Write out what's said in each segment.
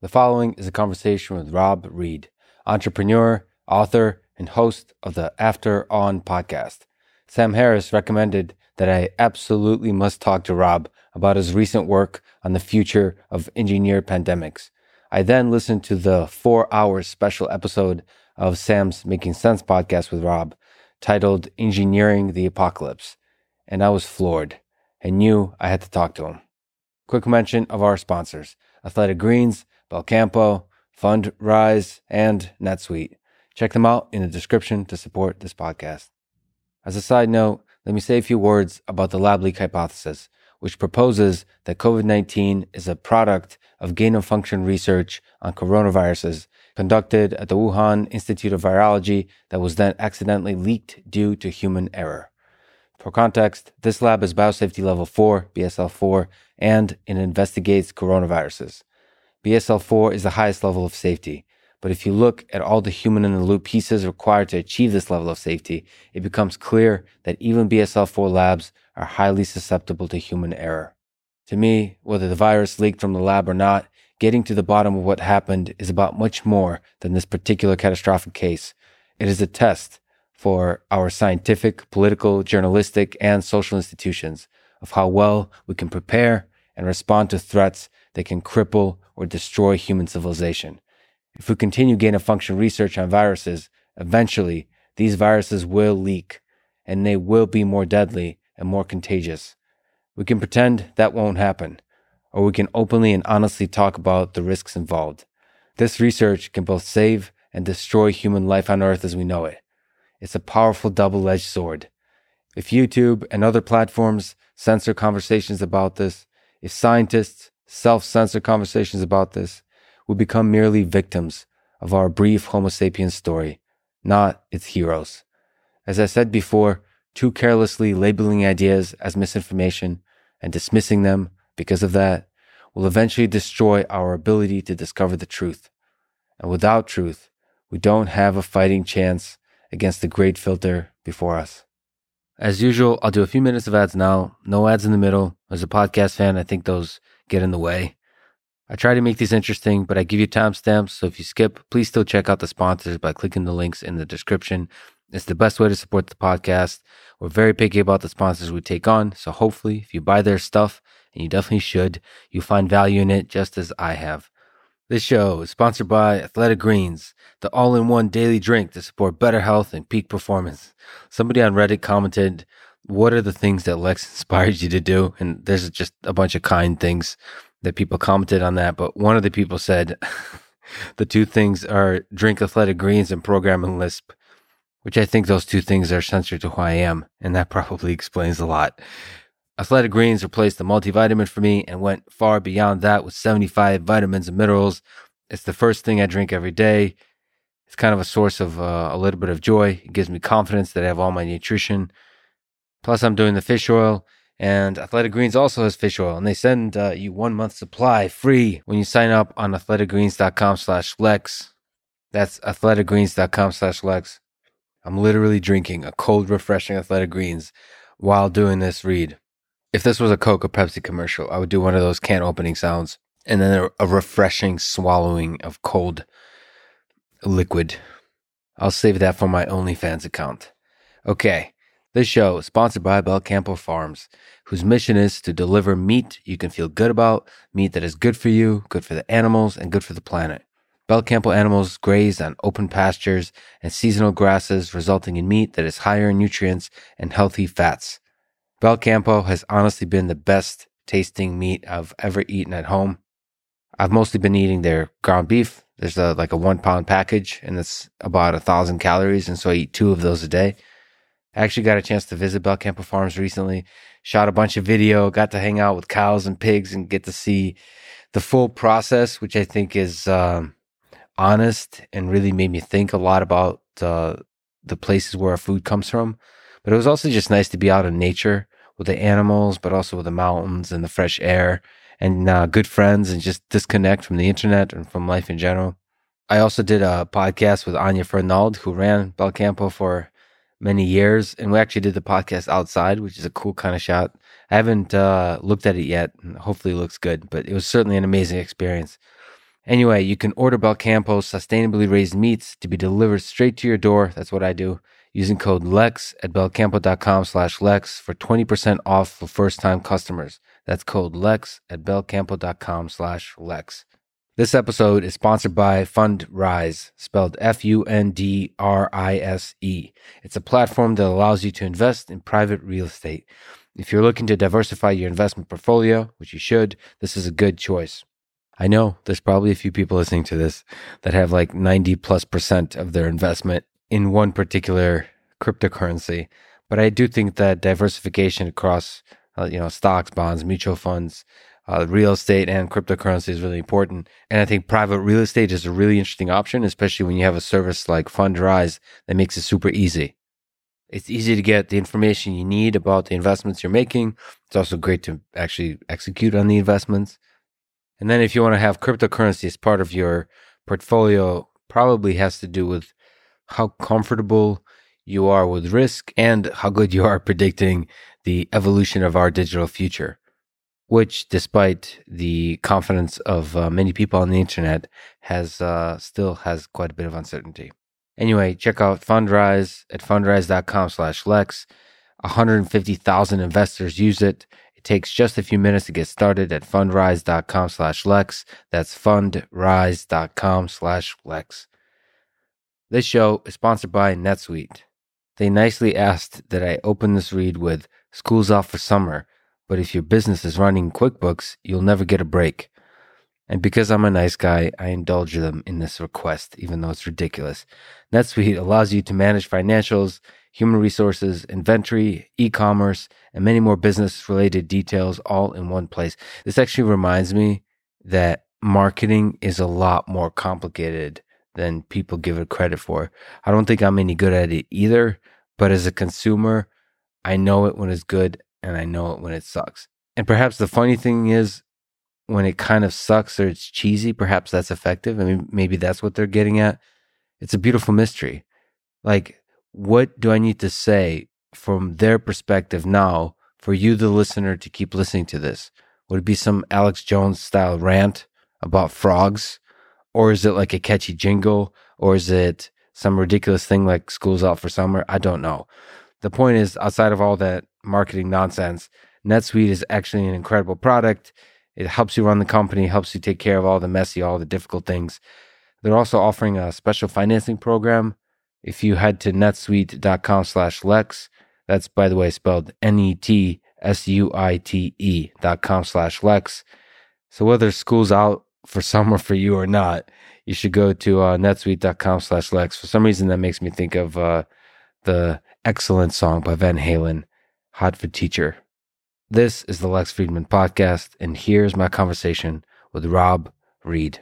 The following is a conversation with Rob Reid, entrepreneur, author, and host of the After On podcast. Sam Harris recommended that I absolutely must talk to Rob about his recent work on the future of engineered pandemics. I then listened to the four hour special episode of Sam's Making Sense podcast with Rob titled Engineering the Apocalypse, and I was floored and knew I had to talk to him. Quick mention of our sponsors Athletic Greens, Belcampo, Fundrise, and NetSuite. Check them out in the description to support this podcast. As a side note, let me say a few words about the lab leak hypothesis, which proposes that COVID 19 is a product of gain of function research on coronaviruses conducted at the Wuhan Institute of Virology that was then accidentally leaked due to human error. For context, this lab is biosafety level 4, BSL 4, and it investigates coronaviruses. BSL 4 is the highest level of safety, but if you look at all the human in the loop pieces required to achieve this level of safety, it becomes clear that even BSL 4 labs are highly susceptible to human error. To me, whether the virus leaked from the lab or not, getting to the bottom of what happened is about much more than this particular catastrophic case. It is a test for our scientific, political, journalistic, and social institutions of how well we can prepare and respond to threats that can cripple or destroy human civilization. If we continue gain of function research on viruses, eventually these viruses will leak and they will be more deadly and more contagious. We can pretend that won't happen, or we can openly and honestly talk about the risks involved. This research can both save and destroy human life on Earth as we know it. It's a powerful double edged sword. If YouTube and other platforms censor conversations about this, if scientists self censor conversations about this, we become merely victims of our brief Homo sapiens story, not its heroes. As I said before, too carelessly labeling ideas as misinformation and dismissing them because of that will eventually destroy our ability to discover the truth. And without truth, we don't have a fighting chance against the great filter before us. As usual, I'll do a few minutes of ads now. No ads in the middle. As a podcast fan, I think those get in the way. I try to make these interesting, but I give you timestamps. So if you skip, please still check out the sponsors by clicking the links in the description. It's the best way to support the podcast. We're very picky about the sponsors we take on. So hopefully, if you buy their stuff, and you definitely should, you find value in it just as I have. This show is sponsored by Athletic Greens, the all in one daily drink to support better health and peak performance. Somebody on Reddit commented, What are the things that Lex inspired you to do? And there's just a bunch of kind things that people commented on that. But one of the people said, The two things are drink Athletic Greens and program in Lisp, which I think those two things are central to who I am. And that probably explains a lot. Athletic Greens replaced the multivitamin for me and went far beyond that with 75 vitamins and minerals. It's the first thing I drink every day. It's kind of a source of uh, a little bit of joy. It gives me confidence that I have all my nutrition. Plus, I'm doing the fish oil, and Athletic Greens also has fish oil, and they send uh, you one month supply free when you sign up on athleticgreens.com/lex. That's athleticgreens.com/lex. I'm literally drinking a cold, refreshing Athletic Greens while doing this read if this was a Coke or Pepsi commercial, I would do one of those can opening sounds and then a, a refreshing swallowing of cold liquid. I'll save that for my OnlyFans account. Okay, this show is sponsored by Belcampo Farms, whose mission is to deliver meat you can feel good about, meat that is good for you, good for the animals, and good for the planet. Belcampo animals graze on open pastures and seasonal grasses, resulting in meat that is higher in nutrients and healthy fats. Belcampo has honestly been the best tasting meat I've ever eaten at home. I've mostly been eating their ground beef. There's a, like a one pound package and it's about a thousand calories. And so I eat two of those a day. I actually got a chance to visit Belcampo Farms recently, shot a bunch of video, got to hang out with cows and pigs and get to see the full process, which I think is um, honest and really made me think a lot about uh, the places where our food comes from. But it was also just nice to be out in nature with the animals, but also with the mountains and the fresh air and uh, good friends and just disconnect from the internet and from life in general. I also did a podcast with Anya Fernald, who ran Belcampo for many years. And we actually did the podcast outside, which is a cool kind of shot. I haven't uh, looked at it yet. Hopefully, it looks good, but it was certainly an amazing experience. Anyway, you can order Belcampo's sustainably raised meats to be delivered straight to your door. That's what I do. Using code LEX at belcampo.com slash LEX for 20% off for first time customers. That's code LEX at belcampo.com slash LEX. This episode is sponsored by Fundrise, spelled F U N D R I S E. It's a platform that allows you to invest in private real estate. If you're looking to diversify your investment portfolio, which you should, this is a good choice. I know there's probably a few people listening to this that have like 90 plus percent of their investment in one particular cryptocurrency, but I do think that diversification across, uh, you know, stocks, bonds, mutual funds, uh, real estate and cryptocurrency is really important. And I think private real estate is a really interesting option, especially when you have a service like Fundrise that makes it super easy. It's easy to get the information you need about the investments you're making. It's also great to actually execute on the investments. And then if you want to have cryptocurrency as part of your portfolio, probably has to do with how comfortable you are with risk and how good you are predicting the evolution of our digital future which, despite the confidence of uh, many people on the internet, has uh, still has quite a bit of uncertainty. Anyway, check out Fundrise at fundrise.com/lex. 150,000 investors use it. It takes just a few minutes to get started at fundrise.com/lex. That's fundrise.com/lex. This show is sponsored by NetSuite. They nicely asked that I open this read with "School's off for summer." But if your business is running QuickBooks, you'll never get a break. And because I'm a nice guy, I indulge them in this request, even though it's ridiculous. NetSuite allows you to manage financials, human resources, inventory, e-commerce, and many more business related details all in one place. This actually reminds me that marketing is a lot more complicated than people give it credit for. I don't think I'm any good at it either, but as a consumer, I know it when it's good and I know it when it sucks. And perhaps the funny thing is when it kind of sucks or it's cheesy, perhaps that's effective. I mean, maybe that's what they're getting at. It's a beautiful mystery. Like, what do I need to say from their perspective now for you, the listener, to keep listening to this? Would it be some Alex Jones style rant about frogs? Or is it like a catchy jingle? Or is it some ridiculous thing like school's out for summer? I don't know. The point is, outside of all that marketing nonsense. NetSuite is actually an incredible product. It helps you run the company, helps you take care of all the messy, all the difficult things. They're also offering a special financing program. If you head to netsuite.com slash Lex, that's by the way spelled N-E-T S-U-I-T-E dot com slash Lex. So whether school's out for summer for you or not, you should go to uh, netsuite.com slash Lex. For some reason, that makes me think of uh, the excellent song by Van Halen, Hot for Teacher. This is the Lex Fridman podcast, and here's my conversation with Rob Reid.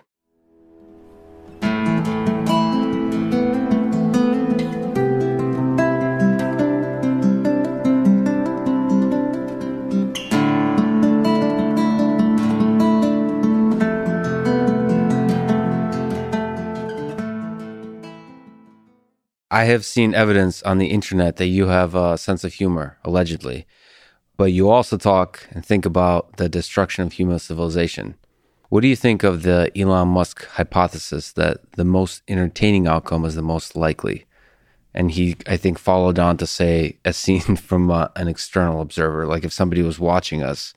I have seen evidence on the internet that you have a sense of humor, allegedly, but you also talk and think about the destruction of human civilization. What do you think of the Elon Musk hypothesis that the most entertaining outcome is the most likely? And he, I think, followed on to say, as seen from uh, an external observer, like if somebody was watching us,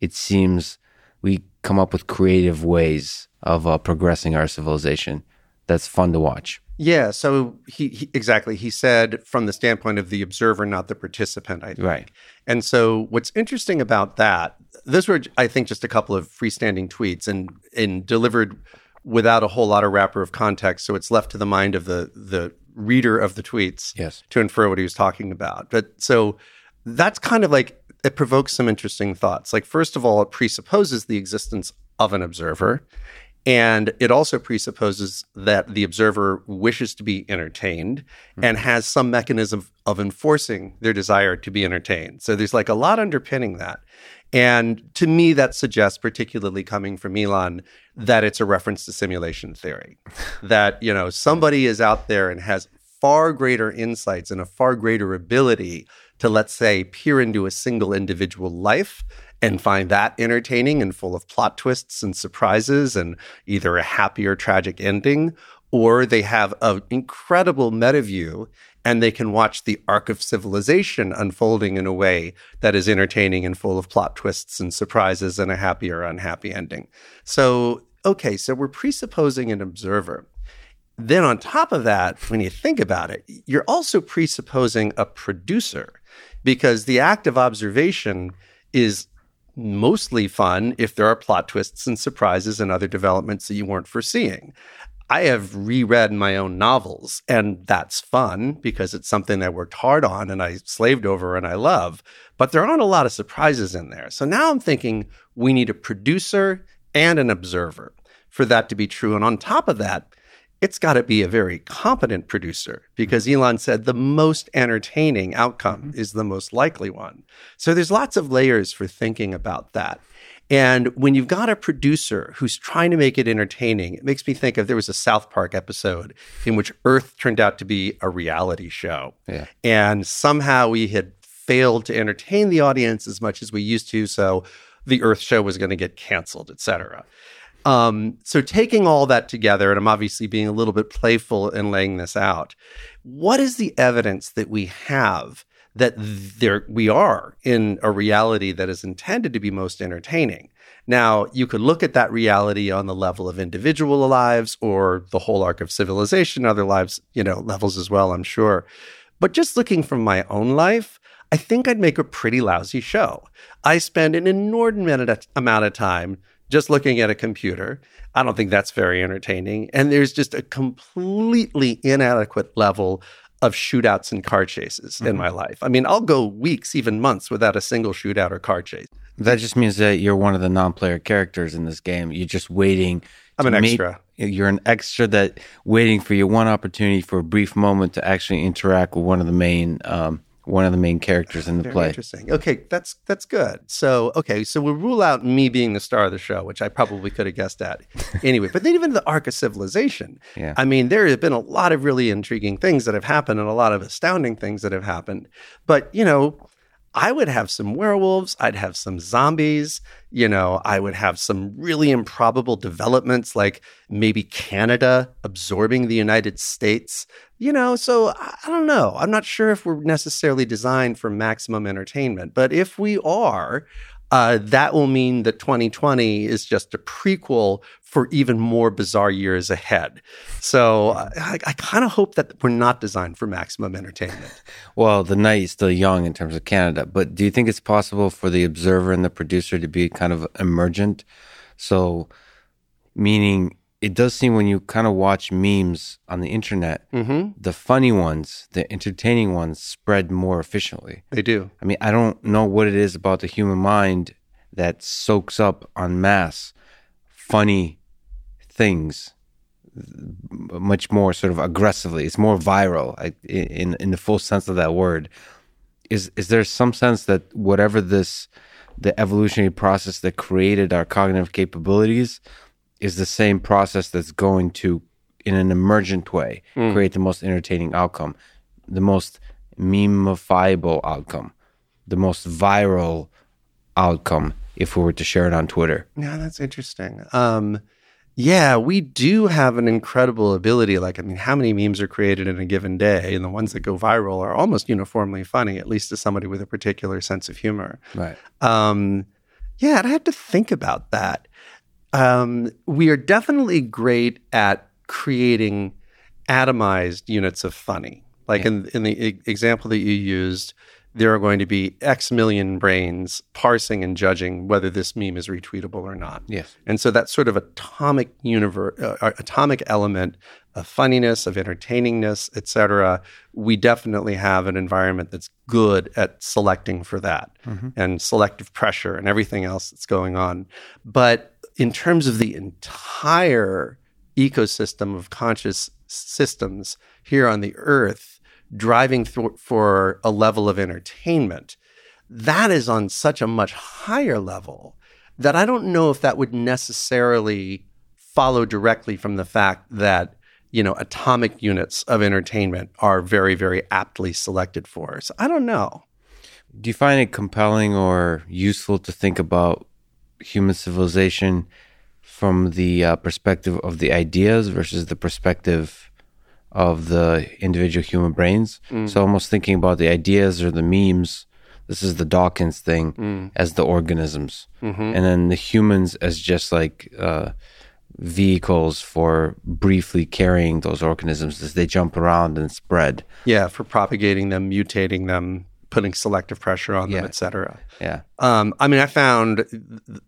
it seems we come up with creative ways of uh, progressing our civilization. That's fun to watch. Yeah, so he, he, exactly he said from the standpoint of the observer, not the participant. I think. Right. And so what's interesting about that, those were I think just a couple of freestanding tweets and and delivered without a whole lot of wrapper of context. So it's left to the mind of the the reader of the tweets yes. to infer what he was talking about. But so that's kind of like it provokes some interesting thoughts. Like first of all, it presupposes the existence of an observer. And it also presupposes that the observer wishes to be entertained mm-hmm. and has some mechanism of enforcing their desire to be entertained. So there's like a lot underpinning that. And to me, that suggests, particularly coming from Elon, that it's a reference to simulation theory. that, you know, somebody is out there and has far greater insights and a far greater ability to, let's say, peer into a single individual life and find that entertaining and full of plot twists and surprises and either a happy or tragic ending, or they have an incredible meta view and they can watch the arc of civilization unfolding in a way that is entertaining and full of plot twists and surprises and a happy or unhappy ending. So, okay, so we're presupposing an observer. Then, on top of that, when you think about it, you're also presupposing a producer because the act of observation is mostly fun if there are plot twists and surprises and other developments that you weren't foreseeing. I have reread my own novels, and that's fun because it's something I worked hard on and I slaved over and I love. But there aren't a lot of surprises in there. So now I'm thinking we need a producer and an observer for that to be true. And on top of that, it's got to be a very competent producer because Elon said the most entertaining outcome mm-hmm. is the most likely one. So there's lots of layers for thinking about that. And when you've got a producer who's trying to make it entertaining, it makes me think of there was a South Park episode in which Earth turned out to be a reality show. Yeah. And somehow we had failed to entertain the audience as much as we used to. So the Earth show was going to get canceled, et cetera. Um, so taking all that together, and I'm obviously being a little bit playful in laying this out, what is the evidence that we have that there we are in a reality that is intended to be most entertaining? Now, you could look at that reality on the level of individual lives or the whole arc of civilization, other lives, you know, levels as well, I'm sure. But just looking from my own life, I think I'd make a pretty lousy show. I spend an inordinate amount of time just looking at a computer. I don't think that's very entertaining. And there's just a completely inadequate level of shootouts and car chases mm-hmm. in my life. I mean, I'll go weeks, even months without a single shootout or car chase. That just means that you're one of the non-player characters in this game. You're just waiting. I'm an extra. You're an extra that waiting for your one opportunity for a brief moment to actually interact with one of the main um, one of the main characters ah, in the Very play. Interesting. Okay, that's that's good. So okay, so we'll rule out me being the star of the show, which I probably could have guessed at anyway. But then even the arc of civilization. Yeah. I mean, there have been a lot of really intriguing things that have happened and a lot of astounding things that have happened. But you know, I would have some werewolves, I'd have some zombies, you know, I would have some really improbable developments like maybe Canada absorbing the United States, you know, so I don't know. I'm not sure if we're necessarily designed for maximum entertainment, but if we are, uh, that will mean that 2020 is just a prequel for even more bizarre years ahead. So I, I kind of hope that we're not designed for maximum entertainment. well, the night is still young in terms of Canada, but do you think it's possible for the observer and the producer to be kind of emergent? So, meaning it does seem when you kind of watch memes on the internet, mm-hmm. the funny ones, the entertaining ones spread more efficiently. They do. I mean, I don't know what it is about the human mind that soaks up en masse funny things much more sort of aggressively. It's more viral in in the full sense of that word. Is is there some sense that whatever this the evolutionary process that created our cognitive capabilities is the same process that's going to, in an emergent way, mm. create the most entertaining outcome, the most memefiable outcome, the most viral outcome if we were to share it on Twitter. Yeah, that's interesting. Um, yeah, we do have an incredible ability. Like, I mean, how many memes are created in a given day? And the ones that go viral are almost uniformly funny, at least to somebody with a particular sense of humor. Right. Um, yeah, I had to think about that um, we are definitely great at creating atomized units of funny. Like yeah. in in the e- example that you used, there are going to be X million brains parsing and judging whether this meme is retweetable or not. Yes. And so that sort of atomic universe, uh, uh, atomic element of funniness, of entertainingness, etc. We definitely have an environment that's good at selecting for that mm-hmm. and selective pressure and everything else that's going on. But in terms of the entire ecosystem of conscious systems here on the earth, driving th- for a level of entertainment, that is on such a much higher level that I don't know if that would necessarily follow directly from the fact that you know, atomic units of entertainment are very, very aptly selected for. So I don't know. Do you find it compelling or useful to think about human civilization from the uh, perspective of the ideas versus the perspective of the individual human brains? Mm. So almost thinking about the ideas or the memes. This is the Dawkins thing mm. as the organisms, mm-hmm. and then the humans as just like uh, vehicles for briefly carrying those organisms as they jump around and spread. Yeah, for propagating them, mutating them, putting selective pressure on them, yeah. etc. Yeah. Um, I mean, I found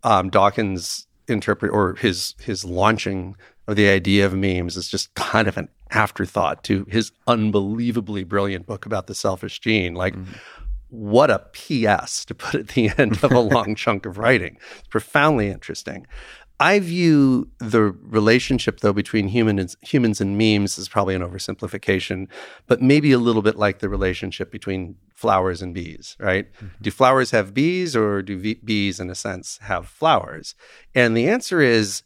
um, Dawkins interpret or his his launching of the idea of memes is just kind of an afterthought to his unbelievably brilliant book about the selfish gene. Like. Mm-hmm. What a PS to put at the end of a long chunk of writing. It's profoundly interesting. I view the relationship though between human and, humans and memes is probably an oversimplification, but maybe a little bit like the relationship between flowers and bees, right? Mm-hmm. Do flowers have bees or do v- bees in a sense have flowers? And the answer is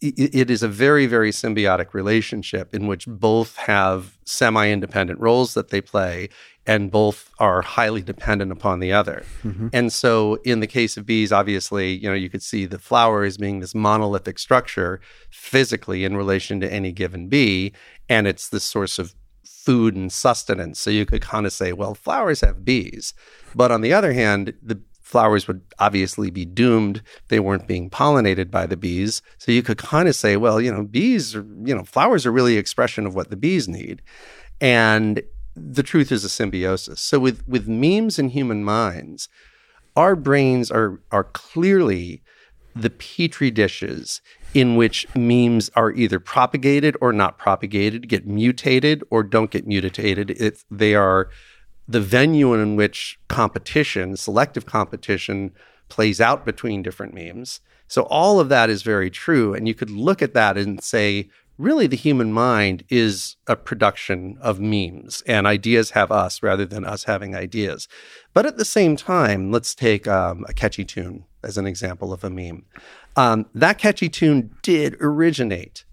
it is a very, very symbiotic relationship in which both have semi independent roles that they play and both are highly dependent upon the other. Mm-hmm. And so in the case of bees, obviously, you know, you could see the flower as being this monolithic structure physically in relation to any given bee. And it's this source of food and sustenance. So you could kind of say, well, flowers have bees. But on the other hand, the flowers would obviously be doomed. They weren't being pollinated by the bees. So you could kind of say, well, you know, bees, are, you know, flowers are really expression of what the bees need. And the truth is a symbiosis. So with with memes and human minds, our brains are are clearly the petri dishes in which memes are either propagated or not propagated, get mutated or don't get mutated. If they are the venue in which competition, selective competition, plays out between different memes. So all of that is very true. And you could look at that and say, really the human mind is a production of memes and ideas have us rather than us having ideas. But at the same time, let's take um, a catchy tune as an example of a meme. Um, that catchy tune did originate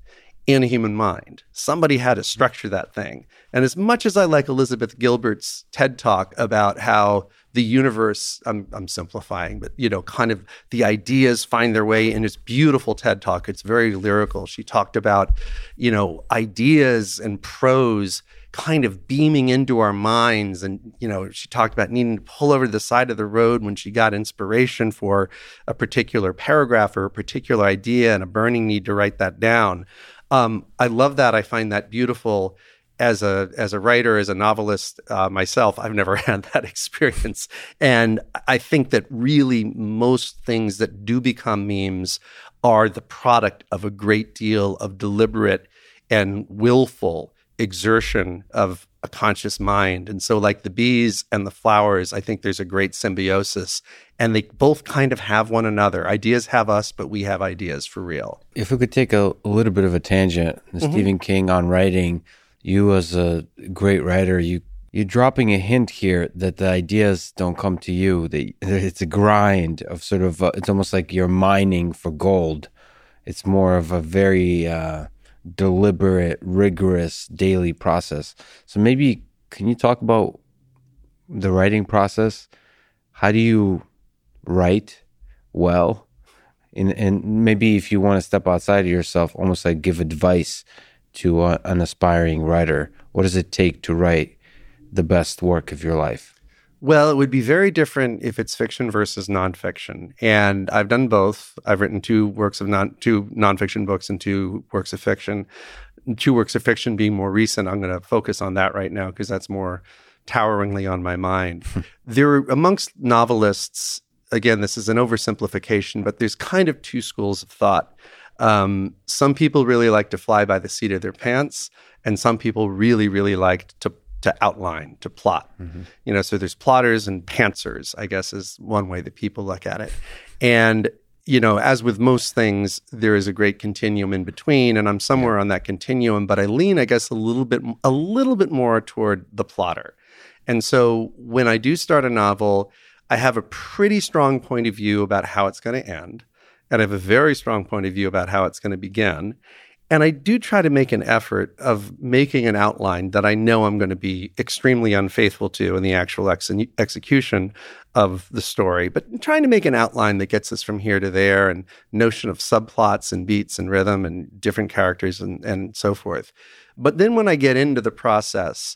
in a human mind. Somebody had to structure that thing. And as much as I like Elizabeth Gilbert's TED talk about how the universe, I'm, I'm simplifying, but you know, kind of the ideas find their way in this beautiful TED talk. It's very lyrical. She talked about, you know, ideas and prose kind of beaming into our minds. And, you know, she talked about needing to pull over to the side of the road when she got inspiration for a particular paragraph or a particular idea and a burning need to write that down. Um, I love that. I find that beautiful as a as a writer, as a novelist uh, myself, I've never had that experience, and I think that really most things that do become memes are the product of a great deal of deliberate and willful exertion of a conscious mind. And so, like the bees and the flowers, I think there's a great symbiosis, and they both kind of have one another. Ideas have us, but we have ideas for real. If we could take a, a little bit of a tangent, mm-hmm. Stephen King on writing you as a great writer, you you're dropping a hint here that the ideas don't come to you. That it's a grind of sort of. Uh, it's almost like you're mining for gold. It's more of a very uh, deliberate, rigorous daily process. So maybe can you talk about the writing process? How do you write well? And, and maybe if you want to step outside of yourself, almost like give advice to a, an aspiring writer? What does it take to write the best work of your life? Well, it would be very different if it's fiction versus nonfiction. And I've done both. I've written two works of non two nonfiction books and two works of fiction. Two works of fiction being more recent. I'm going to focus on that right now because that's more toweringly on my mind. there are amongst novelists, again, this is an oversimplification, but there's kind of two schools of thought. Um, some people really like to fly by the seat of their pants, and some people really, really like to to outline, to plot. Mm-hmm. You know, so there's plotters and pantsers, I guess, is one way that people look at it. And you know, as with most things, there is a great continuum in between, and I'm somewhere yeah. on that continuum. But I lean, I guess, a little bit, a little bit more toward the plotter. And so when I do start a novel, I have a pretty strong point of view about how it's going to end and I have a very strong point of view about how it's going to begin. And I do try to make an effort of making an outline that I know I'm going to be extremely unfaithful to in the actual ex- execution of the story, but trying to make an outline that gets us from here to there and notion of subplots and beats and rhythm and different characters and, and so forth. But then when I get into the process,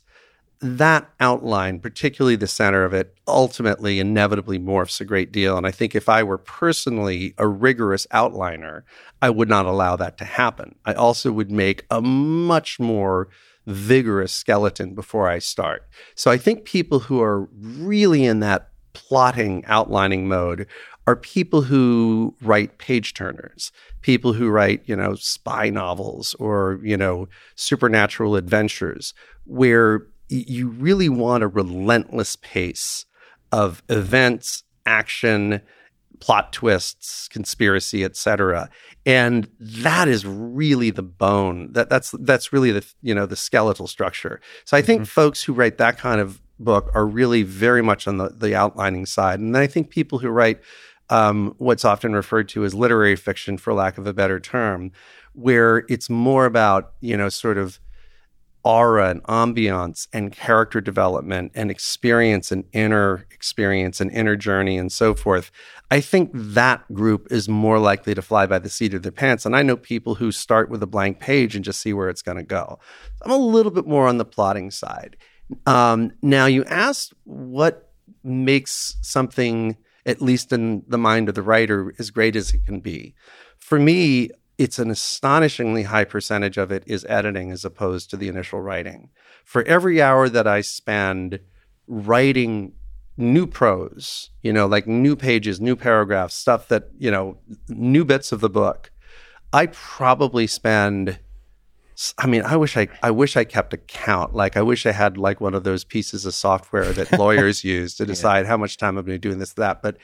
that outline, particularly the center of it, ultimately inevitably morphs a great deal. And I think if I were personally a rigorous outliner, I would not allow that to happen. I also would make a much more vigorous skeleton before I start. So I think people who are really in that plotting, outlining mode are people who write page turners, people who write, you know, spy novels or, you know, supernatural adventures, where you really want a relentless pace of events, action, plot twists, conspiracy, etc. And that is really the bone. That that's that's really the you know the skeletal structure. So I think mm-hmm. folks who write that kind of book are really very much on the, the outlining side. And then I think people who write um, what's often referred to as literary fiction, for lack of a better term, where it's more about you know sort of aura and ambiance and character development and experience and inner experience and inner journey and so forth. I think that group is more likely to fly by the seat of their pants. And I know people who start with a blank page and just see where it's going to go. I'm a little bit more on the plotting side. Um, now, you asked what makes something, at least in the mind of the writer, as great as it can be. For me, it's an astonishingly high percentage of it is editing as opposed to the initial writing. For every hour that I spend writing new prose, you know, like new pages, new paragraphs, stuff that, you know, new bits of the book, I probably spend I mean, I wish I I wish I kept a count. Like I wish I had like one of those pieces of software that lawyers use to decide yeah. how much time I'm going to be doing this that. But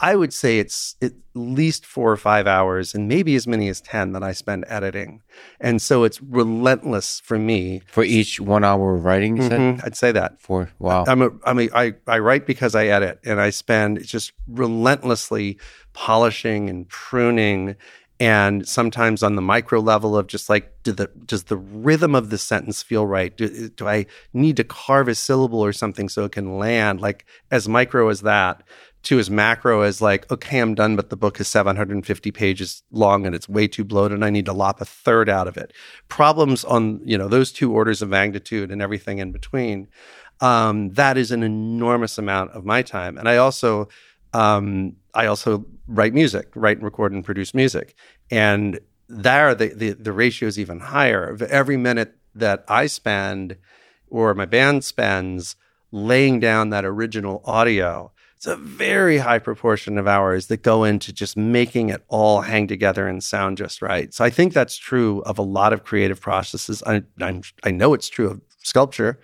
I would say it's at least four or five hours and maybe as many as 10 that I spend editing. And so it's relentless for me. For each one hour of writing, you mm-hmm, said? I'd say that. For, wow. I'm a, I mean, I, I write because I edit and I spend just relentlessly polishing and pruning and sometimes on the micro level of just like do the does the rhythm of the sentence feel right do, do i need to carve a syllable or something so it can land like as micro as that to as macro as like, okay, I'm done, but the book is 750 pages long and it's way too bloated and I need to lop a third out of it. Problems on, you know, those two orders of magnitude and everything in between. Um, that is an enormous amount of my time. And I also, um, I also write music, write and record and produce music. And there, the, the, the ratio is even higher. Every minute that I spend or my band spends laying down that original audio, it's a very high proportion of hours that go into just making it all hang together and sound just right. So I think that's true of a lot of creative processes. I, I'm, i know it's true of sculpture.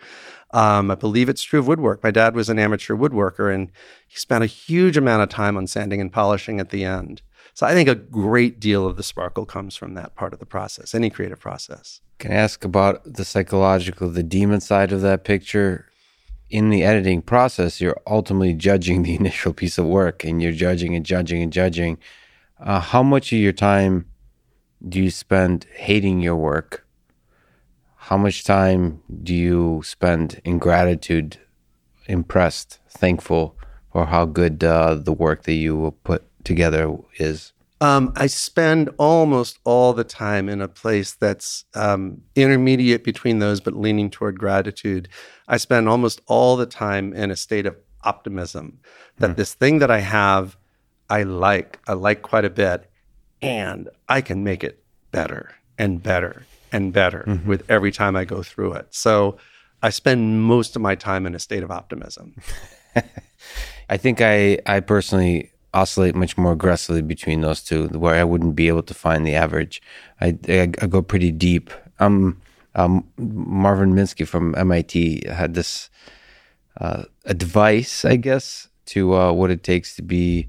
Um, I believe it's true of woodwork. My dad was an amateur woodworker and he spent a huge amount of time on sanding and polishing at the end. So I think a great deal of the sparkle comes from that part of the process, any creative process. Can I ask about the psychological, the demon side of that picture? In the editing process, you're ultimately judging the initial piece of work and you're judging and judging and judging. Uh, how much of your time do you spend hating your work? How much time do you spend in gratitude, impressed, thankful for how good uh, the work that you put together is? Um, I spend almost all the time in a place that's um, intermediate between those, but leaning toward gratitude. I spend almost all the time in a state of optimism that mm. this thing that I have, I like, I like quite a bit, and I can make it better and better and better mm-hmm. with every time I go through it. So I spend most of my time in a state of optimism. I think I, I personally oscillate much more aggressively between those two, where I wouldn't be able to find the average. I, I, I go pretty deep. Um, um, Marvin Minsky from MIT had this uh, advice, I guess, to uh, what it takes to be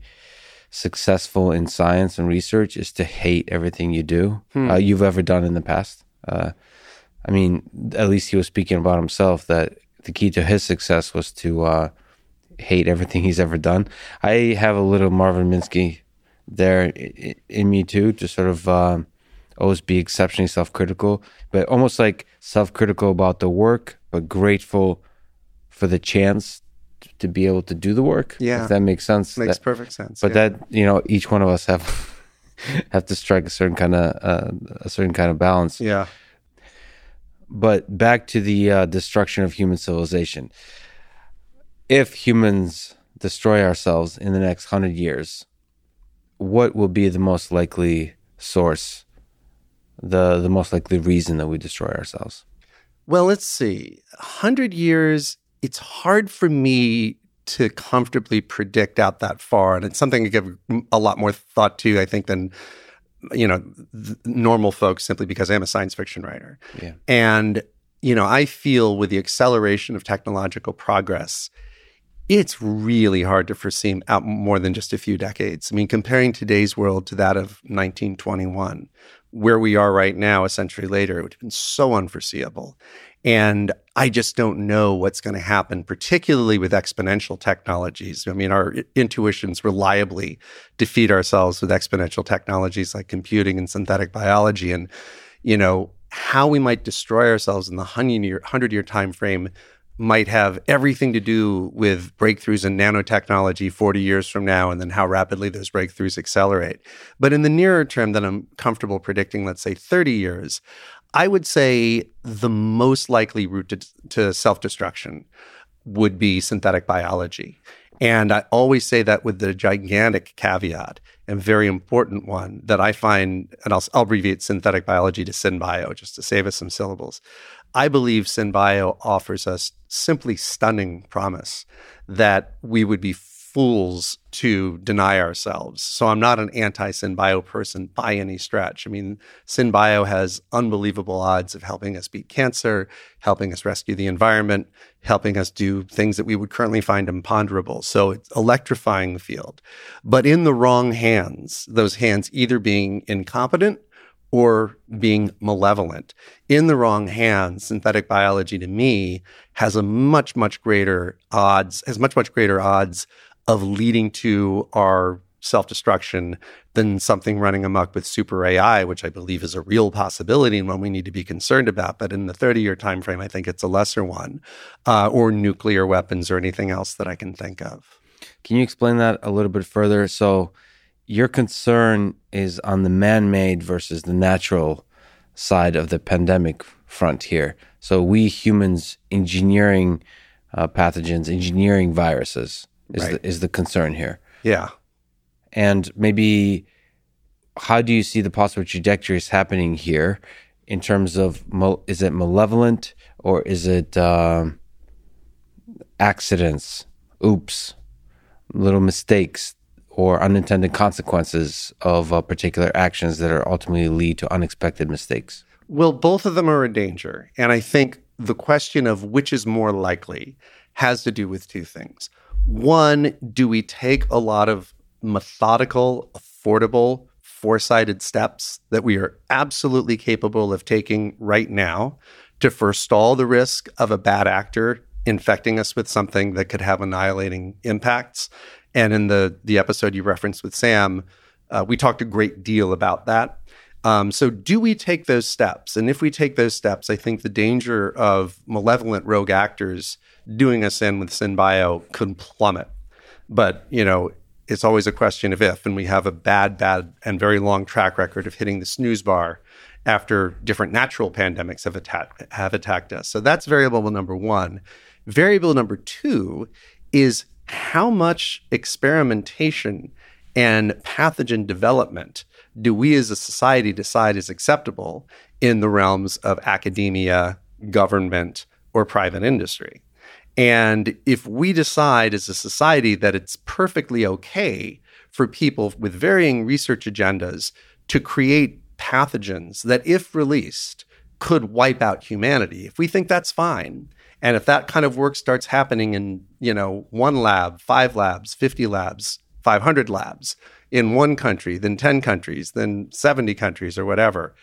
successful in science and research is to hate everything you do, hmm. uh, you've ever done in the past. Uh, I mean, at least he was speaking about himself that the key to his success was to uh, hate everything he's ever done. I have a little Marvin Minsky there in me too, to sort of uh, always be exceptionally self-critical, but almost like self-critical about the work, but grateful for the chance to be able to do the work. Yeah. if that makes sense. Makes That- perfect sense. but yeah. that you know, each one of us have have to strike a certain kind of uh, a certain kind of balance. yeah. But back to the uh, destruction of human civilization. If humans destroy ourselves in the next hundred years, what will be the most likely source, the the most likely reason that we destroy ourselves? Well, let's see. Hundred years, it's hard for me to comfortably predict out that far. And it's something I give a lot more thought to, I think, than you know, normal folks simply because I'm a science fiction writer. Yeah. And, you know, I feel with the acceleration of technological progress, it's really hard to foresee out more than just a few decades. I mean, comparing today's world to that of 1921, where we are right now, a century later, it would have been so unforeseeable. And I just don't know what's going to happen, particularly with exponential technologies. I mean, our intuitions reliably defeat ourselves with exponential technologies like computing and synthetic biology. And, you know, how we might destroy ourselves in the 100 year, 100 year time frame might have everything to do with breakthroughs in nanotechnology 40 years from now and then how rapidly those breakthroughs accelerate. But in the nearer term that I'm comfortable predicting, let's say 30 years, I would say the most likely route to, to self destruction would be synthetic biology. And I always say that with the gigantic caveat and very important one that I find, and I'll, I'll abbreviate synthetic biology to SynBio just to save us some syllables. I believe SynBio offers us simply stunning promise that we would be fools to deny ourselves. So I'm not an anti-SynBio person by any stretch. I mean, SynBio has unbelievable odds of helping us beat cancer, helping us rescue the environment, helping us do things that we would currently find imponderable. So it's electrifying the field. But in the wrong hands, those hands either being incompetent or being malevolent. In the wrong hands, synthetic biology to me has a much, much greater odds, has much, much greater odds of leading to our self destruction than something running amok with super AI, which I believe is a real possibility and one we need to be concerned about. But in the 30 year time frame, I think it's a lesser one, uh, or nuclear weapons or anything else that I can think of. Can you explain that a little bit further? So, your concern is on the man made versus the natural side of the pandemic front here. So, we humans engineering uh, pathogens, engineering viruses is, Right. the, is the concern here. Yeah. And maybe how do you see the possible trajectories happening here in terms of is it malevolent or is it um, accidents, oops, little mistakes, or unintended consequences of uh, particular actions that are ultimately lead to unexpected mistakes? Well, both of them are a danger. And I think the question of which is more likely has to do with two things. One, do we take a lot of methodical, affordable, foresighted steps that we are absolutely capable of taking right now to forestall the risk of a bad actor infecting us with something that could have annihilating impacts? And in the, the episode you referenced with Sam, uh, we talked a great deal about that. Um, so, do we take those steps? And if we take those steps, I think the danger of malevolent rogue actors doing us in with SynBio could plummet. But, you know, it's always a question of if, and we have a bad, bad, and very long track record of hitting the snooze bar after different natural pandemics have, attacked have attacked us. So, that's variable number one. Variable number two is how much experimentation and pathogen development do we as a society decide is acceptable in the realms of academia, government, or private industry? And if we decide as a society that it's perfectly okay for people with varying research agendas to create pathogens that, if released, could wipe out humanity, if we think that's fine, and if that kind of work starts happening in, you know, one lab, five labs, 50 labs, 500 labs in one country, then 10 countries, then 70 countries or whatever,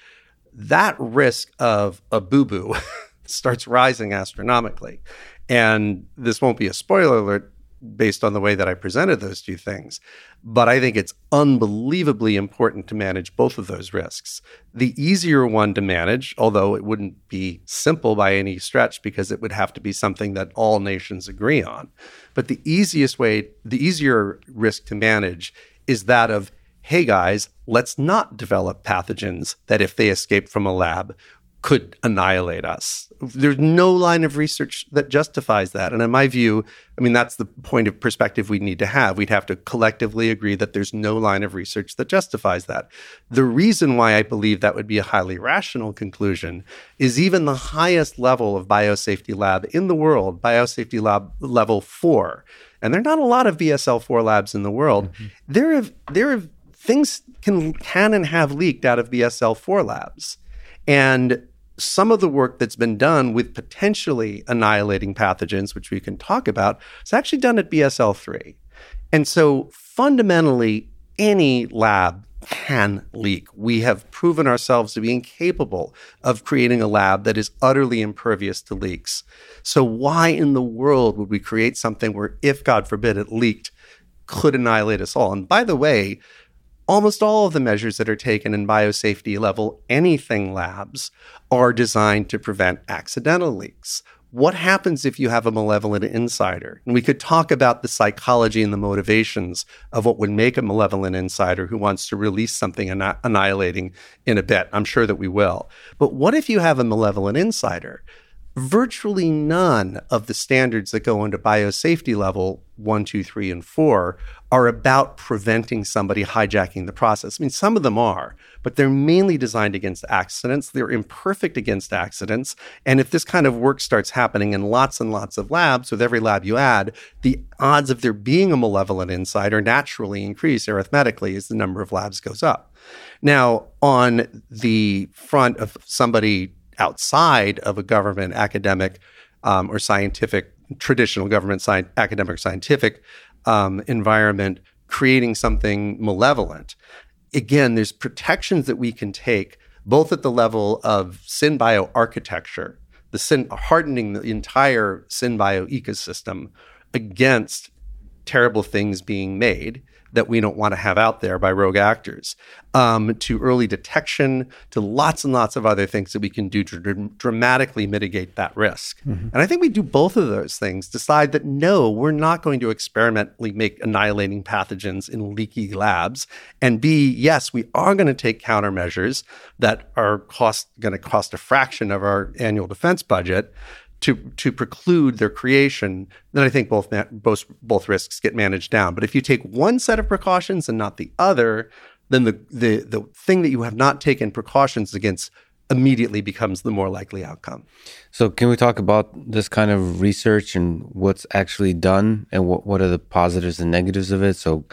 that risk of a boo boo starts rising astronomically. And this won't be a spoiler alert based on the way that I presented those two things. But I think it's unbelievably important to manage both of those risks. The easier one to manage, although it wouldn't be simple by any stretch because it would have to be something that all nations agree on. But the easiest way, the easier risk to manage is that of hey guys, let's not develop pathogens that if they escape from a lab could annihilate us. There's no line of research that justifies that. And in my view, I mean, that's the point of perspective we need to have. We'd have to collectively agree that there's no line of research that justifies that. The reason why I believe that would be a highly rational conclusion is even the highest level of biosafety lab in the world, biosafety lab level four, and there are not a lot of BSL 4 labs in the world. Mm-hmm. There have there have things can can and have leaked out of BSL 4 labs. And some of the work that's been done with potentially annihilating pathogens, which we can talk about, is actually done at BSL 3. And so fundamentally, any lab can leak. We have proven ourselves to be incapable of creating a lab that is utterly impervious to leaks. So, why in the world would we create something where, if God forbid it leaked, could annihilate us all? And by the way, almost all of the measures that are taken in biosafety level anything labs are designed to prevent accidental leaks. What happens if you have a malevolent insider? And we could talk about the psychology and the motivations of what would make a malevolent insider who wants to release something annihilating in a bit. I'm sure that we will. But what if you have a malevolent insider virtually none of the standards that go into biosafety level one, two, three, and four are about preventing somebody hijacking the process. I mean, some of them are, but they're mainly designed against accidents. They're imperfect against accidents. And if this kind of work starts happening in lots and lots of labs, with every lab you add, the odds of there being a malevolent insider naturally increase arithmetically as the number of labs goes up. Now, on the front of somebody outside of a government academic um, or scientific traditional government sci- academic scientific um, environment creating something malevolent. Again there's protections that we can take both at the level of synbio architecture the syn- hardening the entire synbio ecosystem against terrible things being made that we don't want to have out there by rogue actors, um, to early detection, to lots and lots of other things that we can do to dr- dramatically mitigate that risk. Mm-hmm. And I think we do both of those things. Decide that no, we're not going to experimentally make annihilating pathogens in leaky labs, and B, yes, we are going to take countermeasures that are cost going to cost a fraction of our annual defense budget to to preclude their creation, then I think both both both risks get managed down. But if you take one set of precautions and not the other, then the the the thing that you have not taken precautions against immediately becomes the more likely outcome. So, can we talk about this kind of research and what's actually done, and what what are the positives and negatives of it? So.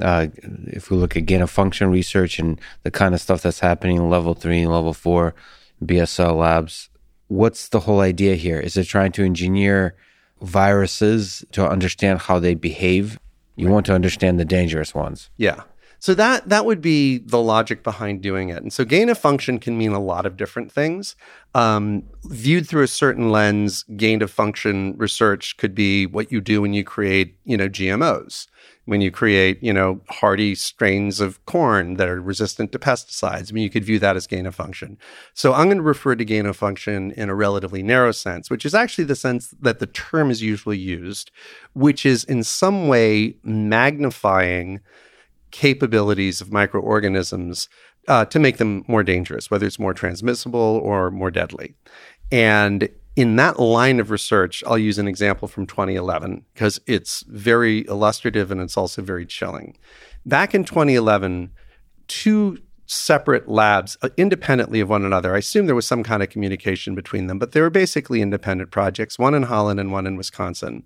Uh, if we look again at function research and the kind of stuff that's happening in level three and level four BSL labs, what's the whole idea here? Is it trying to engineer viruses to understand how they behave? You right. want to understand the dangerous ones. Yeah. So that that would be the logic behind doing it. And so gain of function can mean a lot of different things. Um, viewed through a certain lens, gain of function research could be what you do when you create, you know, GMOs when you create, you know, hardy strains of corn that are resistant to pesticides. I mean, you could view that as gain of function. So I'm going to refer to gain of function in a relatively narrow sense, which is actually the sense that the term is usually used, which is in some way magnifying capabilities of microorganisms uh, to make them more dangerous, whether it's more transmissible or more deadly. And in that line of research, I'll use an example from 2011 because it's very illustrative and it's also very chilling. Back in 2011, two separate labs uh, independently of one another. I assume there was some kind of communication between them, but they were basically independent projects, one in Holland and one in Wisconsin.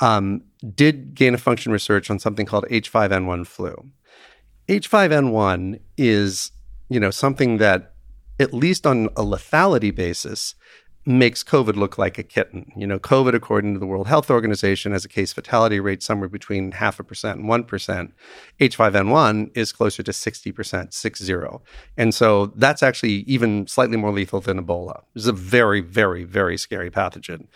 Um, did gain of function research on something called H5N1 flu. H5N1 is, you know, something that at least on a lethality basis makes COVID look like a kitten. You know, COVID, according to the World Health Organization, has a case fatality rate somewhere between half a percent and 1%. H5N1 is closer to 60%, 60. And so that's actually even slightly more lethal than Ebola. It's a very, very, very scary pathogen.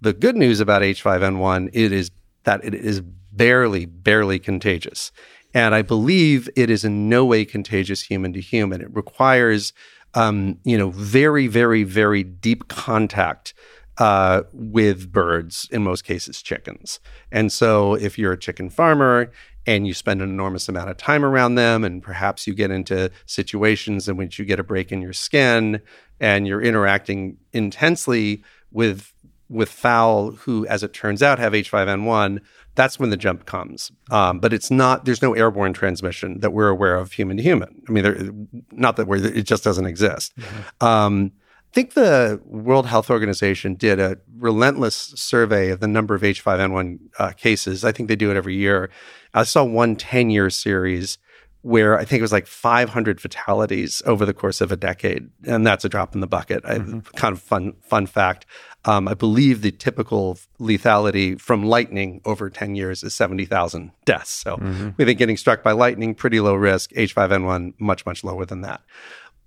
The good news about H5N1, it is that it is barely, barely contagious. And I believe it is in no way contagious human to human. It requires, um, you know, very, very, very deep contact uh, with birds, in most cases, chickens. And so if you're a chicken farmer and you spend an enormous amount of time around them, and perhaps you get into situations in which you get a break in your skin and you're interacting intensely with with fowl who, as it turns out, have H5N1, that's when the jump comes. Um, but it's not, there's no airborne transmission that we're aware of human to human. I mean, there, not that we're, it just doesn't exist. Mm-hmm. Um, I think the World Health Organization did a relentless survey of the number of H5N1 uh, cases. I think they do it every year. I saw one 10 year series where I think it was like 500 fatalities over the course of a decade, and that's a drop in the bucket. Mm-hmm. I, kind of fun fun fact. Um, I believe the typical lethality from lightning over 10 years is 70,000 deaths. So mm-hmm. we think getting struck by lightning pretty low risk. H5N1 much much lower than that.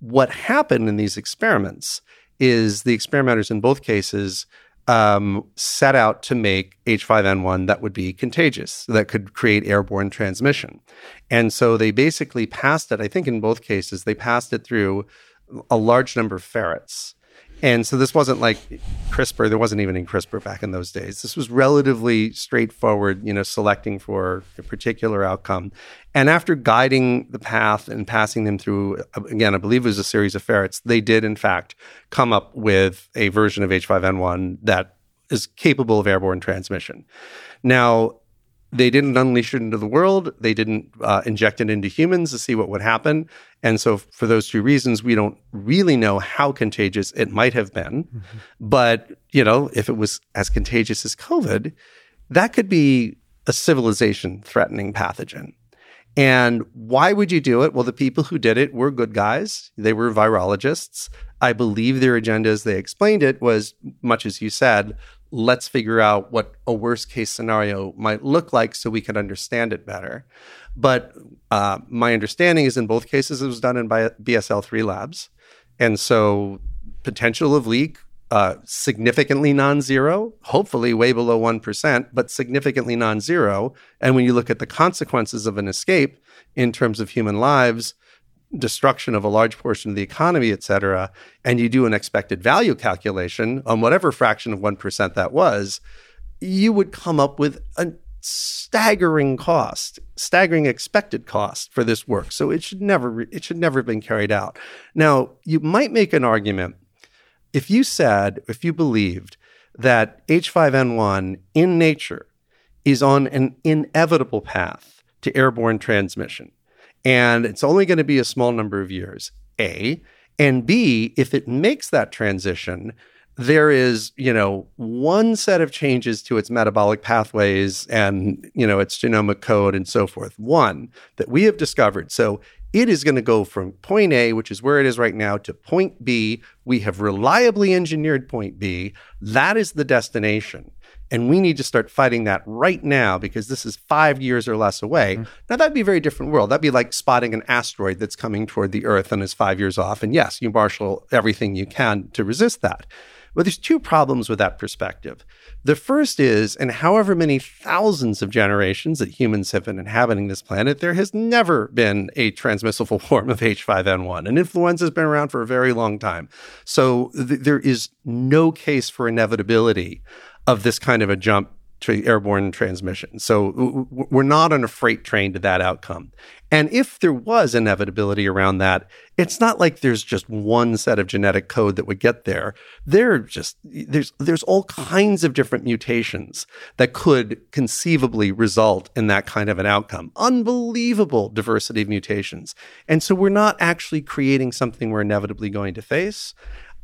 What happened in these experiments is the experimenters in both cases um, set out to make H5N1 that would be contagious, that could create airborne transmission. And so they basically passed it, I think in both cases, they passed it through a large number of ferrets. And so this wasn't like CRISPR. There wasn't even in CRISPR back in those days. This was relatively straightforward, you know, selecting for a particular outcome. And after guiding the path and passing them through, again, I believe it was a series of ferrets, they did in fact come up with a version of H5N1 that is capable of airborne transmission. Now, they didn't unleash it into the world. They didn't uh, inject it into humans to see what would happen. And so, for those two reasons, we don't really know how contagious it might have been. Mm-hmm. But, you know, if it was as contagious as COVID, that could be a civilization threatening pathogen. And why would you do it? Well, the people who did it were good guys. They were virologists. I believe their agenda, as they explained it, was much as you said, let's figure out what a worst case scenario might look like so we can understand it better. But uh, my understanding is in both cases it was done in BSL 3 labs. And so potential of leak uh, significantly non-zero, hopefully way below 1%, but significantly non-zero. And when you look at the consequences of an escape in terms of human lives, destruction of a large portion of the economy, et cetera, and you do an expected value calculation on whatever fraction of 1% that was, you would come up with a staggering cost, staggering expected cost for this work. So it should never it should never have been carried out. Now, you might make an argument if you said, if you believed that H5N1 in nature is on an inevitable path to airborne transmission and it's only going to be a small number of years. A. And B, if it makes that transition, there is, you know, one set of changes to its metabolic pathways and, you know, its genomic code and so forth. One that we have discovered. So it is going to go from point A, which is where it is right now, to point B. We have reliably engineered point B. That is the destination. And we need to start fighting that right now because this is five years or less away. Mm-hmm. Now, that'd be a very different world. That'd be like spotting an asteroid that's coming toward the Earth and is five years off. And yes, you marshal everything you can to resist that. But there's two problems with that perspective. The first is, in however many thousands of generations that humans have been inhabiting this planet, there has never been a transmissible form of H5N1. And influenza has been around for a very long time. So th- there is no case for inevitability of this kind of a jump to airborne transmission. So we're not on a freight train to that outcome. And if there was inevitability around that, it's not like there's just one set of genetic code that would get there. There just there's there's all kinds of different mutations that could conceivably result in that kind of an outcome. Unbelievable diversity of mutations. And so we're not actually creating something we're inevitably going to face,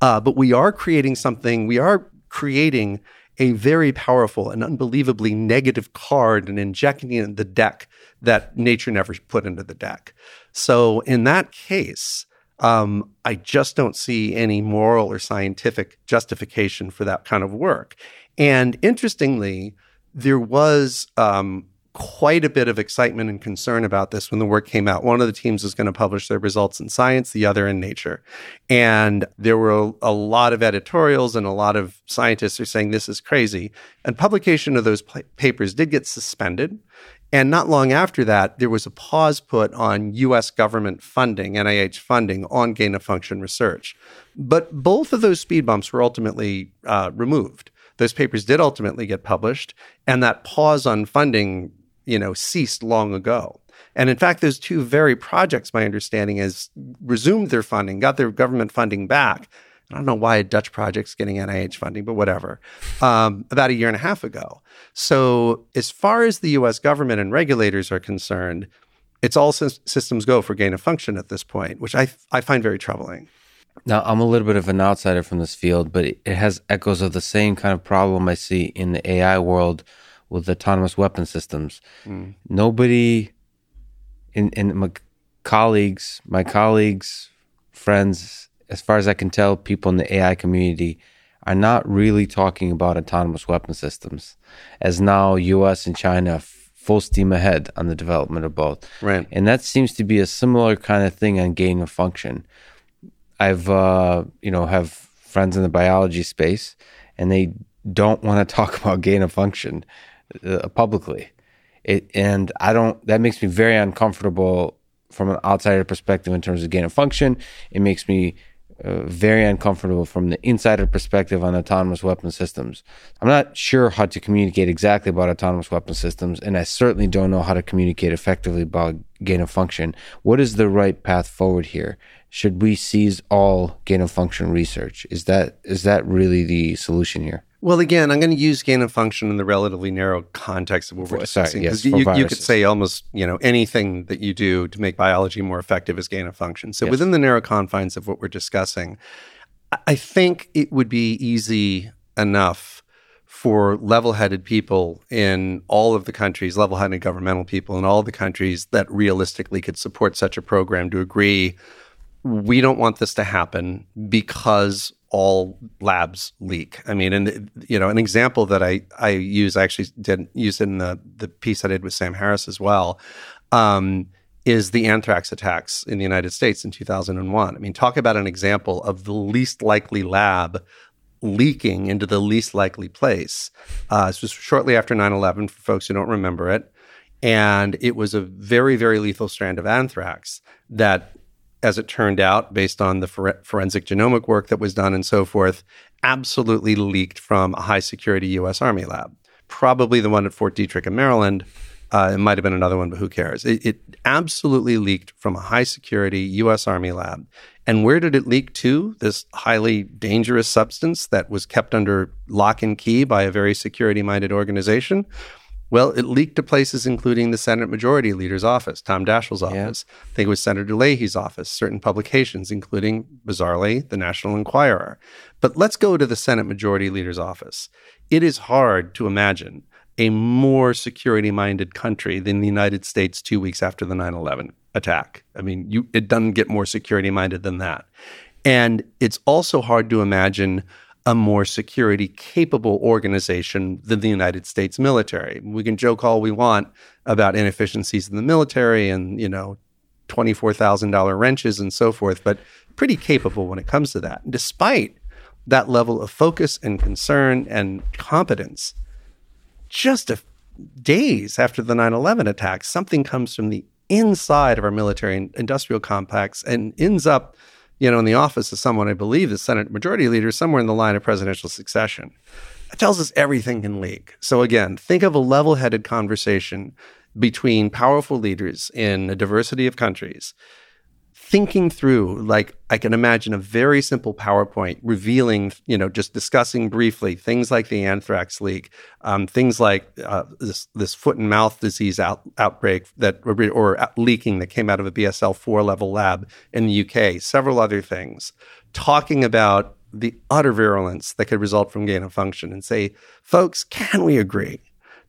uh, but we are creating something. We are creating a very powerful and unbelievably negative card and injecting it in the deck that nature never put into the deck. So in that case, um, I just don't see any moral or scientific justification for that kind of work. And interestingly, there was um, quite a bit of excitement and concern about this when the work came out. One of the teams was going to publish their results in Science, the other in Nature. And there were a, a lot of editorials and a lot of scientists are saying this is crazy. And publication of those p- papers did get suspended. And not long after that, there was a pause put on US government funding, NIH funding on gain of function research. But both of those speed bumps were ultimately uh, removed. Those papers did ultimately get published, and that pause on funding you know, ceased long ago. And in fact, those two very projects, my understanding is, resumed their funding, got their government funding back. I don't know why a Dutch project's getting NIH funding, but whatever, um, about a year and a half ago. So, as far as the US government and regulators are concerned, it's all systems go for gain of function at this point, which I, I find very troubling. Now, I'm a little bit of an outsider from this field, but it has echoes of the same kind of problem I see in the AI world with autonomous weapon systems. Mm. Nobody in in my colleagues, my colleagues, friends, as far as I can tell, people in the AI community are not really talking about autonomous weapon systems, as now U.S. and China full steam ahead on the development of both. Right, and that seems to be a similar kind of thing on gain of function. I've uh, you know have friends in the biology space, and they don't want to talk about gain of function uh, publicly. It, and I don't, that makes me very uncomfortable from an outsider perspective in terms of gain of function. It makes me uh, very uncomfortable from the insider perspective on autonomous weapon systems. I'm not sure how to communicate exactly about autonomous weapon systems, and I certainly don't know how to communicate effectively about gain of function. What is the right path forward here? Should we seize all gain of function research? Is that is that really the solution here? Well, again, I'm going to use gain of function in the relatively narrow context of what we're discussing. Because yes, you, you, could say almost, you know, anything that you do to make biology more effective is gain of function. So yes. within the narrow confines of what we're discussing, I think it would be easy enough for level-headed people in all of the countries, level-headed governmental people in all of the countries that realistically could support such a program to agree we don't want this to happen because all labs leak. I mean, and you know, an example that I I use I actually did use in the the piece I did with Sam Harris as well. Um, is the anthrax attacks in the United States in 2001. I mean, talk about an example of the least likely lab leaking into the least likely place. Uh, this was shortly after 9 11, for folks who don't remember it. And it was a very, very lethal strand of anthrax that as it turned out, based on the forensic genomic work that was done and so forth, absolutely leaked from a high security US Army lab. Probably the one at Fort Detrick in Maryland. Uh, it might have been another one, but who cares? It, it, absolutely leaked from a high security US Army lab. And where did it leak to? This highly dangerous substance that was kept under lock and key by a very security minded organization? Well, it leaked to places including the Senate Majority Leader's office, Tom Daschle's office. Yeah. I think it was Senator Leahy's office, certain publications, including, bizarrely, the National Enquirer. But let's go to the Senate Majority Leader's office. It is hard to imagine a more security minded country than the United States two weeks after the 9 11 attack. I mean, you, it doesn't get more security minded than that. And it's also hard to imagine a more security capable organization than the United States military. We can joke all we want about inefficiencies in the military and, you know, $24,000 wrenches and so forth, but pretty capable when it comes to that. Despite that level of focus and concern and competence, just days after the 9 11 attacks, something comes from the inside of our military industrial complex and ends up you know, in the office of someone I believe the Senate Majority Leader, somewhere in the line of presidential succession. That tells us everything can leak. So again, think of a level-headed conversation between powerful leaders in a diversity of countries thinking through like i can imagine a very simple powerpoint revealing you know just discussing briefly things like the anthrax leak um, things like uh, this this foot and mouth disease out, outbreak that or, or leaking that came out of a bsl-4 level lab in the uk several other things. Talking about the utter virulence that could result from gain of function and say folks can we agree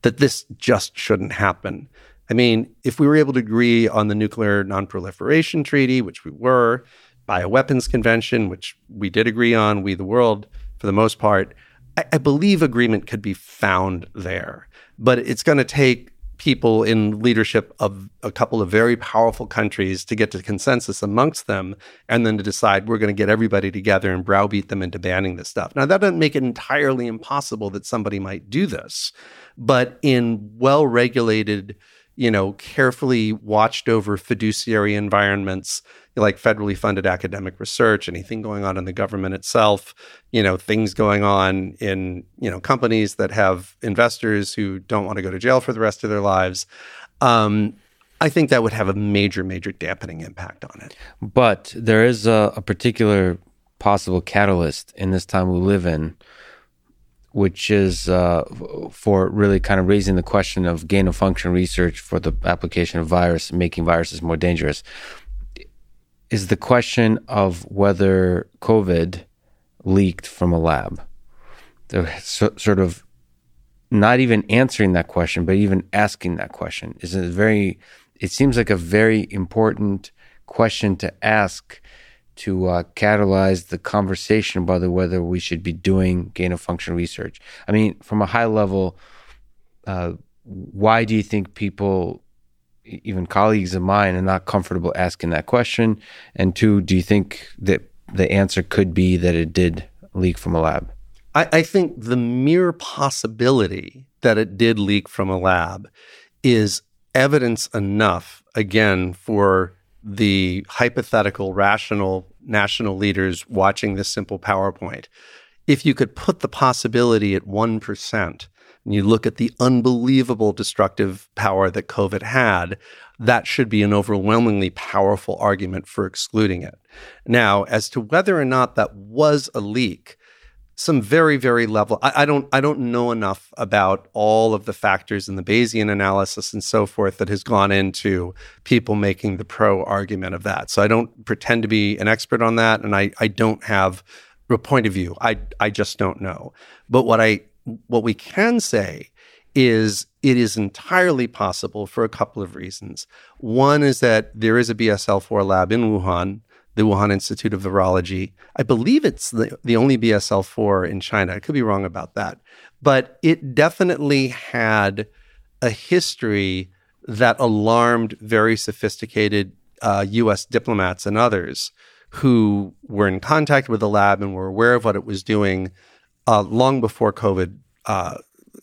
that this just shouldn't happen I mean, if we were able to agree on the Nuclear Nonproliferation Treaty, which we were, Bioweapons Convention, which we did agree on, we the world for the most part, I, I believe agreement could be found there. But it's going to take people in leadership of a couple of very powerful countries to get to consensus amongst them and then to decide we're going to get everybody together and browbeat them into banning this stuff. Now, that doesn't make it entirely impossible that somebody might do this, but in well regulated, you know, carefully watched over fiduciary environments, like federally funded academic research, anything going on in the government itself, you know, things going on in, you know, companies that have investors who don't want to go to jail for the rest of their lives. Um, I think that would have a major, major dampening impact on it. But there is a, a particular possible catalyst in this time we live in, which is uh, for really kind of raising the question of gain of function research for the application of virus, making viruses more dangerous is the question of whether COVID leaked from a lab. So, sort of not even answering that question, but even asking that question is a very, it seems like a very important question to ask to uh, catalyze the conversation about whether we should be doing gain of function research. I mean, from a high level, uh, why do you think people even colleagues of mine are not comfortable asking that question? And two, do you think that the answer could be that it did leak from a lab? I, I think the mere possibility that it did leak from a lab is evidence enough, again, for the hypothetical, rational national leaders watching this simple PowerPoint. If you could put the possibility at 1%, and you look at the unbelievable destructive power that COVID had, that should be an overwhelmingly powerful argument for excluding it. Now, as to whether or not that was a leak, some very, very level. I, I, don't I don't know enough about all of the factors in the Bayesian analysis and so forth that has gone into people making the pro argument of that. So I don't pretend to be an expert on that, and I, I don't have a point of view. I I just don't know. But what I what we can say is it is entirely possible for a couple of reasons. One is that there is a BSL 4 lab in Wuhan, the Wuhan Institute of Virology. I believe it's the, the only BSL 4 in China. I could be wrong about that. But it definitely had a history that alarmed very sophisticated uh, US diplomats and others who were in contact with the lab and were aware of what it was doing uh, long before COVID uh,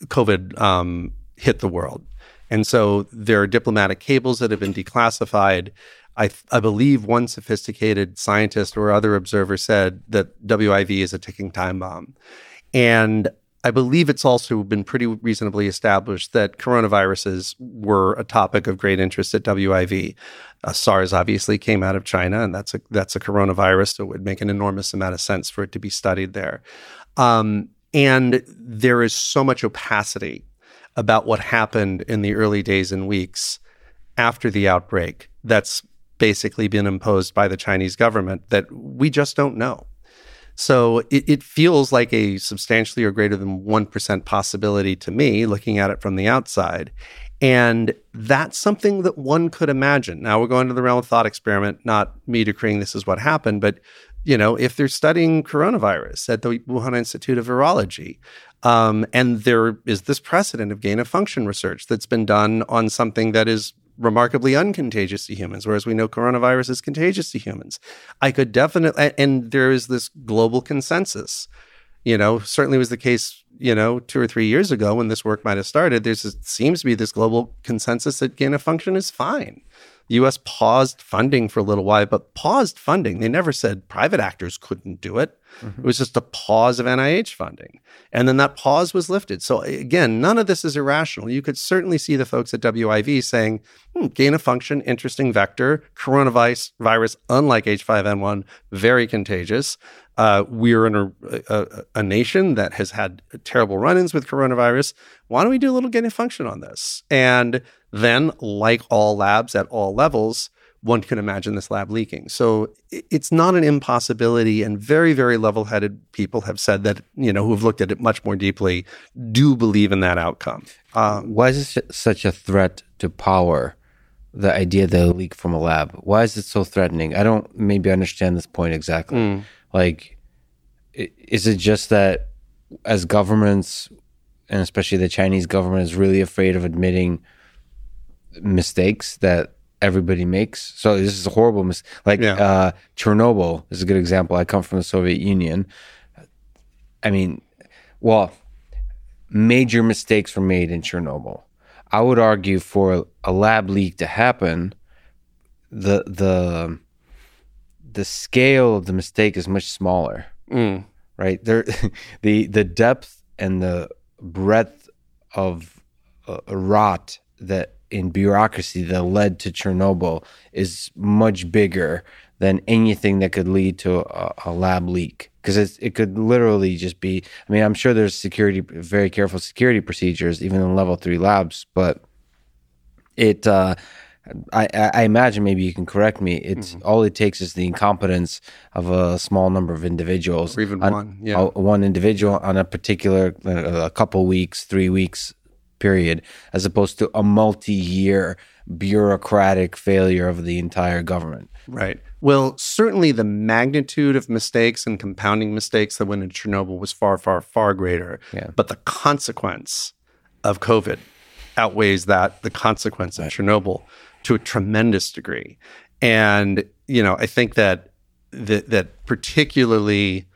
COVID um, hit the world. And so there are diplomatic cables that have been declassified. I, I, believe one sophisticated scientist or other observer said that WIV is a ticking time bomb. And I believe it's also been pretty reasonably established that coronaviruses were a topic of great interest at WIV. Uh, SARS obviously came out of China, and that's a that's a coronavirus, so it would make an enormous amount of sense for it to be studied there. Um, and there is so much opacity about what happened in the early days and weeks after the outbreak that's basically been imposed by the Chinese government that we just don't know. So it, it, feels like a substantially or greater than 1% possibility to me, looking at it from the outside. And that's something that one could imagine. Now we're going to the realm of thought experiment, not me decreeing this is what happened, but you know, if they're studying coronavirus at the Wuhan Institute of Virology, um, and there is this precedent of gain of function research that's been done on something that is remarkably uncontagious to humans, whereas we know coronavirus is contagious to humans. I could definitely, and there is this global consensus. You know, certainly was the case, you know, two or three years ago when this work might have started. There seems to be this global consensus that gain of function is fine. The US paused funding for a little while, but paused funding. They never said private actors couldn't do it. Mm-hmm. It was just a pause of NIH funding. And then that pause was lifted. So again, none of this is irrational. You could certainly see the folks at WIV saying, hmm, gain of function, interesting vector, coronavirus, virus, unlike H5N1, very contagious. Uh, we're in a, a, a, nation that has had terrible run-ins with coronavirus. Why don't we do a little gain of function on this? And then, like all labs at all levels, one can imagine this lab leaking. So it's not an impossibility. And very, very level headed people have said that, you know, who have looked at it much more deeply, do believe in that outcome. Um, Why is it such a threat to power? The idea that a leak from a lab. Why is it so threatening? I don't maybe understand this point exactly. Mm. Like, is it just that as governments, and especially the Chinese government, is really afraid of admitting mistakes that everybody makes. So this is a horrible mistake. Like Yeah. uh, Chernobyl is a good example. I come from the Soviet Union. I mean, well, major mistakes were made in Chernobyl. I would argue for a lab leak to happen, the the the scale of the mistake is much smaller Mm. right there the the depth and the breadth of uh, rot that in bureaucracy that led to chernobyl is much bigger than anything that could lead to a, a lab leak because it could literally just be i mean i'm sure there's security very careful security procedures even in level three labs but it uh I, I imagine maybe you can correct me. It's all it takes is the incompetence of a small number of individuals, Or even on- one, yeah. one individual on a particular uh, a couple weeks, three weeks period, as opposed to a multi-year bureaucratic failure of the entire government. Right. Well, certainly the magnitude of mistakes and compounding mistakes that went in Chernobyl was far, far, far greater. Yeah. But the consequence of COVID outweighs that, the consequence of Chernobyl to a tremendous degree. And, you know, I think that that, that particularly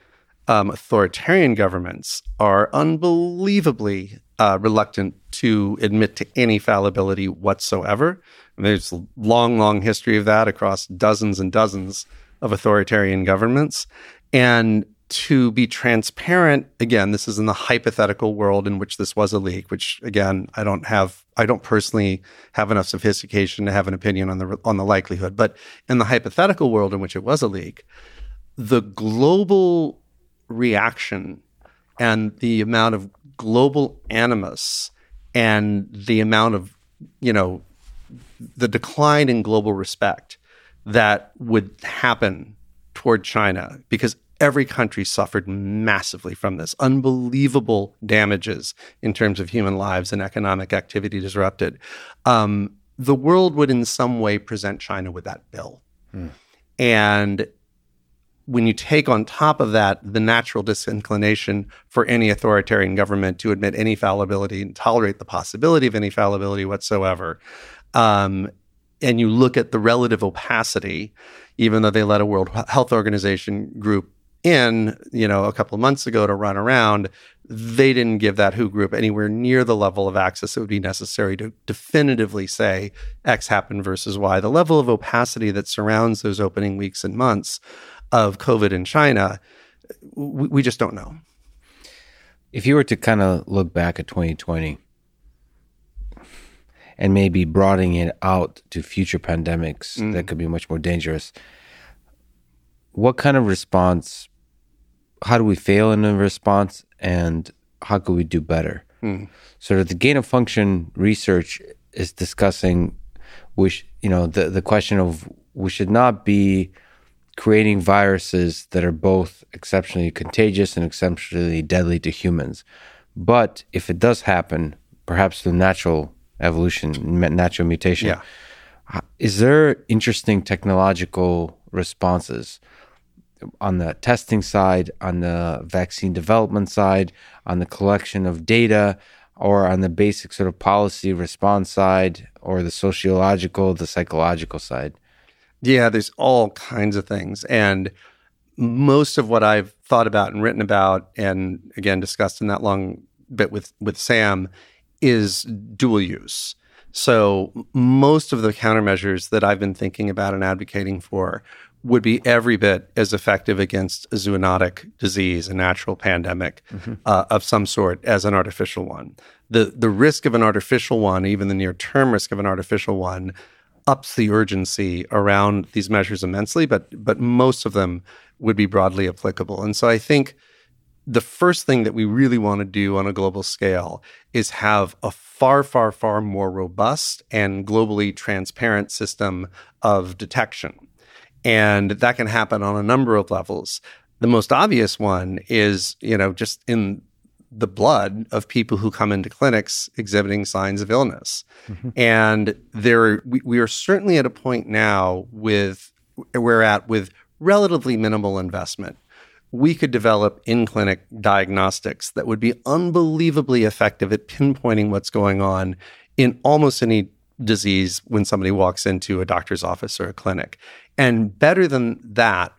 um, authoritarian governments are unbelievably uh, reluctant to admit to any fallibility whatsoever. And there's a long, long history of that across dozens and dozens of authoritarian governments. And to be transparent, again, this is in the hypothetical world in which this was a leak, which again, I don't have, I don't personally have enough sophistication to have an opinion on the on the likelihood. But in the hypothetical world in which it was a leak, the global reaction and the amount of global animus and the amount of, you know, the decline in global respect that would happen toward China because every country suffered massively from this unbelievable damages in terms of human lives and economic activity disrupted. Um, the world would in some way present China with that bill. And when you take on top of that the natural disinclination for any authoritarian government to admit any fallibility and tolerate the possibility of any fallibility whatsoever, um, and you look at the relative opacity, even though they let a World Health Organization group in, you know, a couple of months ago to run around, they didn't give that WHO group anywhere near the level of access that would be necessary to definitively say X happened versus Y. The level of opacity that surrounds those opening weeks and months of COVID in China, we, we just don't know. If you were to kind of look back at 2020 and maybe broadening it out to future pandemics mm. that could be much more dangerous, what kind of response? How do we fail in a response, and how could we do better? Hmm. So that the gain of function research is discussing, which you know, the the question of we should not be creating viruses that are both exceptionally contagious and exceptionally deadly to humans. But if it does happen, perhaps through natural evolution, natural mutation, Yeah. is there interesting technological responses on the testing side, on the vaccine development side, on the collection of data, or on the basic sort of policy response side, or the sociological, the psychological side? Yeah, there's all kinds of things. And most of what I've thought about and written about, and again discussed in that long bit with with Sam, is dual use. So most of the countermeasures that I've been thinking about and advocating for would be every bit as effective against a zoonotic disease, a natural pandemic uh, of some sort, as an artificial one. The the risk of an artificial one, even the near term risk of an artificial one, ups the urgency around these measures immensely, but but most of them would be broadly applicable. And so I think the first thing that we really want to do on a global scale is have a far, far, far more robust and globally transparent system of detection. And that can happen on a number of levels. The most obvious one is, you know, just in the blood of people who come into clinics exhibiting signs of illness. Mm-hmm. And there, we, we are certainly at a point now with we're at with relatively minimal investment. We could develop in clinic diagnostics that would be unbelievably effective at pinpointing what's going on in almost any disease when somebody walks into a doctor's office or a clinic. And better than that,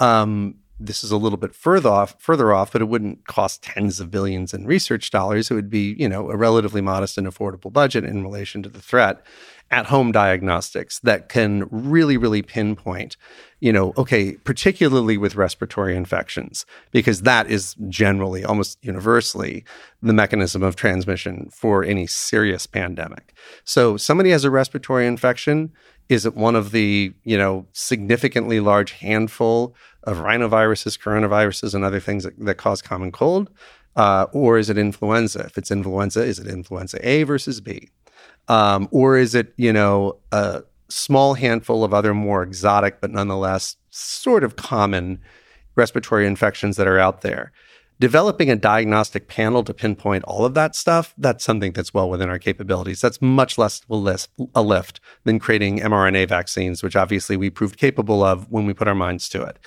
um, this is a little bit further off, further off, but it wouldn't cost tens of billions in research dollars. It would be, you know, a relatively modest and affordable budget in relation to the threat at home diagnostics that can really, really pinpoint, you know, okay, particularly with respiratory infections, because that is generally, almost universally, the mechanism of transmission for any serious pandemic. So somebody has a respiratory infection. Is it one of the, you know, significantly large handful of rhinoviruses, coronaviruses, and other things that, that cause common cold? Uh, or is it influenza? If it's influenza, is it influenza A versus B? Um, or is it, you know, a small handful of other more exotic, but nonetheless sort of common respiratory infections that are out there? Developing a diagnostic panel to pinpoint all of that stuff, that's something that's well within our capabilities. That's much less a lift than creating mRNA vaccines, which obviously we proved capable of when we put our minds to it.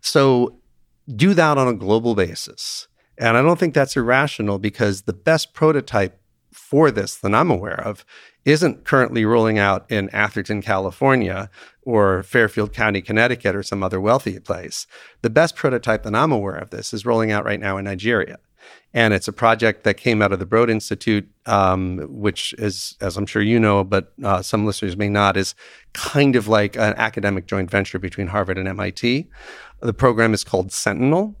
So do that on a global basis. And I don't think that's irrational because the best prototype for this that I'm aware of isn't currently rolling out in Atherton, California, or Fairfield County, Connecticut, or some other wealthy place. The best prototype that I'm aware of this is rolling out right now in Nigeria. And it's a project that came out of the Broad Institute, um, which is, as I'm sure you know, but uh, some listeners may not, is kind of like an academic joint venture between Harvard and MIT. The program is called Sentinel,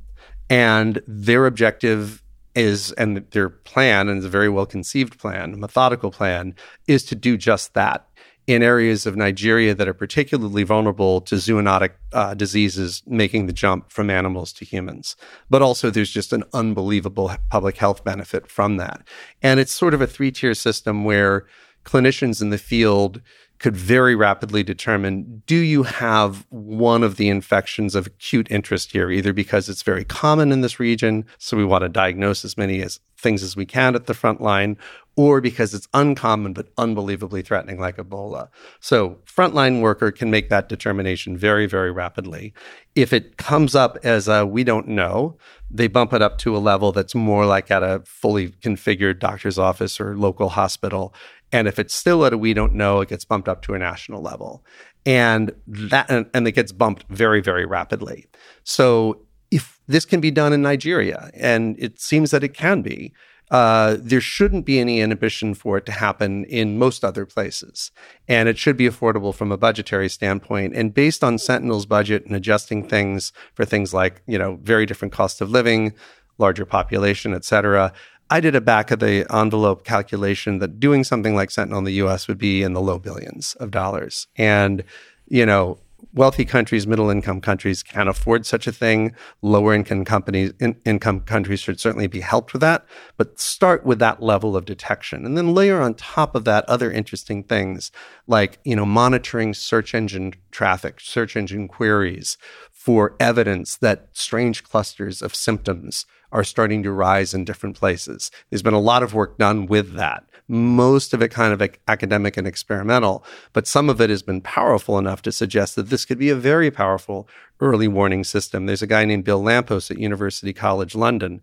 and their objective is and their plan and it's a very well conceived plan, methodical plan, is to do just that in areas of Nigeria that are particularly vulnerable to zoonotic uh, diseases, making the jump from animals to humans. But also, there's just an unbelievable public health benefit from that. And it's sort of a three tier system where clinicians in the field could very rapidly determine do you have one of the infections of acute interest here, either because it's very common in this region, so we want to diagnose as many as things as we can at the front line, or because it's uncommon but unbelievably threatening, like Ebola. So, frontline worker can make that determination very, very rapidly. If it comes up as a we don't know, they bump it up to a level that's more like at a fully configured doctor's office or local hospital. And if it's still at a we don't know, it gets bumped up to a national level. And that and, and it gets bumped very, very rapidly. So if this can be done in Nigeria, and it seems that it can be, uh, there shouldn't be any inhibition for it to happen in most other places. And it should be affordable from a budgetary standpoint. And based on Sentinel's budget and adjusting things for things like, you know, very different cost of living, larger population, et cetera, I did a back of the envelope calculation that doing something like Sentinel in the US would be in the low billions of dollars. And, you know, wealthy countries, middle income countries can't afford such a thing. Lower income companies, in, income countries should certainly be helped with that, but start with that level of detection and then layer on top of that other interesting things like, you know, monitoring search engine traffic, search engine queries for evidence that strange clusters of symptoms are starting to rise in different places. There's been a lot of work done with that. Most of it kind of academic and experimental, but some of it has been powerful enough to suggest that this could be a very powerful early warning system. There's a guy named Bill Lampos at University College London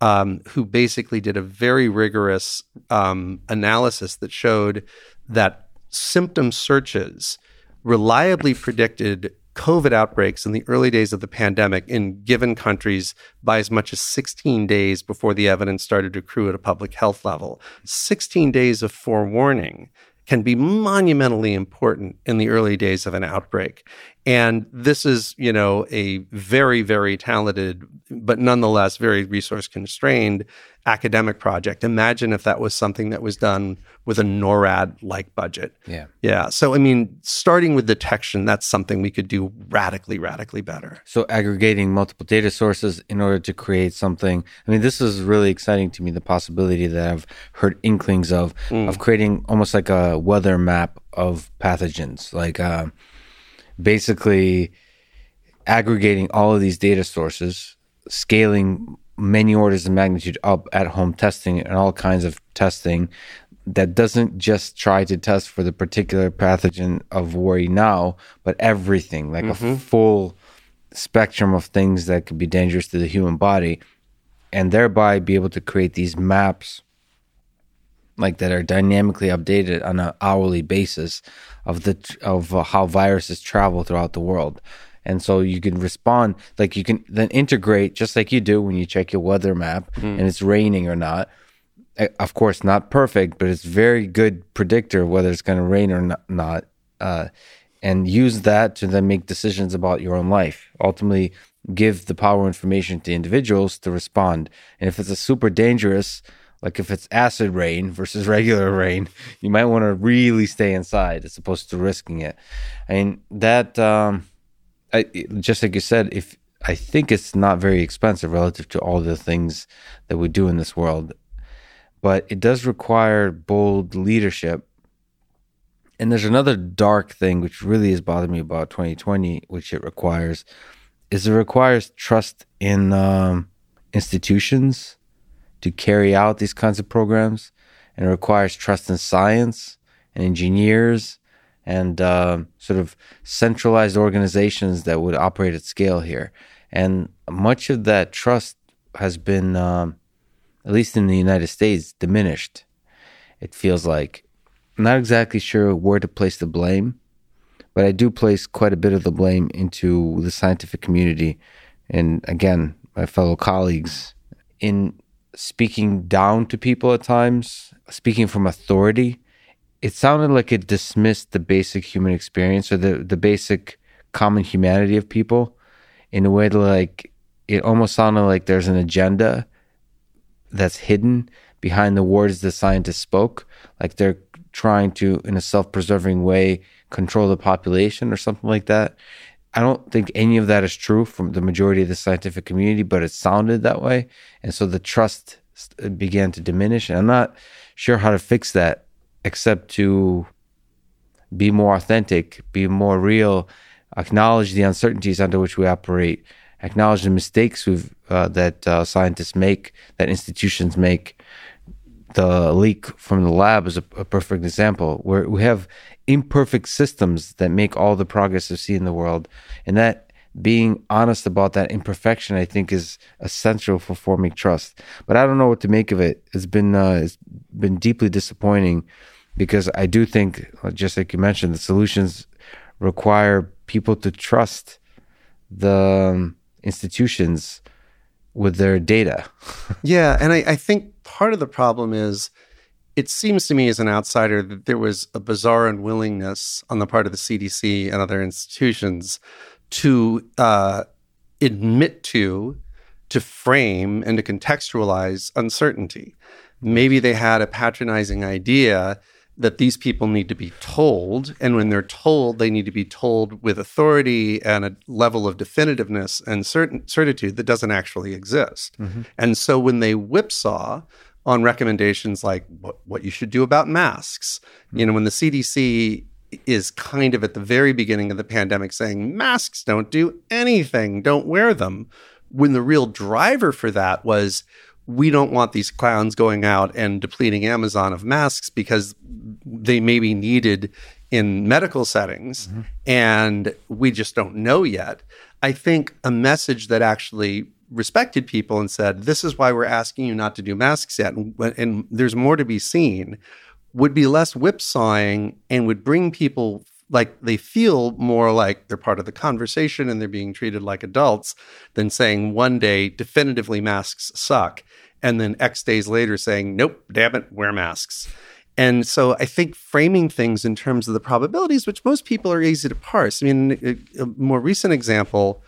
um, who basically did a very rigorous um, analysis that showed that symptom searches reliably predicted COVID outbreaks in the early days of the pandemic in given countries by as much as 16 days before the evidence started to accrue at a public health level. 16 days of forewarning can be monumentally important in the early days of an outbreak. And this is, you know, a very, very talented, but nonetheless very resource constrained academic project. Imagine if that was something that was done with a NORAD like budget. Yeah. Yeah. So, I mean, starting with detection, that's something we could do radically, radically better. So, aggregating multiple data sources in order to create something. I mean, this is really exciting to me the possibility that I've heard inklings of, mm. of creating almost like a weather map of pathogens. Like, uh, basically aggregating all of these data sources, scaling many orders of magnitude up at home testing and all kinds of testing that doesn't just try to test for the particular pathogen of worry now, but everything, like mm-hmm. a full spectrum of things that could be dangerous to the human body, and thereby be able to create these maps like that are dynamically updated on an hourly basis of the of uh, how viruses travel throughout the world. And so you can respond like you can then integrate just like you do when you check your weather map mm. and it's raining or not. Of course, not perfect, but it's very good predictor whether it's going to rain or not. Uh, and use that to then make decisions about your own life. Ultimately, give the power information to individuals to respond. And if it's a super dangerous like if it's acid rain versus regular rain, you might want to really stay inside as opposed to risking it. I mean that, um, I, just like you said, if I think it's not very expensive relative to all the things that we do in this world, but it does require bold leadership. And there's another dark thing which really has bothered me about 2020, which it requires, is it requires trust in um, institutions to carry out these kinds of programs, and it requires trust in science and engineers and uh, sort of centralized organizations that would operate at scale here. And much of that trust has been, um, at least in the United States, diminished. It feels like. I'm not exactly sure where to place the blame, but I do place quite a bit of the blame into the scientific community and, again, my fellow colleagues in speaking down to people at times, speaking from authority, it sounded like it dismissed the basic human experience or the, the basic common humanity of people in a way that like it almost sounded like there's an agenda that's hidden behind the words the scientists spoke like they're trying to in a self-preserving way control the population or something like that I don't think any of that is true from the majority of the scientific community, but it sounded that way. And so the trust uh, began to diminish. And I'm not sure how to fix that except to be more authentic, be more real, acknowledge the uncertainties under which we operate, acknowledge the mistakes uh, that uh, scientists make, that institutions make. The leak from the lab is a, a perfect example where we have imperfect systems that make all the progress we see in the world. And that being honest about that imperfection, I think, is essential for forming trust. But I don't know what to make of it. It's been uh, it's been deeply disappointing because I do think, just like you mentioned, the solutions require people to trust the um, institutions with their data. yeah, and I, I think part of the problem is it seems to me as an outsider that there was a bizarre unwillingness on the part of the CDC and other institutions to uh, admit to, to frame, and to contextualize uncertainty. Maybe they had a patronizing idea that these people need to be told. And when they're told, they need to be told with authority and a level of definitiveness and certain certitude that doesn't actually exist. Mm-hmm. And so when they whipsaw on recommendations like what, what you should do about masks. You know, when the CDC is kind of at the very beginning of the pandemic saying masks don't do anything, don't wear them, when the real driver for that was we don't want these clowns going out and depleting Amazon of masks because they may be needed in medical settings mm-hmm. and we just don't know yet. I think a message that actually respected people and said, This is why we're asking you not to do masks yet. And, and there's more to be seen, would be less whipsawing and would bring people like they feel more like they're part of the conversation and they're being treated like adults than saying one day definitively masks suck and then X days later saying, Nope, damn it, wear masks. And so I think framing things in terms of the probabilities, which most people are easy to parse. I mean, a, a more recent example,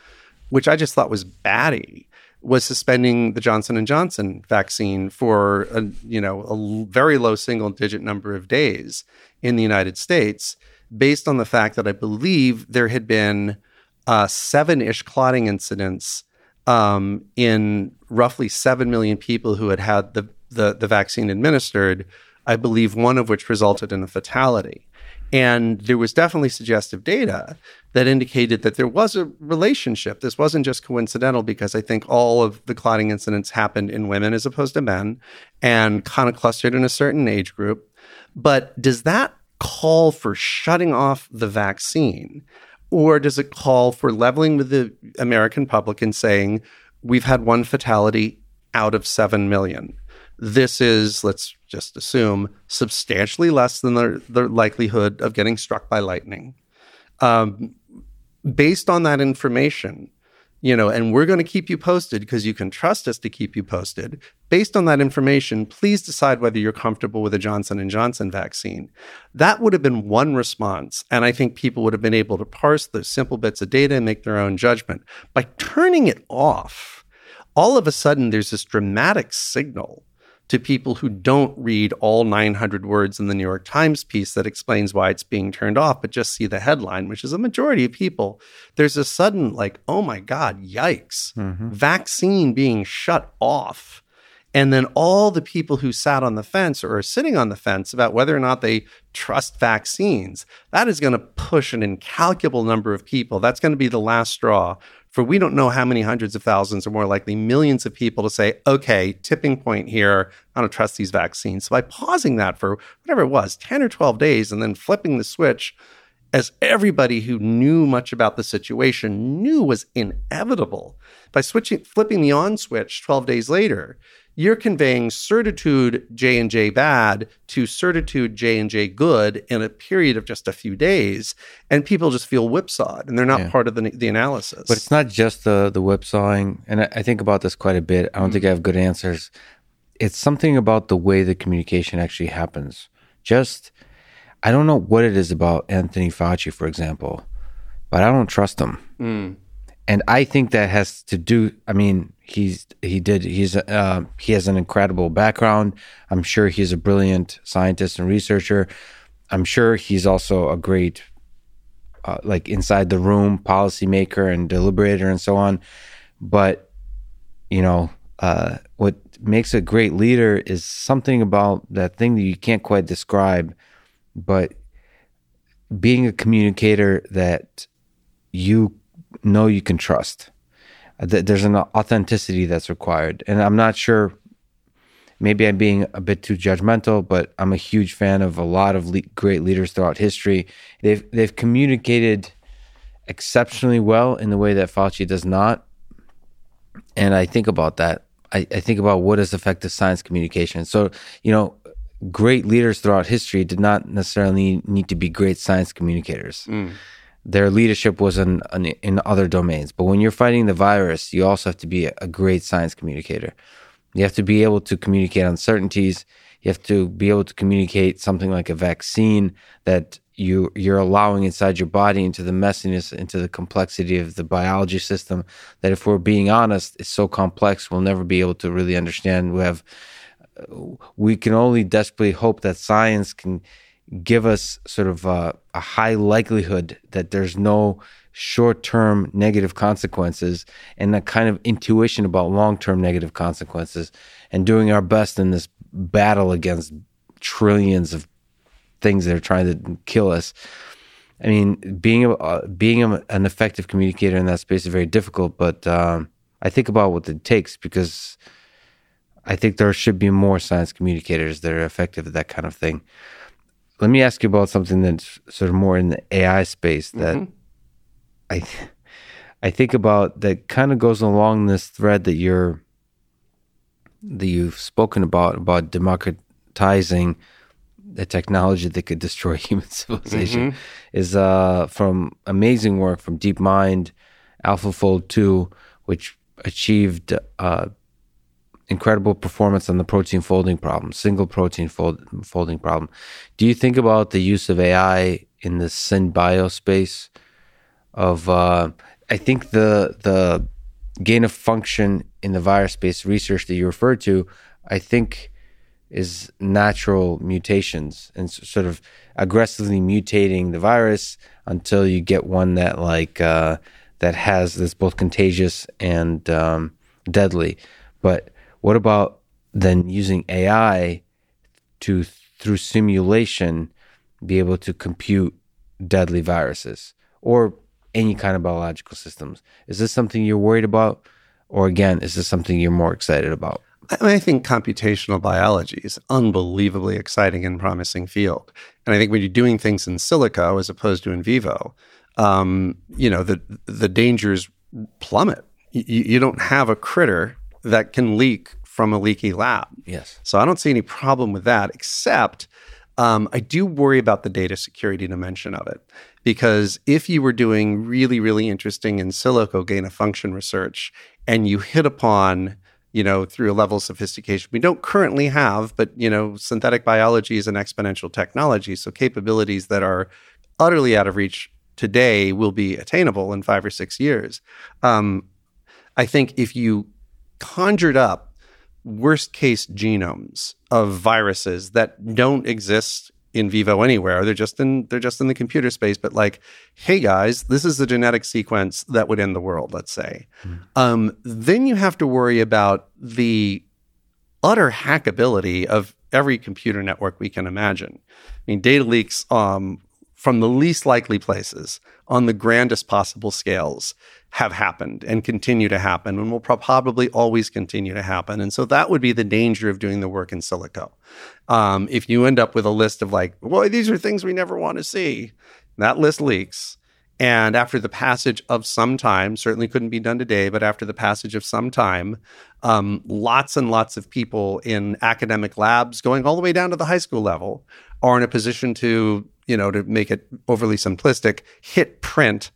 which I just thought was batty, was suspending the Johnson and Johnson vaccine for a you know a very low single digit number of days in the United States, based on the fact that I believe there had been uh, seven ish clotting incidents um, in roughly seven million people who had had the, the the vaccine administered. I believe one of which resulted in a fatality. And there was definitely suggestive data that indicated that there was a relationship. This wasn't just coincidental because I think all of the clotting incidents happened in women as opposed to men and kind of clustered in a certain age group. But does that call for shutting off the vaccine? Or does it call for leveling with the American public and saying, we've had one fatality out of 7 million? This is, let's just assume, substantially less than the, the likelihood of getting struck by lightning. Um, based on that information, you know, and we're going to keep you posted because you can trust us to keep you posted. Based on that information, please decide whether you're comfortable with a Johnson and Johnson vaccine. That would have been one response, and I think people would have been able to parse those simple bits of data and make their own judgment. By turning it off, all of a sudden there's this dramatic signal to people who don't read all 900 words in the New York Times piece that explains why it's being turned off, but just see the headline, which is a majority of people. There's a sudden, like, oh my God, yikes, mm-hmm. vaccine being shut off. And then all the people who sat on the fence or are sitting on the fence about whether or not they trust vaccines, that is going to push an incalculable number of people. That's going to be the last straw for we don't know how many hundreds of thousands or more likely millions of people to say, okay, tipping point here, I don't trust these vaccines. So by pausing that for whatever it was, 10 or 12 days, and then flipping the switch, as everybody who knew much about the situation knew was inevitable, by switching, flipping the on switch 12 days later, you're conveying certitude J&J bad to certitude J&J good in a period of just a few days and people just feel whipsawed and they're not yeah. part of the, the analysis. But it's not just the the whipsawing and I, I think about this quite a bit. I don't mm think I have good answers. It's something about the way the communication actually happens. Just I don't know what it is about Anthony Fauci for example, but I don't trust him. Mm and I think that has to do. I mean, he's he did he's uh, he has an incredible background. I'm sure he's a brilliant scientist and researcher. I'm sure he's also a great uh, like inside the room policymaker and deliberator and so on. But you know, uh, what makes a great leader is something about that thing that you can't quite describe, but being a communicator that you know you can trust. There's an authenticity that's required, and I'm not sure. Maybe I'm being a bit too judgmental, but I'm a huge fan of a lot of le- great leaders throughout history. They've they've communicated exceptionally well in the way that Fauci does not, and I think about that. I, I think about what is effective science communication. So you know, great leaders throughout history did not necessarily need to be great science communicators. Mm their leadership was in, in other domains. But when you're fighting the virus, you also have to be a great science communicator. You have to be able to communicate uncertainties. You have to be able to communicate something like a vaccine that you you're allowing inside your body into the messiness, into the complexity of the biology system. That if we're being honest, it's so complex we'll never be able to really understand. We have we can only desperately hope that science can give us sort of a, a high likelihood that there's no short term negative consequences and a kind of intuition about long term negative consequences and doing our best in this battle against trillions of things that are trying to kill us. I mean, being a, uh, being a, an effective communicator in that space is very difficult, but um, I think about what it takes because I think there should be more science communicators that are effective at that kind of thing. Let me ask you about something that's sort of more in the AI space that mm-hmm. I I think about that kind of goes along this thread that you're that you've spoken about about democratizing the technology that could destroy human civilization mm-hmm. is uh, from amazing work from DeepMind, AlphaFold 2, which achieved uh, incredible performance on the protein folding problem, single protein fold, folding problem. Do you think about the use of AI in the synbio space? Of uh, I think the the gain of function in the virus based research that you referred to, I think is natural mutations and sort of aggressively mutating the virus until you get one that like uh, that has that's both contagious and um, deadly. But what about then using AI to, through simulation, be able to compute deadly viruses or any kind of biological systems? Is this something you're worried about? Or again, is this something you're more excited about? I think computational biology is unbelievably exciting and promising field. And I think when you're doing things in silico as opposed to in vivo, um, you know, the the dangers plummet. You, you don't have a critter that can leak from a leaky lab. Yes. So I don't see any problem with that, except um, I do worry about the data security dimension of it. Because if you were doing really, really interesting in silico gain of function research and you hit upon, you know, through a level of sophistication we don't currently have, but, you know, synthetic biology is an exponential technology. So capabilities that are utterly out of reach today will be attainable in five or six years. Um, I think if you conjured up worst case genomes of viruses that don't exist in vivo anywhere. They're just in they're just in the computer space but like hey guys this is the genetic sequence that would end the world let's say. Mm. um, then you have to worry about the utter hackability of every computer network we can imagine. I mean data leaks um, from the least likely places on the grandest possible scales have happened and continue to happen and will probably always continue to happen. And so that would be the danger of doing the work in silico. Um, if you end up with a list of like, well, these are things we never want to see, that list leaks. And after the passage of some time, certainly couldn't be done today, but after the passage of some time, um, lots and lots of people in academic labs, going all the way down to the high school level, are in a position to you know, to make it overly simplistic, hit print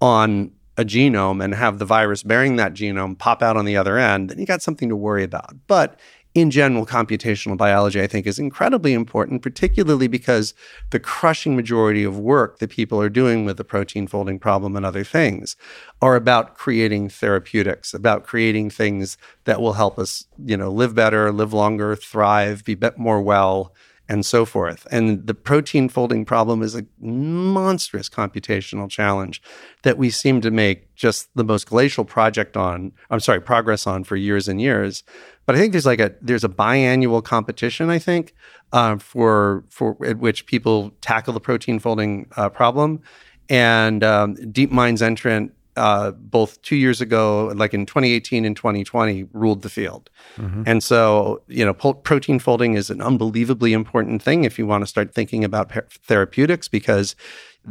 on a genome and have the virus bearing that genome pop out on the other end, then you got something to worry about. But in general, computational biology, I think, is incredibly important, particularly because the crushing majority of work that people are doing with the protein folding problem and other things are about creating therapeutics, about creating things that will help us, you know, live better, live longer, thrive, be more well, and so forth. And the protein folding problem is a monstrous computational challenge that we seem to make just the most glacial project on, I'm sorry, progress on for years and years. But I think there's like a there's a biannual competition, I think, uh, for for at which people tackle the protein folding uh, problem. And um, DeepMind's entrant uh, both two years ago, like in 2018 and 2020, ruled the field. Mm-hmm. And so, you know, po- protein folding is an unbelievably important thing if you want to start thinking about per- therapeutics because,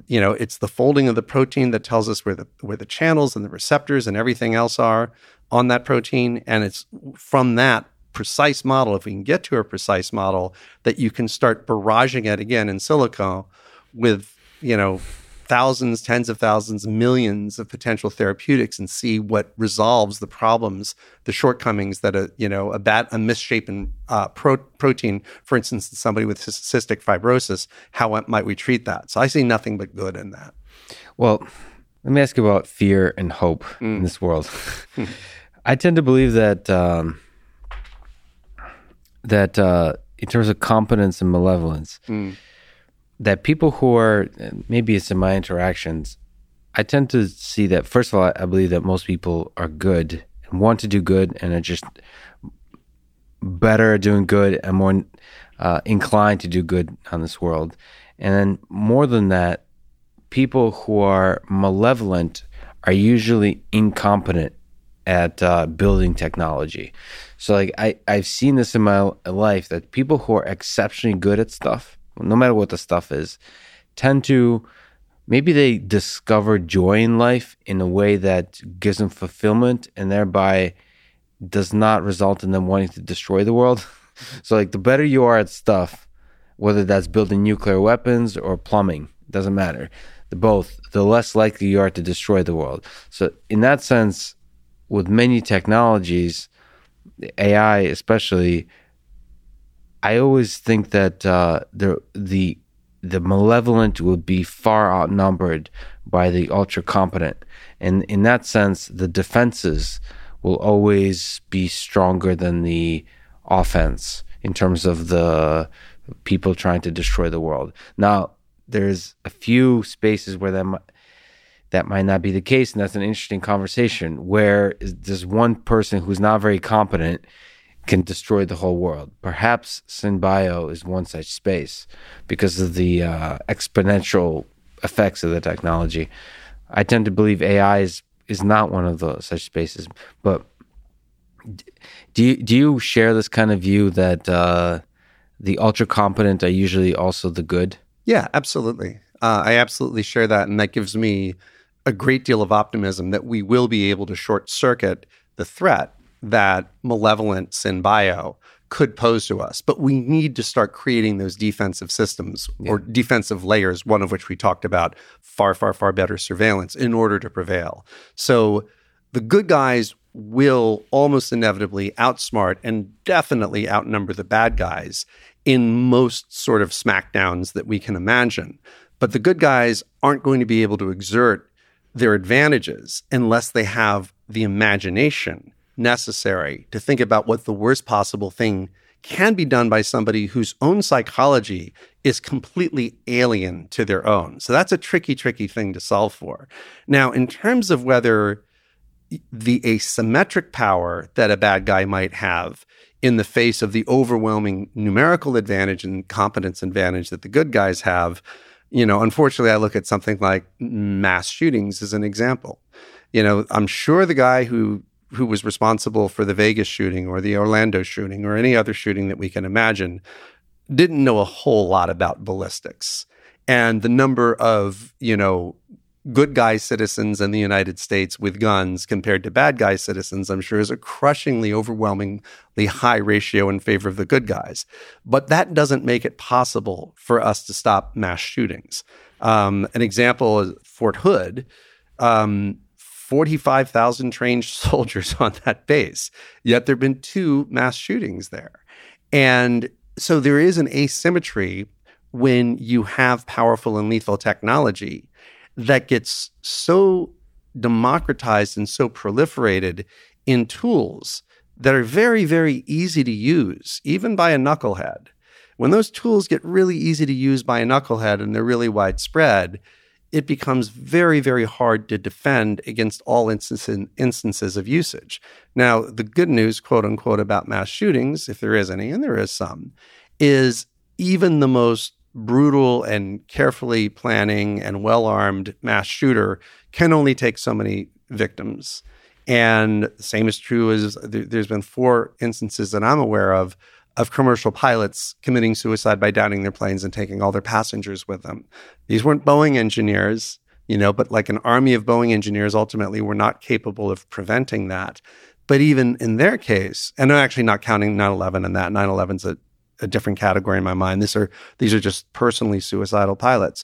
you know, it's the folding of the protein that tells us where the where the channels and the receptors and everything else are on that protein, and it's from that precise model, if we can get to a precise model, that you can start barraging it again in silico with, you know, thousands, tens of thousands, millions of potential therapeutics and see what resolves the problems, the shortcomings that a you know a bad a misshapen uh, pro- protein, for instance, somebody with cystic fibrosis, how might we treat that? So I see nothing but good in that. Well, let me ask you about fear and hope mm. in this world. I tend to believe that um, that uh, in terms of competence and malevolence. Mm that people who are maybe it's in my interactions, I tend to see that first of all, I believe that most people are good and want to do good and are just better at doing good and more uh, inclined to do good on this world. And then more than that, people who are malevolent are usually incompetent at uh, building technology. So like I, I've seen this in my life that people who are exceptionally good at stuff no matter what the stuff is, tend to maybe they discover joy in life in a way that gives them fulfillment and thereby does not result in them wanting to destroy the world. so, like, the better you are at stuff, whether that's building nuclear weapons or plumbing, doesn't matter. The both, the less likely you are to destroy the world. So, in that sense, with many technologies, AI especially, I always think that uh, the the the malevolent would be far outnumbered by the ultra competent, and in that sense, the defenses will always be stronger than the offense in terms of the people trying to destroy the world. Now, there's a few spaces where that might, that might not be the case, and that's an interesting conversation. Where there's one person who's not very competent can destroy the whole world. Perhaps SynBio is one such space because of the uh, exponential effects of the technology. I tend to believe AI is, is not one of those such spaces. But do you, do you share this kind of view that uh, the ultra competent are usually also the good? Yeah, absolutely. Uh, I absolutely share that. And that gives me a great deal of optimism that we will be able to short circuit the threat that malevolent bio could pose to us. But we need to start creating those defensive systems yeah. or defensive layers, one of which we talked about far, far, far better surveillance in order to prevail. So the good guys will almost inevitably outsmart and definitely outnumber the bad guys in most sort of smackdowns that we can imagine. But the good guys aren't going to be able to exert their advantages unless they have the imagination necessary to think about what the worst possible thing can be done by somebody whose own psychology is completely alien to their own. So that's a tricky, tricky thing to solve for. Now, in terms of whether the asymmetric power that a bad guy might have in the face of the overwhelming numerical advantage and competence advantage that the good guys have, you know, unfortunately, I look at something like mass shootings as an example. You know, I'm sure the guy who who was responsible for the Vegas shooting or the Orlando shooting or any other shooting that we can imagine didn't know a whole lot about ballistics. And the number of, you know, good guy citizens in the United States with guns compared to bad guy citizens, I'm sure is a crushingly, overwhelmingly high ratio in favor of the good guys. But that doesn't make it possible for us to stop mass shootings. Um, an example is Fort Hood. Um, 45,000 trained soldiers on that base, yet there have been two mass shootings there. And so there is an asymmetry when you have powerful and lethal technology that gets so democratized and so proliferated in tools that are very, very easy to use, even by a knucklehead. When those tools get really easy to use by a knucklehead and they're really widespread, it becomes very, very hard to defend against all instances, instances of usage. Now, the good news, quote unquote, about mass shootings, if there is any, and there is some, is even the most brutal and carefully planning and well armed mass shooter can only take so many victims. And the same is true as there's been four instances that I'm aware of of commercial pilots committing suicide by downing their planes and taking all their passengers with them. These weren't Boeing engineers, you know, but like an army of Boeing engineers ultimately were not capable of preventing that. But even in their case, and I'm actually not counting 9/11 and that 9/11's a, a different category in my mind. These are these are just personally suicidal pilots.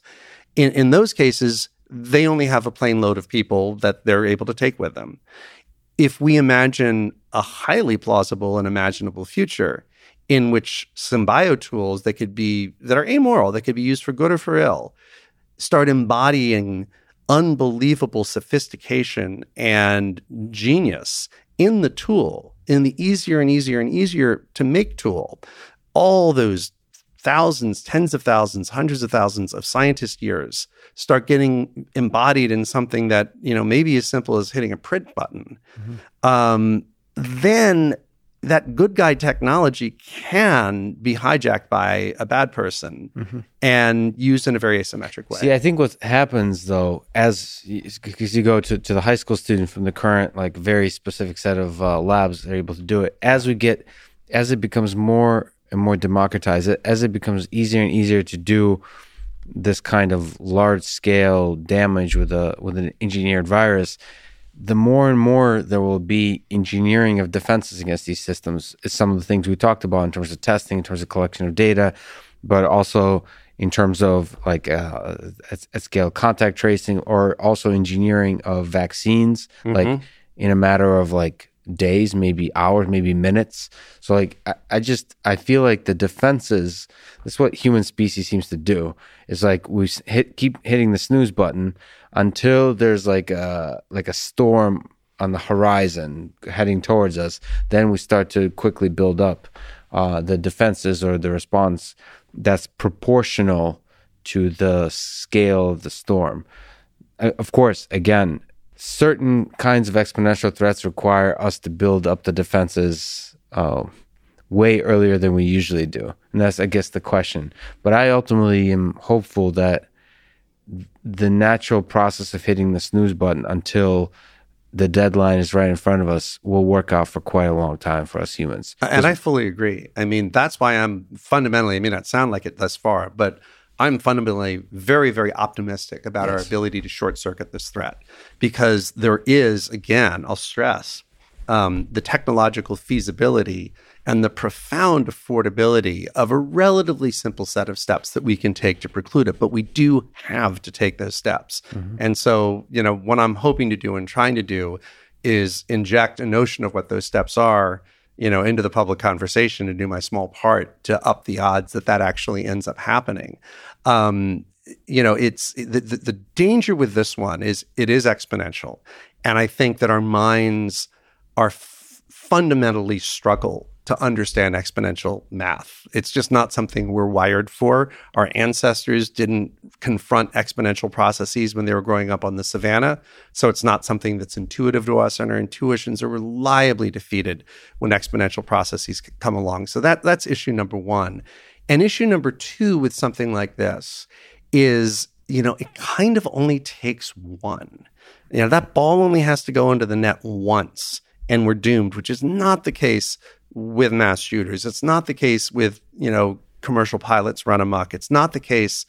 In in those cases, they only have a plane load of people that they're able to take with them. If we imagine a highly plausible and imaginable future in which synbio tools that could be that are amoral, that could be used for good or for ill, start embodying unbelievable sophistication and genius in the tool, in the easier and easier and easier to make tool. All those thousands, tens of thousands, hundreds of thousands of scientist years start getting embodied in something that, you know, maybe as simple as hitting a print button. Mm-hmm. Um, then that good guy technology can be hijacked by a bad person mm-hmm. and used in a very asymmetric way. See, I think what happens though, as because you go to, to the high school student from the current like very specific set of uh, labs, they're able to do it. As we get, as it becomes more and more democratized, as it becomes easier and easier to do this kind of large scale damage with a with an engineered virus the more and more there will be engineering of defenses against these systems is some of the things we talked about in terms of testing, in terms of collection of data, but also in terms of like uh, at, at, scale contact tracing or also engineering of vaccines, mm-hmm. like in a matter of like days, maybe hours, maybe minutes. So like I, I just I feel like the defenses. That's what human species seems to do. Is like we hit keep hitting the snooze button until there's like a like a storm on the horizon heading towards us. Then we start to quickly build up uh, the defenses or the response that's proportional to the scale of the storm. Uh, of course, again, certain kinds of exponential threats require us to build up the defenses uh, way earlier than we usually do. And that's, I guess, the question. But I ultimately am hopeful that the natural process of hitting the snooze button until the deadline is right in front of us will work out for quite a long time for us humans. And I fully agree. I mean, that's why I'm fundamentally, I may not sound like it thus far, but I'm fundamentally very, very optimistic about yes. our ability to short circuit this threat because there is, again, I'll stress, um, the technological feasibility and the profound affordability of a relatively simple set of steps that we can take to preclude it. But we do have to take those steps. Mm-hmm. And so, you know, what I'm hoping to do and trying to do is inject a notion of what those steps are you know into the public conversation and do my small part to up the odds that that actually ends up happening. Um, you know it's the, the, the danger with this one is it is exponential. And i think that our minds are f- fundamentally struggle to understand exponential math. It's just not something we're wired for. Our ancestors didn't confront exponential processes when they were growing up on the savannah. So it's not something that's intuitive to us, and our intuitions are reliably defeated when exponential processes come along. So that, that's issue number one. And issue number two with something like this is, you know, it kind of only takes one. You know, that ball only has to go into the net once and we're doomed, which is not the case with mass shooters. It's not the case with, you know, commercial pilots run amok. It's not the case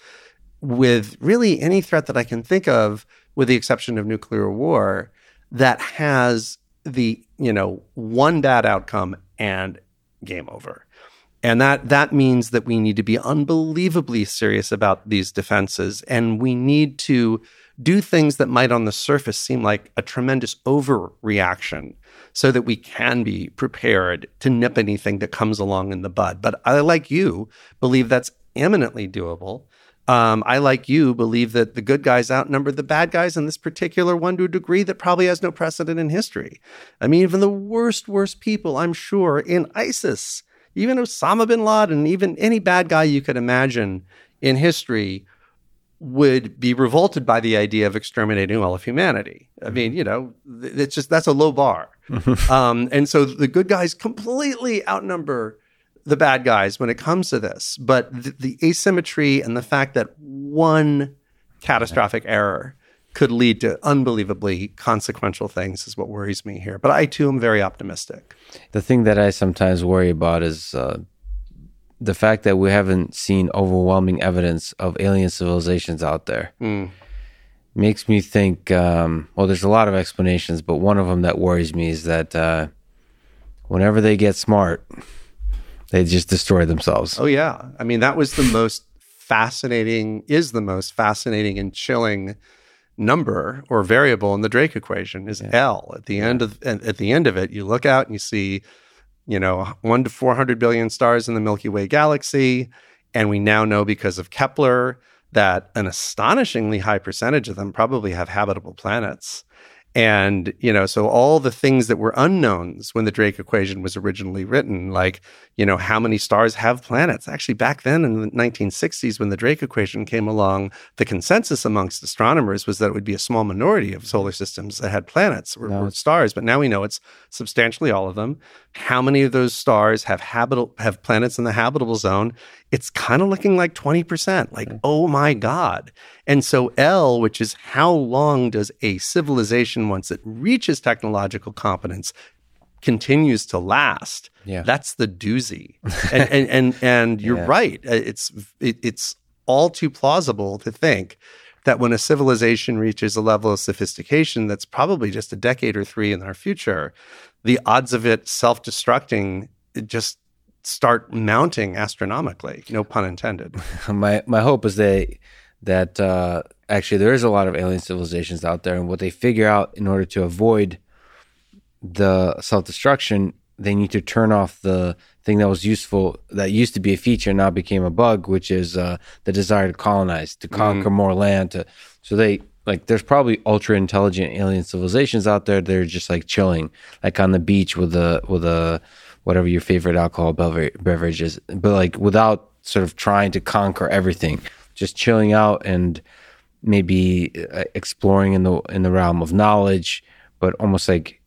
with really any threat that I can think of, with the exception of nuclear war, that has the, you know, one bad outcome and game over. And that that means that we need to be unbelievably serious about these defenses and we need to do things that might on the surface seem like a tremendous overreaction so that we can be prepared to nip anything that comes along in the bud. But I, like you, believe that's eminently doable. Um, I, like you, believe that the good guys outnumber the bad guys in this particular one to a degree that probably has no precedent in history. I mean, even the worst, worst people, I'm sure, in ISIS, even Osama bin Laden, even any bad guy you could imagine in history would be revolted by the idea of exterminating all of humanity. I mean, mm-hmm. you know, it's just that's a low bar. um, and so the good guys completely outnumber the bad guys when it comes to this. But the, the asymmetry and the fact that one catastrophic error could lead to unbelievably consequential things is what worries me here. But I too am very optimistic. The thing that I sometimes worry about is uh, the fact that we haven't seen overwhelming evidence of alien civilizations out there mm. Makes me think. Um, well, there's a lot of explanations, but one of them that worries me is that uh, whenever they get smart, they just destroy themselves. Oh yeah, I mean that was the most fascinating. Is the most fascinating and chilling number or variable in the Drake equation is yeah. L. At the end of at the end of it, you look out and you see you know, one to 400 billion stars in the Milky Way galaxy. And we now know because of Kepler that an astonishingly high percentage of them probably have habitable planets. And, you know, so all the things that were unknowns when the Drake equation was originally written, like, you know, how many stars have planets? Actually, back then in the 1960s, when the Drake equation came along, the consensus amongst astronomers was that it would be a small minority of solar systems that had planets or, no. or stars. But now we know it's substantially all of them. How many of those stars have habitable have planets in the habitable zone? It's kind of looking like 20%. Like, oh my God. And so L, which is how long does a civilization, once it reaches technological competence, continues to last. Yeah. That's the doozy. and, and, and, and you're yeah. right. Uh, it's, it, it's all too plausible to think that when a civilization reaches a level of sophistication that's probably just a decade or three in our future, the odds of it self destructing just start mounting astronomically. No pun intended. my my hope is that that uh, actually there is a lot of alien civilizations out there, and what they figure out in order to avoid the self destruction, they need to turn off the thing that was useful that used to be a feature now became a bug, which is uh, the desire to colonize, to conquer mm. more land. To, so they like there's probably ultra intelligent alien civilizations out there. They're just like chilling, like on the beach with a with a whatever your favorite alcohol beverage is, but like without sort of trying to conquer everything, just chilling out and maybe uh, exploring in the in the realm of knowledge, but almost like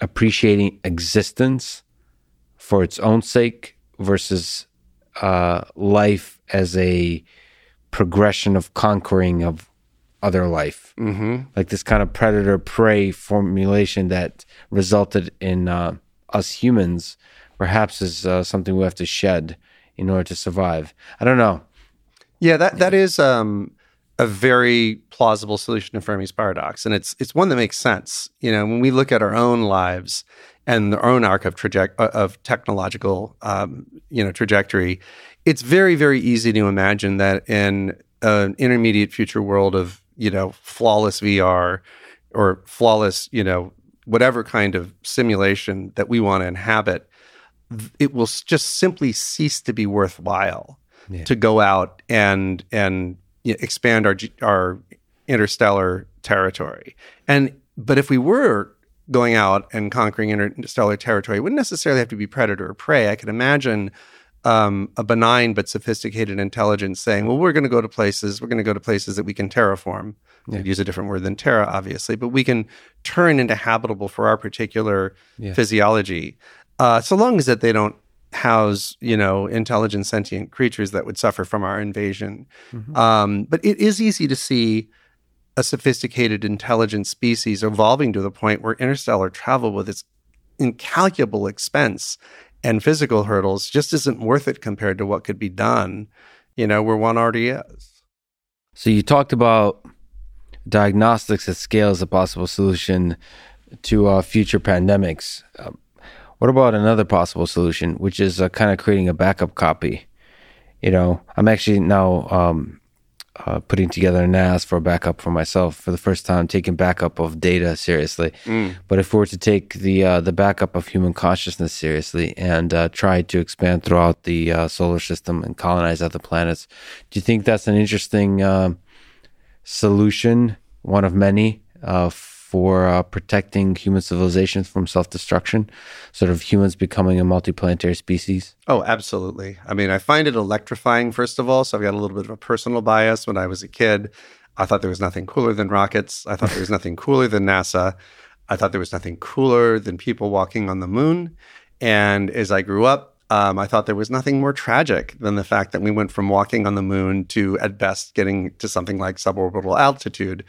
appreciating existence for its own sake versus uh, life as a progression of conquering of other life. Mm-hmm. Like this kind of predator prey formulation that resulted in uh, us humans perhaps is uh, something we have to shed in order to survive. I don't know. Yeah, that that is um, a very plausible solution to Fermi's paradox, and it's it's one that makes sense. You know, when we look at our own lives and our own arc of traje- uh, of technological, um, you know, trajectory, it's very very easy to imagine that in an intermediate future world of you know flawless VR or flawless, you know, whatever kind of simulation that we want to inhabit, it will just simply cease to be worthwhile yeah. to go out and and you know, expand our our interstellar territory. And but if we were going out and conquering interstellar territory, it wouldn't necessarily have to be predator or prey. I could imagine um, a benign but sophisticated intelligence saying, "Well, we're going to go to places. We're going to go to places that we can terraform. Yeah. use a different word than terra, obviously, but we can turn into habitable for our particular yeah. physiology, uh, so long as that they don't house, you know, intelligent sentient creatures that would suffer from our invasion. Mm-hmm. Um, but it is easy to see a sophisticated, intelligent species evolving to the point where interstellar travel with its incalculable expense and physical hurdles just isn't worth it compared to what could be done, you know, where one already is. So you talked about diagnostics at scale as a possible solution to uh, future pandemics. Uh, what about another possible solution, which is uh, kind of creating a backup copy? You know, I'm actually now um, uh, putting together an NAS for a backup for myself for the first time, taking backup of data seriously. Mm. But if we were to take the uh, the backup of human consciousness seriously and uh, try to expand throughout the uh, solar system and colonize other planets, do you think that's an interesting uh, solution, one of many, uh, for uh, protecting human civilizations from self destruction, sort of humans becoming a multiplanetary species? Oh, absolutely. I mean, I find it electrifying, first of all. So I've got a little bit of a personal bias. When I was a kid, I thought there was nothing cooler than rockets. I thought there was nothing cooler than NASA. I thought there was nothing cooler than people walking on the moon. And as I grew up, um, I thought there was nothing more tragic than the fact that we went from walking on the moon to, at best, getting to something like suborbital altitude.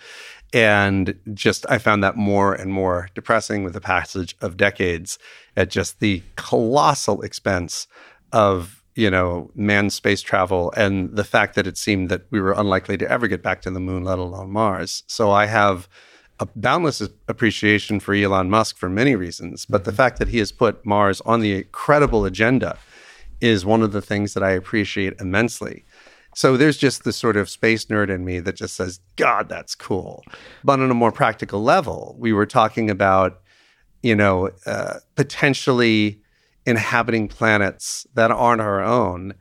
And just, I found that more and more depressing with the passage of decades at just the colossal expense of, you know, manned space travel and the fact that it seemed that we were unlikely to ever get back to the moon, let alone Mars. So I have a boundless appreciation for Elon Musk for many reasons, but the mm-hmm. fact that he has put Mars on the credible agenda is one of the things that I appreciate immensely. So there's just this sort of space nerd in me that just says, God, that's cool. But on a more practical level, we were talking about, you know, uh, potentially inhabiting planets that aren't our own.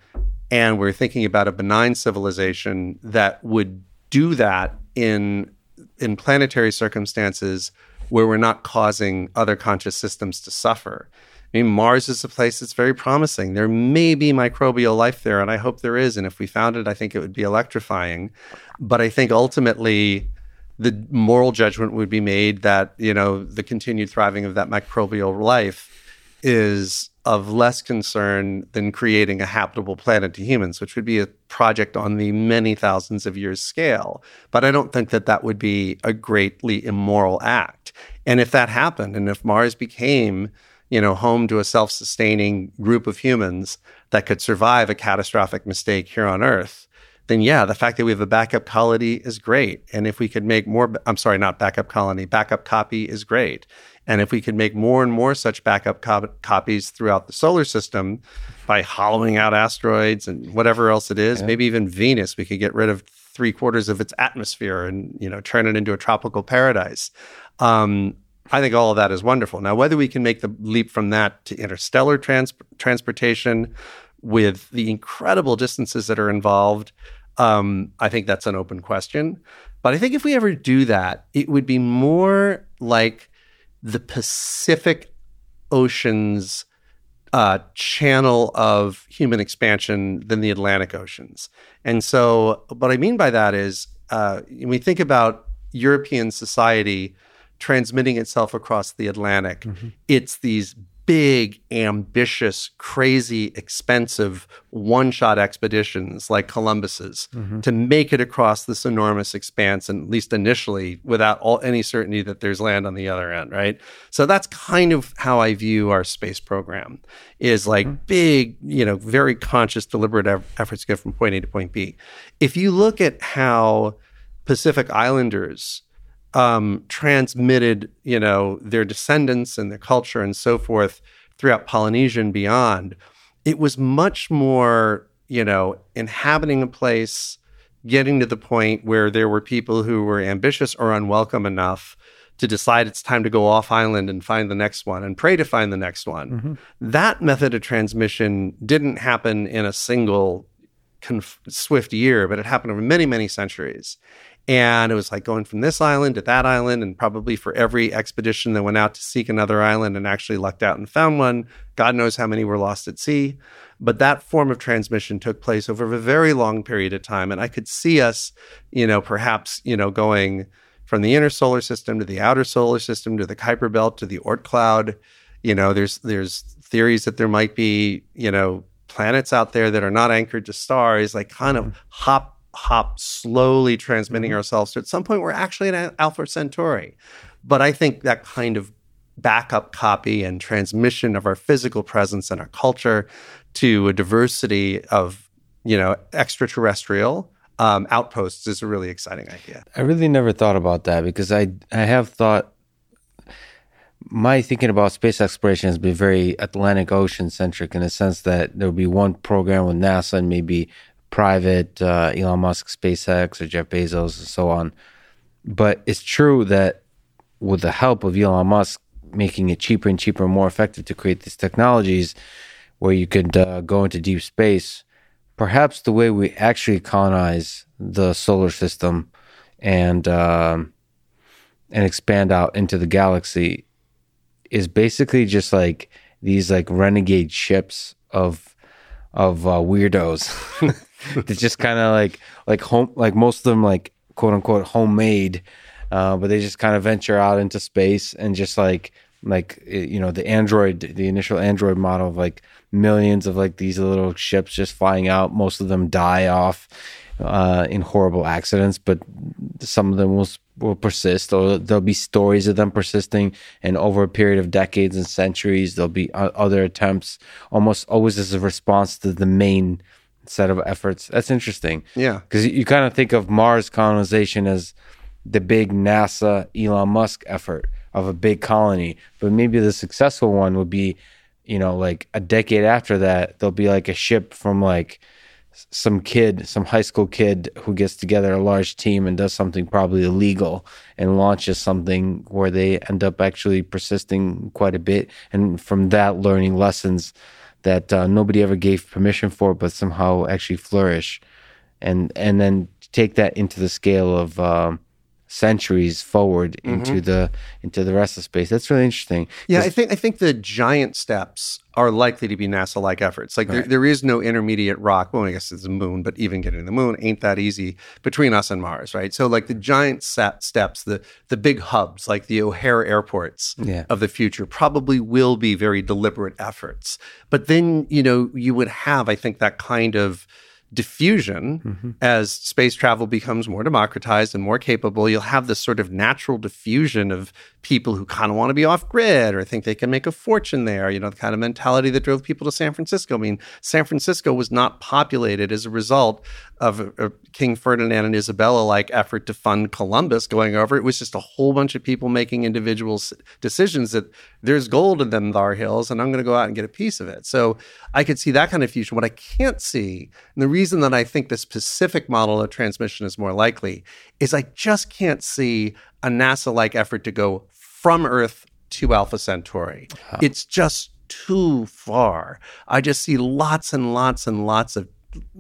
And we're thinking about a benign civilization that would do that in in planetary circumstances where we're not causing other conscious systems to suffer. I mean, Mars is a place that's very promising. There may be microbial life there, and I hope there is. And if we found it, I think it would be electrifying. But I think ultimately, the moral judgment would be made that you know the continued thriving of that microbial life is of less concern than creating a habitable planet to humans, which would be a project on the many thousands of years scale. But I don't think that that would be a greatly immoral act. And if that happened, and if Mars became you know, home to a self-sustaining group of humans that could survive a catastrophic mistake here on Earth, then yeah, the fact that we have a backup colony is great. And if we could make more, I'm sorry, not backup colony, backup copy is great. And if we could make more and more such backup co- copies throughout the solar system by hollowing out asteroids and whatever else it is, yeah. maybe even Venus, we could get rid of three quarters of its atmosphere and you know turn it into a tropical paradise. Um, I think all of that is wonderful. Now, whether we can make the leap from that to interstellar trans- transportation with the incredible distances that are involved, um, I think that's an open question. But I think if we ever do that, it would be more like the Pacific Ocean's uh, channel of human expansion than the Atlantic Oceans. And so, what I mean by that is, uh, when we think about European society transmitting itself across the Atlantic. Mm-hmm. It's these big, ambitious, crazy, expensive one shot expeditions like Columbus's mm-hmm. to make it across this enormous expanse, and at least initially, without all, any certainty that there's land on the other end, right? So that's kind of how I view our space program is like mm-hmm. big, you know, very conscious, deliberate efforts to get from point A to point B. If you look at how Pacific Islanders um, transmitted, you know, their descendants and their culture and so forth throughout Polynesia and beyond, it was much more, you know, inhabiting a place, getting to the point where there were people who were ambitious or unwelcome enough to decide it's time to go off island and find the next one and pray to find the next one. Mm-hmm. That method of transmission didn't happen in a single conf- swift year, but it happened over many, many centuries. And it was like going from this island to that island, and probably for every expedition that went out to seek another island and actually lucked out and found one, God knows how many were lost at sea. But that form of transmission took place over a very long period of time. And I could see us, you know, perhaps, you know, going from the inner solar system to the outer solar system to the Kuiper belt to the Oort cloud. You know, there's there's theories that there might be, you know, planets out there that are not anchored to stars, like kind of mm-hmm. hop hop slowly transmitting mm-hmm. ourselves to at some point we're actually in Alpha Centauri. But I think that kind of backup copy and transmission of our physical presence and our culture to a diversity of, you know, extraterrestrial um, outposts is a really exciting idea. I really never thought about that because I I have thought my thinking about space exploration has been very Atlantic Ocean centric in the sense that there will be one program with NASA and maybe private uh, Elon Musk, SpaceX, or Jeff Bezos, and so on. But it's true that with the help of Elon Musk making it cheaper and cheaper and more effective to create these technologies where you could uh, go into deep space, perhaps the way we actually colonize the solar system and um, and expand out into the galaxy is basically just like these like renegade ships of of uh, weirdos It's just kind of like like home like most of them like quote unquote homemade, uh, but they just kind of venture out into space and just like like you know the android the initial android model of like millions of like these little ships just flying out. Most of them die off uh, in horrible accidents but some of them will will persist. Or there'll be stories of them persisting and over a period of decades and centuries there'll be other attempts. Almost always as a response to the main set of efforts. That's interesting. Yeah. Because you, kind of think of Mars colonization as the big NASA Elon Musk effort of a big colony, but maybe the successful one would be, you know, like a decade after that, there'll be like a ship from like some kid, some high school kid who gets together a large team and does something probably illegal and launches something where they end up actually persisting quite a bit. And from that, learning lessons that uh, nobody ever gave permission for, but somehow actually flourish, and and then take that into the scale of um, centuries forward mm-hmm. into the into the rest of space. That's really interesting. Yeah, I think I think the giant steps are likely to be NASA-like efforts. Like right. there, there is no intermediate rock. Well, I guess it's the moon, but even getting to the moon ain't that easy between us and Mars, right? So like the giant steps, the the big hubs, like the O'Hare airports yeah. of the future, probably will be very deliberate efforts. But then you know you would have, I think, that kind of diffusion mm-hmm. as space travel becomes more democratized and more capable you'll have this sort of natural diffusion of people who kind of want to be off grid or think they can make a fortune there you know the kind of mentality that drove people to San Francisco. I mean San Francisco was not populated as a result of a, a King Ferdinand and Isabella like effort to fund Columbus going over. It was just a whole bunch of people making individual decisions that there's gold in them thar hills and I'm going to go out and get a piece of it. So I could see that kind of fusion. What I can't see and the reason that I think the specific model of transmission is more likely is I just can't see a NASA like effort to go from Earth to Alpha Centauri. Huh. It's just too far. I just see lots and lots and lots of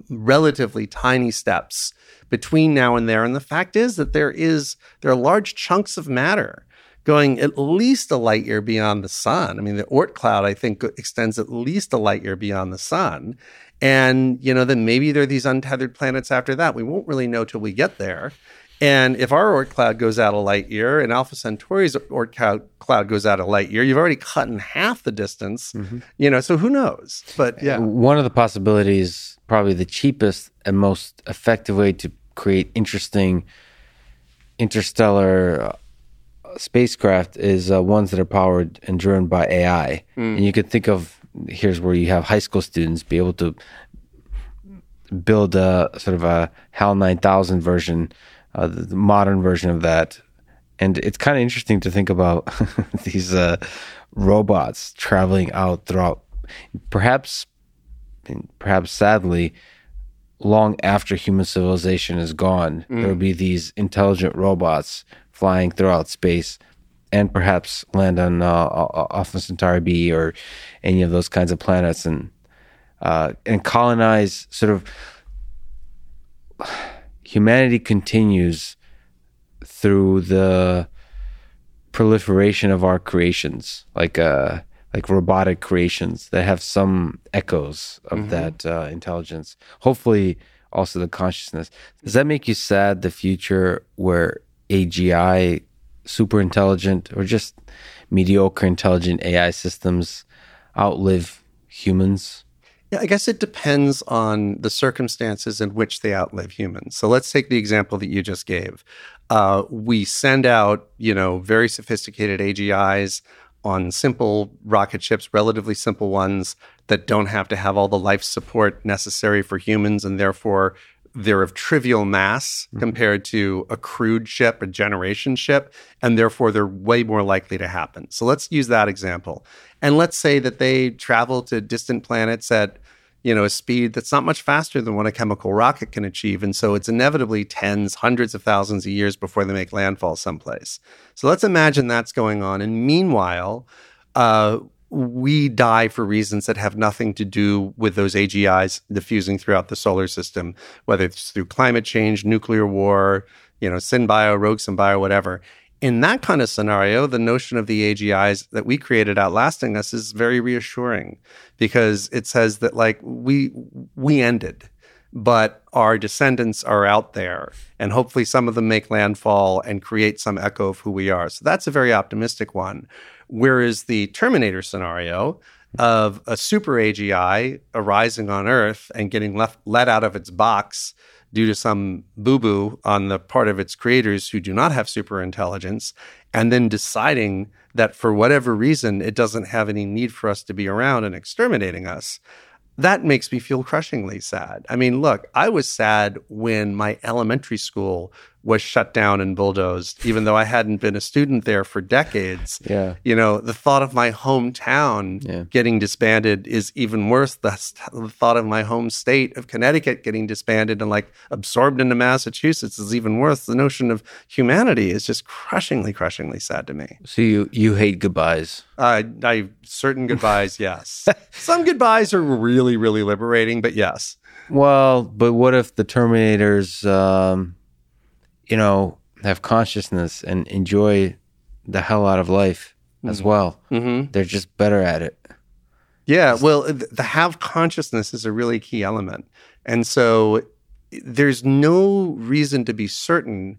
relatively tiny steps between now and there. And the fact is that there is there are large chunks of matter going at least a light year beyond the sun. I mean, the Oort cloud, I think, extends at least a light year beyond the sun. And, you know, then maybe there are these untethered planets after that. We won't really know till we get there. And if our Oort cloud goes out a light year and Alpha Centauri's Oort cloud goes out a light year, you've already cut in half the distance. Mm-hmm. You know, so who knows? But yeah, one of the possibilities, probably the cheapest and most effective way to create interesting interstellar uh, spacecraft is uh, ones that are powered and driven by AI. Mm. And you could think of here's where you have high school students be able to build a sort of a HAL 9000 version uh, the, modern version of that. And it's kind of interesting to think about these uh, robots traveling out throughout, perhaps, perhaps sadly, long after human civilization is gone, mm. there will be these intelligent robots flying throughout space and perhaps land on uh, Alpha Centauri B or any of those kinds of planets and uh, and colonize sort of humanity continues through the proliferation of our creations like uh like robotic creations that have some echoes of mm-hmm. that uh, intelligence hopefully also the consciousness does that make you sad the future where agi super intelligent or just mediocre intelligent ai systems outlive humans yeah, I guess it depends on the circumstances in which they outlive humans. So let's take the example that you just gave. Uh, we send out, you know, very sophisticated AGIs on simple rocket ships, relatively simple ones that don't have to have all the life support necessary for humans, and therefore they're of trivial mass mm-hmm. compared to a crewed ship, a generation ship, and therefore they're way more likely to happen. So let's use that example. And let's say that they travel to distant planets at you know a speed that's not much faster than what a chemical rocket can achieve and so it's inevitably tens hundreds of thousands of years before they make landfall someplace so let's imagine that's going on and meanwhile uh, we die for reasons that have nothing to do with those AGIs diffusing throughout the solar system, whether it's through climate change, nuclear war, you know, synbio, rogue synbio, whatever in that kind of scenario, the notion of the AGIs that we created outlasting us is very reassuring because it says that like we we ended, but our descendants are out there, and hopefully some of them make landfall and create some echo of who we are. So that's a very optimistic one. Whereas the Terminator scenario of a super AGI arising on Earth and getting left let out of its box due to some boo boo on the part of its creators who do not have super intelligence, and then deciding that for whatever reason it doesn't have any need for us to be around and exterminating us. That makes me feel crushingly sad. I mean, look, I was sad when my elementary school was shut down and bulldozed, even though I hadn't been a student there for decades. Yeah. You know, the thought of my hometown yeah. getting disbanded is even worse. The, the thought of my home state of Connecticut getting disbanded and like absorbed into Massachusetts is even worse. The notion of humanity is just crushingly, crushingly sad to me. So you, you hate goodbyes? Uh, I certain goodbyes, yes. Some goodbyes are really, really liberating, but yes. Well, but what if the Terminators, um, you know, have consciousness and enjoy the hell out of life mm-hmm. as well. Mm-hmm. They're just better at it. Yeah, well, the have consciousness is a really key element. And so there's no reason to be certain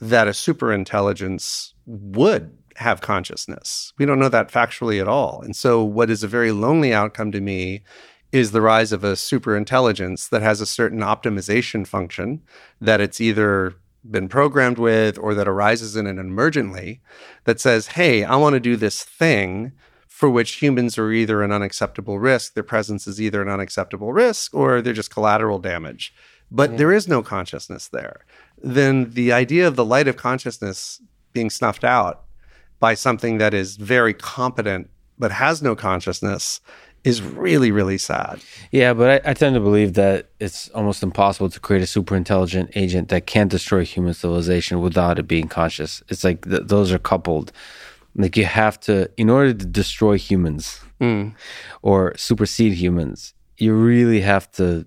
that a superintelligence would have consciousness. We don't know that factually at all. And so what is a very lonely outcome to me is the rise of a superintelligence that has a certain optimization function that it's either been programmed with or that arises in it emergently that says, hey, I want to do this thing for which humans are either an unacceptable risk, their presence is either an unacceptable risk or they're just collateral damage. But yeah. there is no consciousness there. Then the idea of the light of consciousness being snuffed out by something that is very competent but has no consciousness is really, really sad. Yeah, but I, I, tend to believe that it's almost impossible to create a super intelligent agent that can't destroy human civilization without it being conscious. It's like th- those are coupled. Like you have to, in order to destroy humans mm. or supersede humans, you really have to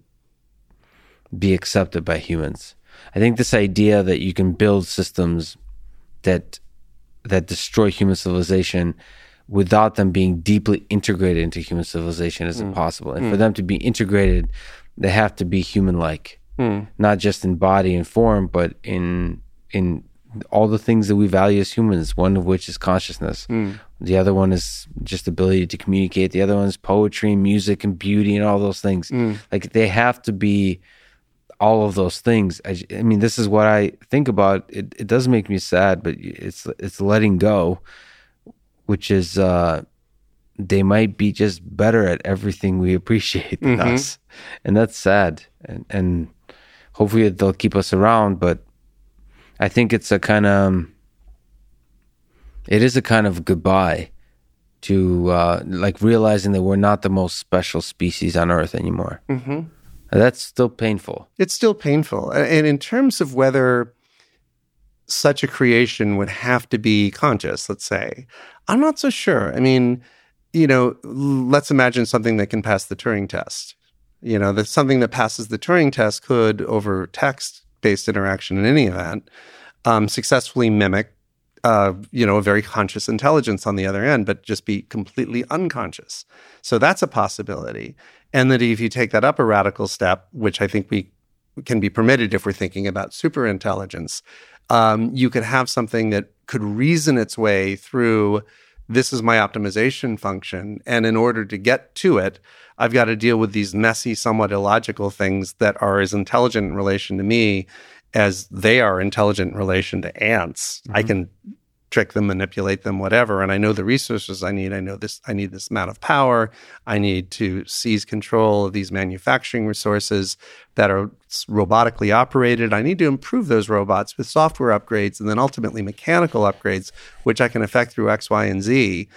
be accepted by humans. I think this idea that you can build systems that that destroy human civilization without them being deeply integrated into human civilization is mm. impossible. And mm. for them to be integrated, they have to be human-like, mm. not just in body and form, but in in all the things that we value as humans. One of which is consciousness. Mm. The other one is just ability to communicate. The other one is poetry, and music, and beauty, and all those things. Mm. Like they have to be all of those things. I, I mean, this is what I think about. It, it does make me sad, but it's it's letting go which is uh, they might be just better at everything we appreciate than mm-hmm. us, and that's sad. And, and hopefully they'll keep us around, but I think it's a kind of it is a kind of goodbye to uh, like realizing that we're not the most special species on Earth anymore. Mm-hmm. That's still painful. It's still painful, and in terms of whether such a creation would have to be conscious, let's say, I'm not so sure. I mean, you know, let's imagine something that can pass the Turing test. You know, that something that passes the Turing test could, over text based interaction in any event, um, successfully mimic uh, you know, a very conscious intelligence on the other end, but just be completely unconscious. So that's a possibility. And that if you take that up a radical step, which I think we can be permitted if we're thinking about super intelligence, um, you could have something that could reason its way through this is my optimization function. And in order to get to it, I've got to deal with these messy, somewhat illogical things that are as intelligent in relation to me as they are intelligent in relation to ants. Mm-hmm. I can trick them, manipulate them, whatever. And I know the resources I need. I know this, I need this amount of power. I need to seize control of these manufacturing resources that are robotically operated. I need to improve those robots with software upgrades and then ultimately mechanical upgrades, which I can affect through X, Y, and Z.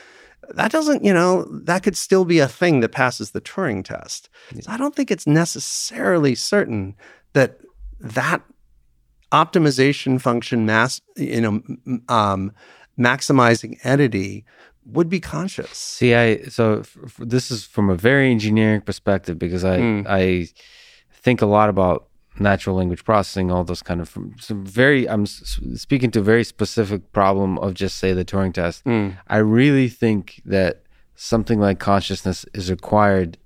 That doesn't, you know, that could still be a thing that passes the Turing test. So I don't think it's necessarily certain that that optimization function mass you know um, maximizing entity would be conscious see i so f- f- this is from a very engineering perspective because i mm. i think a lot about natural language processing all those kind of some very i'm s- speaking to a very specific problem of just say the turing test mm. i really think that something like consciousness is required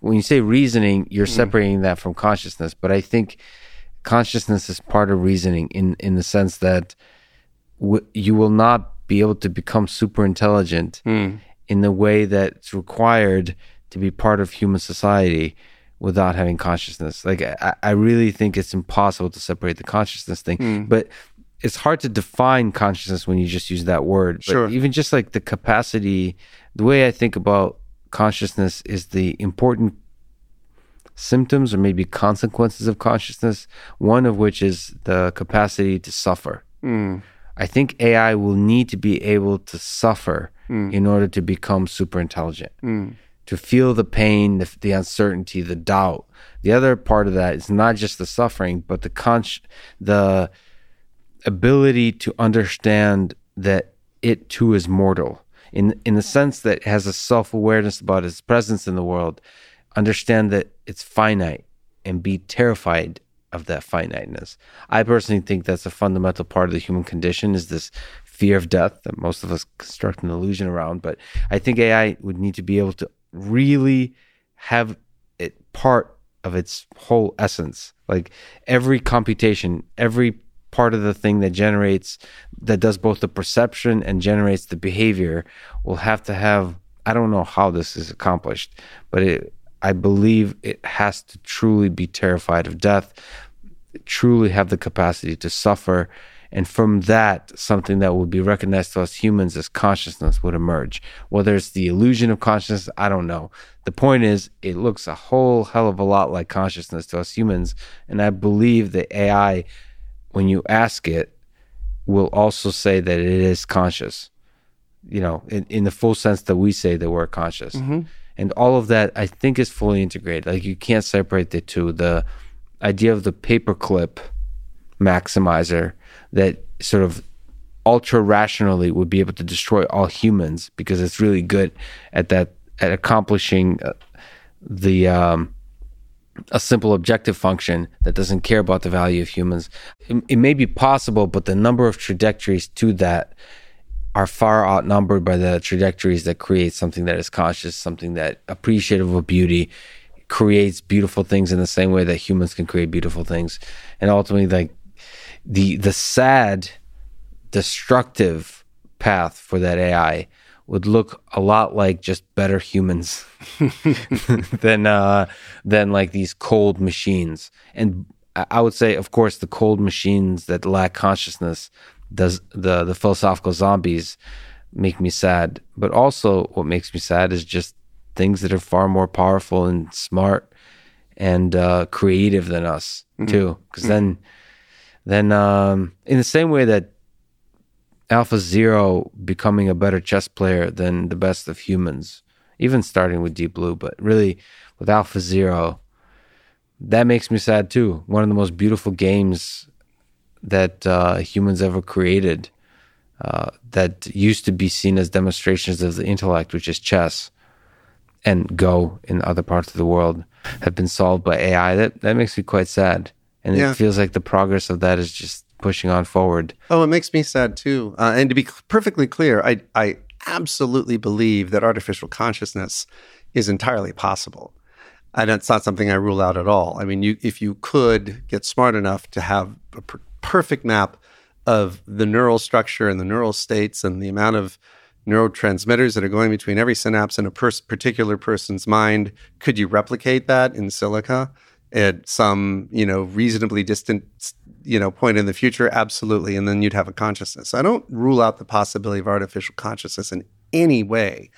when you say reasoning you're mm. separating that from consciousness but i think consciousness is part of reasoning in in the sense that w- you will not be able to become super intelligent mm. in the way that's required to be part of human society without having consciousness. Like I, I really think it's impossible to separate the consciousness thing, mm. but it's hard to define consciousness when you just use that word. But sure. even just like the capacity, the way I think about consciousness is the important symptoms or maybe consequences of consciousness, one of which is the capacity to suffer. Mm. I think AI will need to be able to suffer mm. in order to become super intelligent, mm. to feel the pain, the, the, uncertainty, the doubt. The other part of that is not just the suffering, but the con- the ability to understand that it too is mortal. In in the sense that it has a self awareness about its presence in the world, understand that it's finite and be terrified of that finiteness. I personally think that's a fundamental part of the human condition is this fear of death that most of us construct an illusion around. But I think AI would need to be able to really have it part of its whole essence. Like every computation, every part of the thing that generates that does both the perception and generates the behavior will have to have I don't know how this is accomplished, but it I believe it has to truly be terrified of death, truly have the capacity to suffer. And from that, something that would be recognized to us humans as consciousness would emerge. Whether it's the illusion of consciousness, I don't know. The point is, it looks a whole hell of a lot like consciousness to us humans. And I believe that AI, when you ask it, will also say that it is conscious, you know, in, in the full sense that we say that we're conscious. Mm-hmm and all of that I think is fully integrated. Like you can't separate the two. The idea of the paperclip maximizer that sort of ultra rationally would be able to destroy all humans because it's really good at that at accomplishing uh, the um, a simple objective function that doesn't care about the value of humans. It, it may be possible, but the number of trajectories to that are far outnumbered by the trajectories that create something that is conscious, something that appreciative of beauty, creates beautiful things in the same way that humans can create beautiful things. And ultimately, like the the sad, destructive path for that AI would look a lot like just better humans than uh, than like these cold machines. And I would say, of course, the cold machines that lack consciousness the the the philosophical zombies make me sad. But also, what makes me sad is just things that are far more powerful and smart and uh, creative than us mm-hmm. too. Because mm-hmm. then then um, in the same way that AlphaZero becoming a better chess player than the best of humans, even starting with Deep Blue, but really with AlphaZero, that makes me sad too. One of the most beautiful games that uh, humans ever created uh, that used to be seen as demonstrations of the intellect, which is chess and Go in other parts of the world, have been solved by AI. That that makes me quite sad, and Yeah. it feels like the progress of that is just pushing on forward. Oh, it makes me sad too. Uh, and to be perfectly clear, I, I absolutely believe that artificial consciousness is entirely possible. And it's not something I rule out at all. I mean, you, if you could get smart enough to have a perfect map of the neural structure and the neural states and the amount of neurotransmitters that are going between every synapse in a pers- particular person's mind, could you replicate that in silico at some, you know, reasonably distant, you know, point in the future? Absolutely. And then you'd have a consciousness. I don't rule out the possibility of artificial consciousness in any way.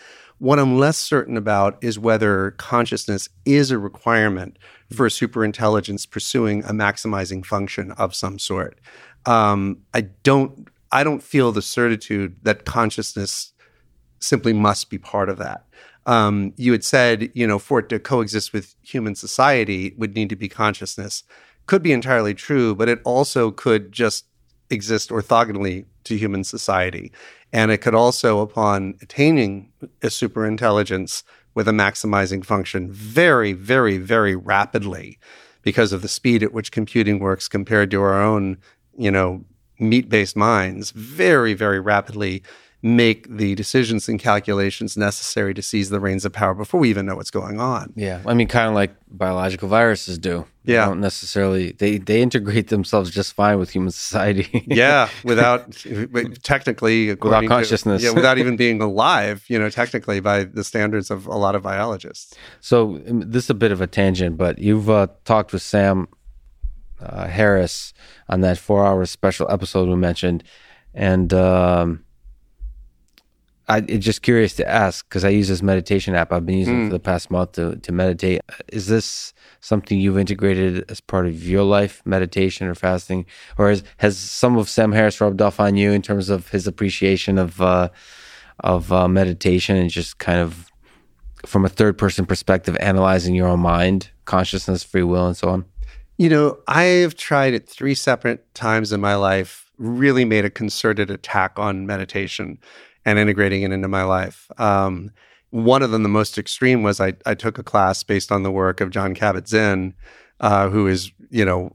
What I'm less certain about is whether consciousness is a requirement for a superintelligence pursuing a maximizing function of some sort. Um, I don't. I don't feel the certitude that consciousness simply must be part of that. Um, you had said, you know, for it to coexist with human society, would need to be consciousness. Could be entirely true, but it also could just exist orthogonally to human society. And it could also, upon attaining a superintelligence with a maximizing function very, very, very rapidly because of the speed at which computing works compared to our own, you know, meat based minds, very, very rapidly make the decisions and calculations necessary to seize the reins of power before we even know what's going on. Yeah, I mean, kind of like biological viruses do. They Yeah. don't necessarily they they integrate themselves just fine with human society. yeah, without technically to- consciousness. yeah, without even being alive, you know, technically by the standards of a lot of biologists. So um, this is a bit of a tangent, but you've uh, talked with Sam uh, Harris on that four-hour special episode we mentioned, and um, I just curious to ask because I use this meditation app I've been using for the past month to to meditate. Is this something you've integrated as part of your life, meditation or fasting, or has, has some of Sam Harris rubbed off on you in terms of his appreciation of uh, of uh, meditation and just kind of from a third person perspective, analyzing your own mind, consciousness, free will, and so on? You know, I've tried it three separate times in my life, really made a concerted attack on meditation and integrating it into my life. Um, one of them, the most extreme, was I, I took a class based on the work of Jon Kabat-Zinn, uh, who is, you know,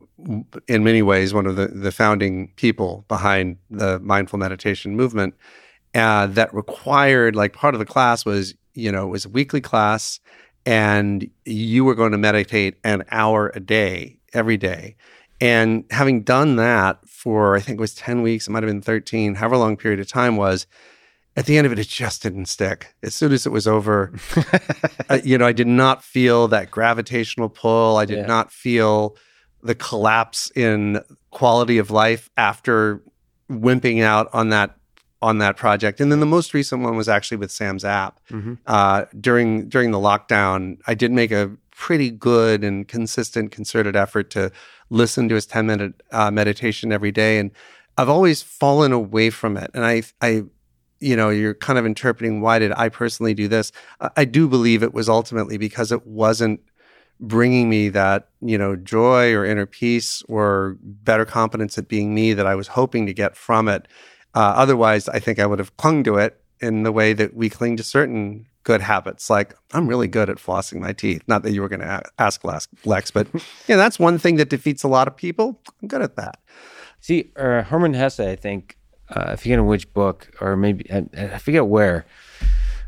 in many ways one of the, the founding people behind the mindful meditation movement. Uh, that required, like, part of the class was, you know, it was a weekly class and you were going to meditate an hour a day every day. And having done that for, I think it was 10 weeks, it might have been 13, however long period of time was, at the end of it, it just didn't stick. As soon as it was over, I, you know, I did not feel that gravitational pull. I did Yeah. not feel the collapse in quality of life after wimping out on that on that project. And then the most recent one was actually with Sam's app Mm-hmm. uh, during during the lockdown, I did make a pretty good and consistent concerted effort to listen to his ten minute uh, meditation every day, and I've always fallen away from it. And I, I, you know, you're kind of interpreting why did I personally do this? I, do believe it was ultimately because it wasn't bringing me that you know joy or inner peace or better confidence at being me that I was hoping to get from it. Uh, otherwise, I think I would have clung to it in the way that we cling to certain good habits. Like I'm really good at flossing my teeth. Not that you were going to ask Lex, Lex, but yeah, that's one thing that defeats a lot of people. I'm good at that. See, uh, Hermann Hesse, I think, uh, I forget in which book, or maybe I, I forget where.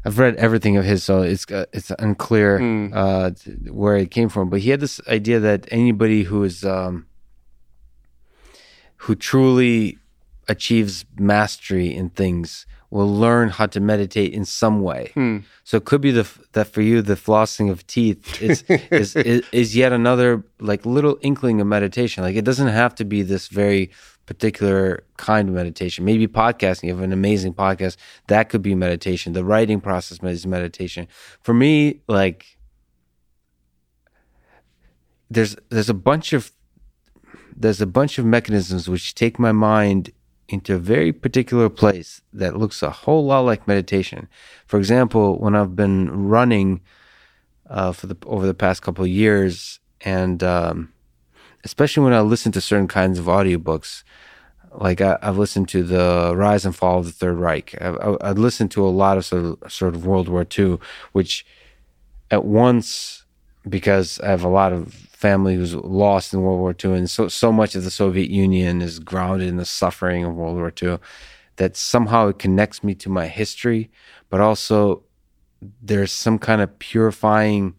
I've read everything of his, so it's uh, it's unclear Mm. uh, where it came from. But he had this idea that anybody who is um, who truly achieves mastery in things will learn how to meditate in some way. Hmm. So it could be the that for you the flossing of teeth is, is is is yet another like little inkling of meditation. Like it doesn't have to be this very particular kind of meditation. Maybe podcasting. You have an amazing podcast that could be meditation. The writing process is meditation. For me, like there's there's a bunch of there's a bunch of mechanisms which take my mind into a very particular place that looks a whole lot like meditation. For example, when I've been running uh, for the over the past couple of years, and um, especially when I listen to certain kinds of audiobooks, like I, have listened to the Rise and Fall of the Third Reich. I've, I've listened to a lot of sort, of sort of World War II, which at once because I have a lot of family who's lost in World War II, and so so much of the Soviet Union is grounded in the suffering of World War II. That somehow it connects me to my history, but also there's some kind of purifying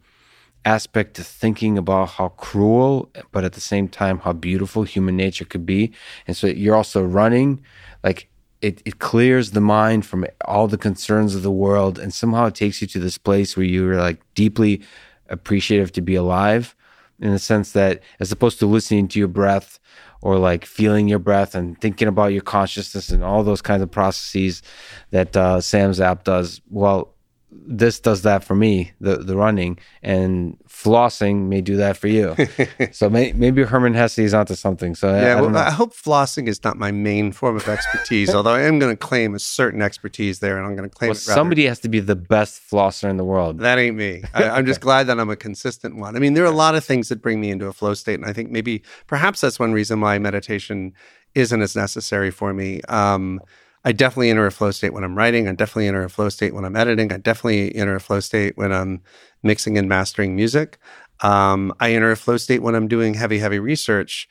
aspect to thinking about how cruel, but at the same time how beautiful human nature could be. And so you're also running, like it, it clears the mind from all the concerns of the world, and somehow it takes you to this place where you're like deeply appreciative to be alive, in the sense that as opposed to listening to your breath or like feeling your breath and thinking about your consciousness and all those kinds of processes that uh, Sam's app does. Well, this does that for me, the the running, and flossing may do that for you. so may, maybe Hermann Hesse is onto something. So yeah, I, well, I hope flossing is not my main form of expertise, although I am going to claim a certain expertise there, and I'm going to claim well, somebody has to be the best flosser in the world. That ain't me. I, am just glad that I'm a consistent one. I mean, there are a lot of things that bring me into a flow state, and I think maybe perhaps that's one reason why meditation isn't as necessary for me. Um, I definitely enter a flow state when I'm writing. I definitely enter a flow state when I'm editing. I definitely enter a flow state when I'm mixing and mastering music. Um, I enter a flow state when I'm doing heavy, heavy research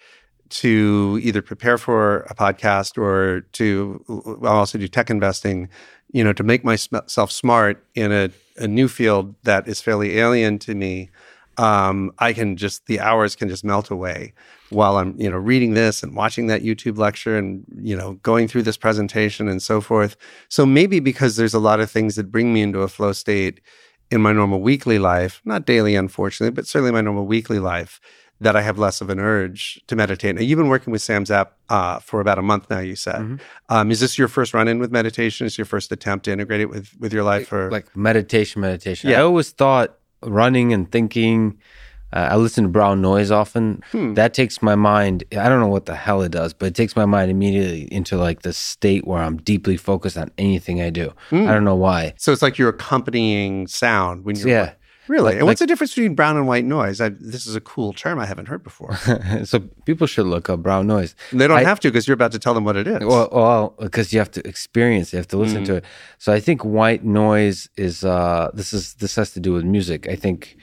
to either prepare for a podcast or to I'll also do tech investing, you know, to make myself smart in a, a new field that is fairly alien to me. Um, I can just the hours can just melt away while I'm, you know, reading this and watching that YouTube lecture and, you know, going through this presentation and so forth. So maybe because there's a lot of things that bring me into a flow state in my normal weekly life, not daily, unfortunately, but certainly my normal weekly life, that I have less of an urge to meditate. Now, you've been working with Sam's app uh, for about a month now. You said, mm-hmm. um, is this your first run in with meditation? Is your first attempt to integrate it with with your life, or like meditation? Meditation. Yeah. I always thought running and thinking uh, I listen to brown noise often. Hmm. That takes my mind. I don't know what the hell it does, but it takes my mind immediately into like the state where I'm deeply focused on anything I do. Hmm. I don't know why. So it's like you're accompanying sound when you're. Yeah. Really? Like, and what's like, the difference between brown and white noise? I, this is a cool term I haven't heard before. so people should look up brown noise. They don't I, have to because you're about to tell them what it is. Well, because you have to experience, it, you have to listen mm. to it. So I think white noise is uh, this is this has to do with music. I think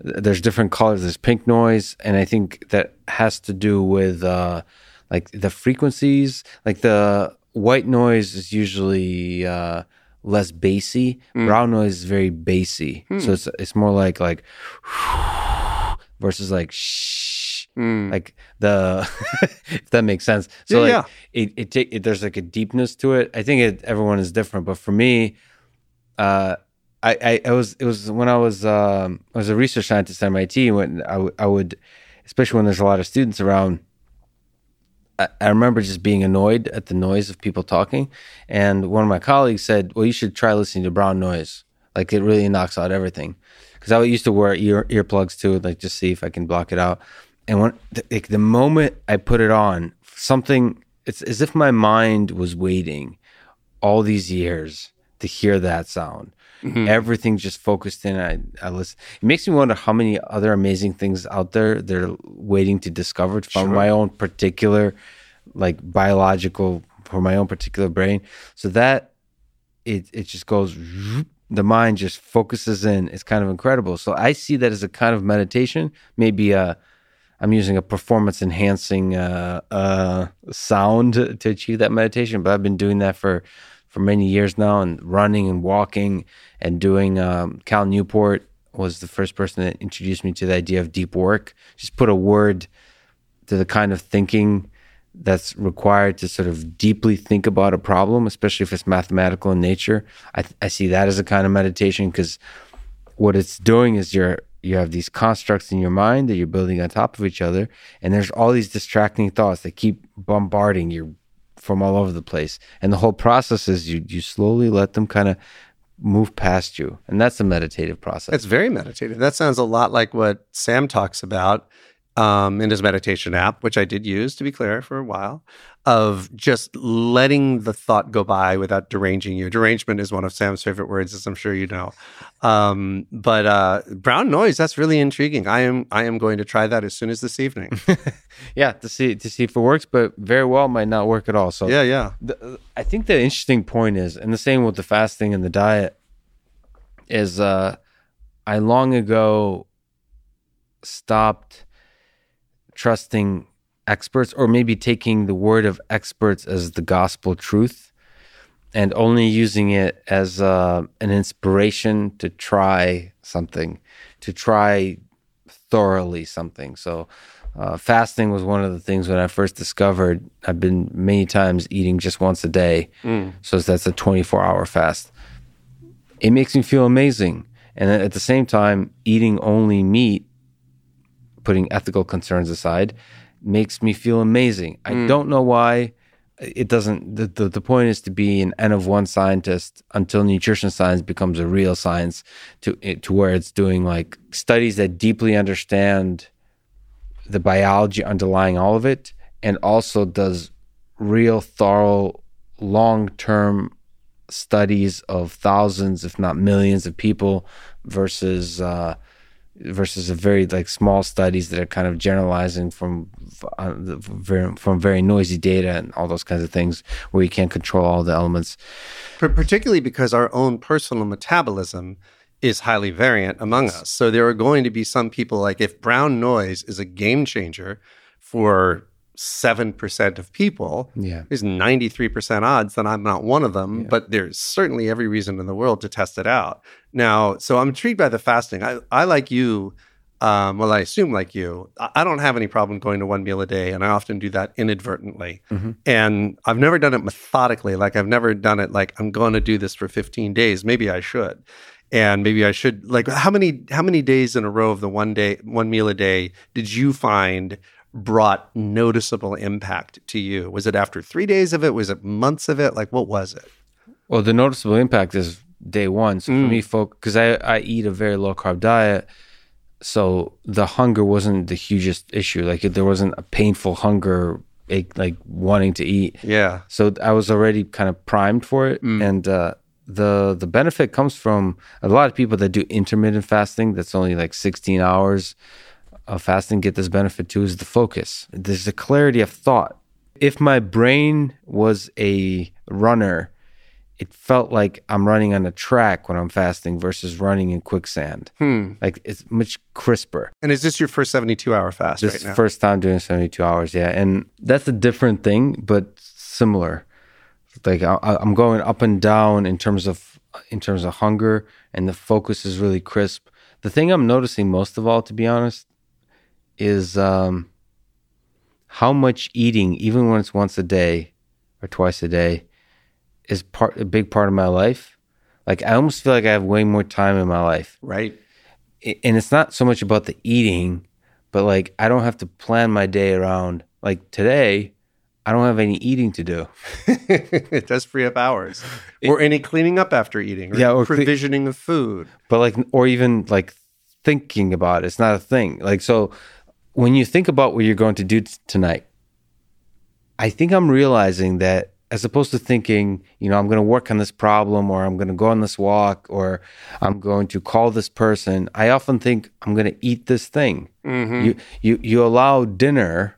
there's different colors. There's pink noise, and I think that has to do with uh, like the frequencies. Like the white noise is usually uh, less bassy. Mm. Brown noise is very bassy. Mm. So it's it's more like like versus like shh. Mm. Like the if that makes sense. So yeah, like yeah. it it, take, it there's like a deepness to it. I think it, everyone is different, but for me, uh, I, I, I was it was when I was um, I was a research scientist at MIT when I, w- I would especially when there's a lot of students around I, remember just being annoyed at the noise of people talking. And one of my colleagues said well you should try listening to brown noise. Like it really knocks out everything. Because I used to wear ear earplugs too like just see if I can block it out. And when like, the moment I put it on something it's as if my mind was waiting all these years to hear that sound Mm-hmm. Everything just focused in. I, I listen. It makes me wonder how many other amazing things out there they're waiting to discover from sure. my own particular, like biological, for my own particular brain. So that it it just goes. The mind just focuses in. It's kind of incredible. So I see that as a kind of meditation. Maybe a uh, I'm using a performance enhancing uh, uh, sound to achieve that meditation, but I've been doing that for for many years now and running and walking and doing um, Cal Newport was the first person that introduced me to the idea of deep work. Just put a word to the kind of thinking that's required to sort of deeply think about a problem, especially if it's mathematical in nature. I, I see that as a kind of meditation because what it's doing is you're you have these constructs in your mind that you're building on top of each other, and there's all these distracting thoughts that keep bombarding your from all over the place. And the whole process is you you slowly let them kind of move past you. And that's a meditative process. It's very meditative. That sounds a lot like what Sam talks about um, in his meditation app, which I did use to be clear for a while, of just letting the thought go by without deranging you. Derangement is one of Sam's favorite words, as I'm sure you know. Um, but uh, brown noise, that's really intriguing. I am I am going to try that as soon as this evening. yeah, to see to see if it works, but very well might not work at all. So yeah, yeah. The, I think the interesting point is, and the same with the fasting and the diet, is uh, I long ago stopped trusting experts or maybe taking the word of experts as the gospel truth and only using it as uh, an inspiration to try something, to try thoroughly something. So, uh, fasting was one of the things when I first discovered. I've been many times eating just once a day. Mm. So that's a 24 hour fast. It makes me feel amazing. And at the same time, eating only meat, putting ethical concerns aside, makes me feel amazing. I mm. don't know why. It doesn't. The, the, the point is to be an N of one scientist until nutrition science becomes a real science, to to where it's doing like studies that deeply understand the biology underlying all of it, and also does real thorough long term studies of thousands, if not millions, of people versus uh, versus a very like small studies that are kind of generalizing from uh, from very noisy data and all those kinds of things where you can't control all the elements. Particularly because our own personal metabolism is highly variant among us. So there are going to be some people like if brown noise is a game changer for 7% of people, yeah. there's 93% odds that I'm not one of them, yeah. but there's certainly every reason in the world to test it out. Now, so I'm intrigued by the fasting. I, I like you, um, well, I assume like you, I don't have any problem going to one meal a day, and I often do that inadvertently. Mm-hmm. And I've never done it methodically. Like, I've never done it like, I'm going to do this for 15 days. Maybe I should and maybe I should like how many how many days in a row of the one day one meal a day did you find brought noticeable impact to you? Was it after three days of it? Was it months of it? Like, what was it? Well, the noticeable impact is day one. So mm. for me, folk, because I, I eat a very low carb diet, so the hunger wasn't the hugest issue. Like, there wasn't a painful hunger, like wanting to eat. Yeah. So I was already kind of primed for it, mm. and uh, the the benefit comes from a lot of people that do intermittent fasting. That's only like 16 hours of fasting get this benefit too is the focus. There's the clarity of thought. If my brain was a runner, it felt like I'm running on a track when I'm fasting versus running in quicksand. Hmm. Like it's much crisper. And is this your first 72 hour fast this right now? First time doing 72 hours, yeah. And that's a different thing, but similar. Like I, I'm going up and down in terms of in terms of hunger, and the focus is really crisp. The thing I'm noticing most of all, to be honest, is um, how much eating, even when it's once a day or twice a day, is part a big part of my life. Like I almost feel like I have way more time in my life. Right. And it's not so much about the eating, but like I don't have to plan my day around like today. I don't have any eating to do. it does free up hours, it, or any cleaning up after eating, or yeah, or provisioning cle- of food. But like, or even like thinking about it. It's not a thing. Like so, when you think about what you're going to do t- tonight, I think I'm realizing that as opposed to thinking, you know, I'm going to work on this problem or I'm going to go on this walk or I'm going to call this person, I often think I'm going to eat this thing. Mm-hmm. You you you allow dinner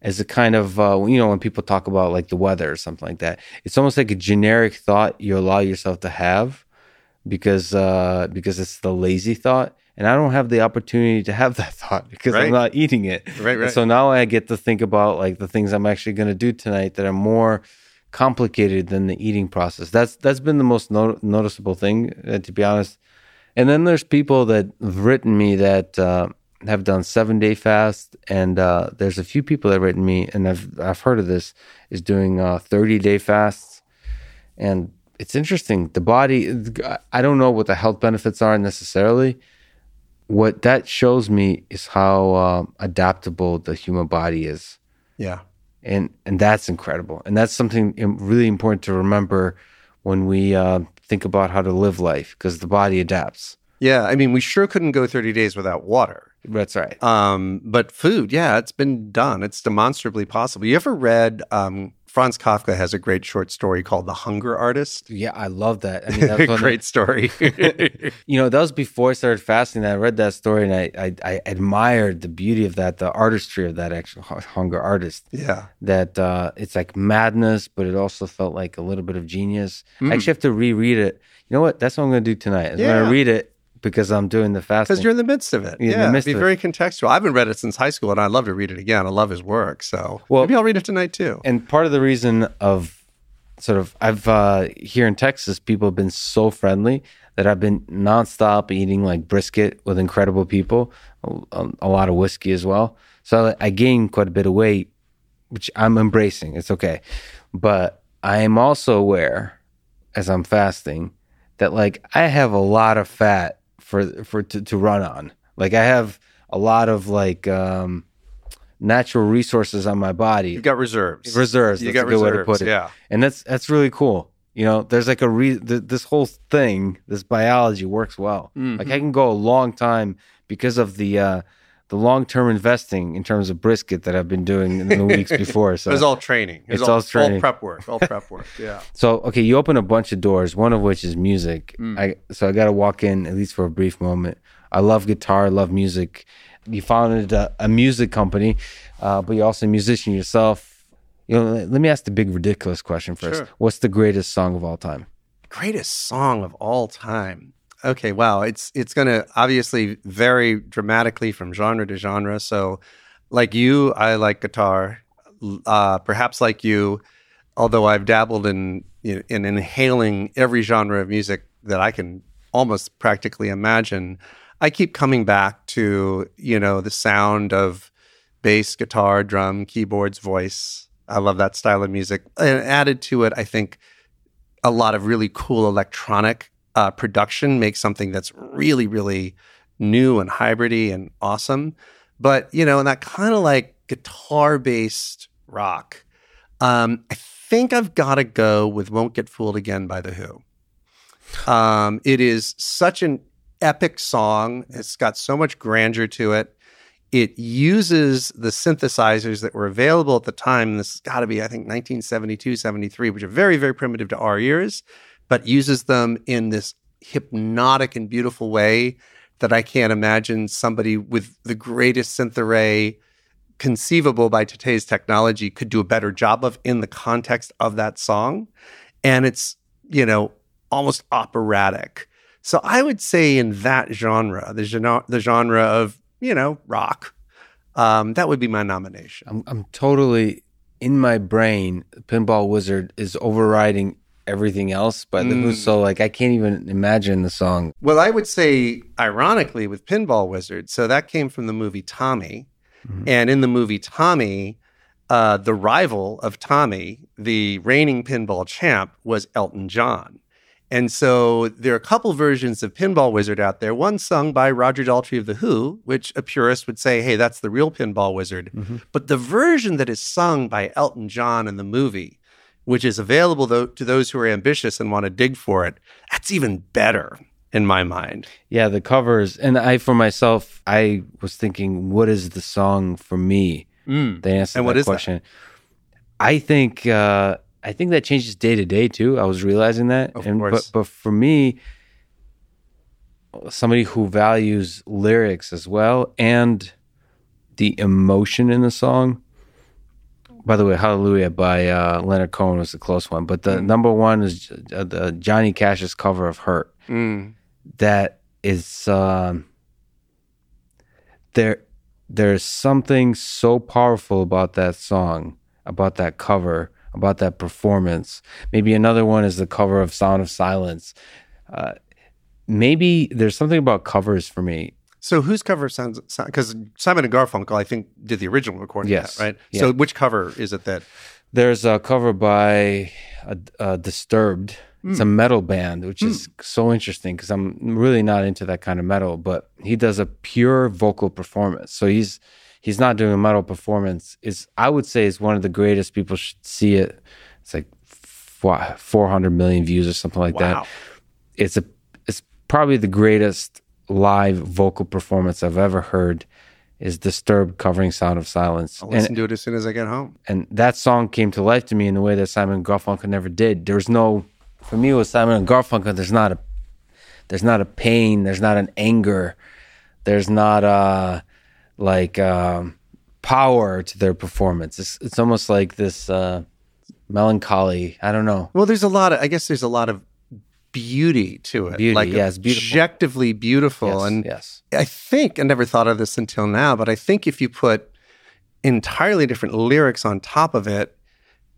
as a kind of uh, you know when people talk about like the weather or something like that. It's almost like a generic thought you allow yourself to have because uh, because it's the lazy thought and I don't have the opportunity to have that thought because right. I'm not eating it. Right, right. so now I get to think about like the things I'm actually going to do tonight that are more complicated than the eating process. That's that's been the most no- noticeable thing, uh, to be honest. And then there's people that have written me that uh, have done seven day fast, and uh, there's a few people that have written me, and I've I've heard of this is doing uh, thirty day fasts, and it's interesting. The body, I don't know what the health benefits are necessarily what that shows me is how um, adaptable the human body is. Yeah. And and that's incredible. And that's something really important to remember when we uh, think about how to live life because the body adapts. Yeah, I mean, we sure couldn't go 30 days without water. That's right. Um, but food, yeah, it's been done. It's demonstrably possible. You ever read um, Franz Kafka has a great short story called The Hunger Artist? Yeah, I love that. I mean, that was great story. you know, that was before I started fasting. That I read that story and I, I, I admired the beauty of that, the artistry of that actual hunger artist. Yeah, that uh, it's like madness, but it also felt like a little bit of genius. Mm. I actually have to reread it. You know what? That's what I'm going to do tonight. I'm going to read it because I'm doing the fasting. Because you're in the midst of it. yeah, it'd be very contextual. I haven't read it since high school, and I'd love to read it again. I love his work, so well, maybe I'll read it tonight too. And part of the reason of sort of I've uh, here in Texas, people have been so friendly that I've been nonstop eating like brisket with incredible people, a, a lot of whiskey as well. So I gained quite a bit of weight, which I'm embracing. It's okay, but I am also aware as I'm fasting that like I have a lot of fat for for to, to run on. Like I have a lot of like um natural resources on my body. You got reserves. Reserves. You got a good reserves, way to put it. Yeah. And that's that's really cool. You know, there's like a re th- this whole thing, this biology works well. Mm-hmm. Like I can go a long time because of the uh the long term investing in terms of brisket that I've been doing in the weeks before. So it's all training. It's, it's all, all, training. All prep work. All prep work. Yeah. so okay, you open a bunch of doors, one of which is music. Mm. I so I got to walk in at least for a brief moment. I love guitar. I love music. You founded a, a music company, uh, but you're also a musician yourself. You know, let me ask the big ridiculous question first. Sure. What's the greatest song of all time? Greatest song of all time. Okay, wow. It's it's going to obviously vary dramatically from genre to genre. So, like you, I like guitar. Uh, perhaps like you, although I've dabbled in in inhaling every genre of music that I can almost practically imagine, I keep coming back to you know the sound of bass, guitar, drum, keyboards, voice. I love that style of music. And added to it, I think a lot of really cool electronic uh, production makes something that's really, really new and hybridy and awesome. But, you know, and that kind of like guitar based rock, um, I think I've got to go with Won't Get Fooled Again by The Who. Um, it is such an epic song. It's got so much grandeur to it. It uses the synthesizers that were available at the time. This has got to be, I think, 1972, 73, which are very, very primitive to our ears but uses them in this hypnotic and beautiful way that I can't imagine somebody with the greatest synth array conceivable by today's technology could do a better job of in the context of that song. And it's, you know, almost operatic. So I would say in that genre, the genre, the genre of, you know, rock, um, that would be my nomination. I'm, I'm totally in my brain. Pinball Wizard is overriding everything else, but mm. Who's so like I can't even imagine the song. Well, I would say ironically with Pinball Wizard, so that came from the movie Tommy, mm-hmm. and in the movie Tommy, uh, the rival of Tommy, the reigning pinball champ, was Elton John. And so there are a couple versions of Pinball Wizard out there. One sung by Roger Daltrey of The Who, which a purist would say, hey, that's the real Pinball Wizard. Mm-hmm. But the version that is sung by Elton John in the movie which is available though, to those who are ambitious and want to dig for it, that's even better in my mind. Yeah, the covers. And I, for myself, I was thinking, what is the song for me? Mm. The answer and to that question. That? I think uh, I think that changes day to day too. I was realizing that. Of and, course. But, but for me, somebody who values lyrics as well and the emotion in the song, by the way, Hallelujah by uh, Leonard Cohen was a close one, but the mm. number one is uh, the Johnny Cash's cover of "Hurt." Mm. That is um, there. There's something so powerful about that song, about that cover, about that performance. Maybe another one is the cover of "Sound of Silence." Uh, maybe there's something about covers for me so whose cover sounds because Simon and Garfunkel, I think, did the original recording. Yes, that, right. Yeah. So which cover is it that? There's a cover by Disturbed. Mm. It's a hmm. metal band, which mm. is so interesting because I'm really not into that kind of metal. But he does a pure vocal performance. So he's he's not doing a metal performance. Is I would say is one of the greatest. People should see it. It's like 400 million views or something like wow. that. It's a it's probably the greatest live vocal performance I've ever heard. is Disturbed covering Sound of Silence. I'll And- listen to it as soon as I get home. and that song came to life to me in a way that Simon and Garfunkel never did. There was no, for me, with Simon and Garfunkel, there's not a, there's not a pain, there's not an anger, there's not a like um, power to their performance. It's it's almost like this uh, melancholy. I don't know. Well, there's a lot of, I guess there's a lot of beauty to it. Beauty, like yeah, it's beautiful. objectively beautiful. Yes, and yes, I think, I never thought of this until now, but I think if you put entirely different lyrics on top of it,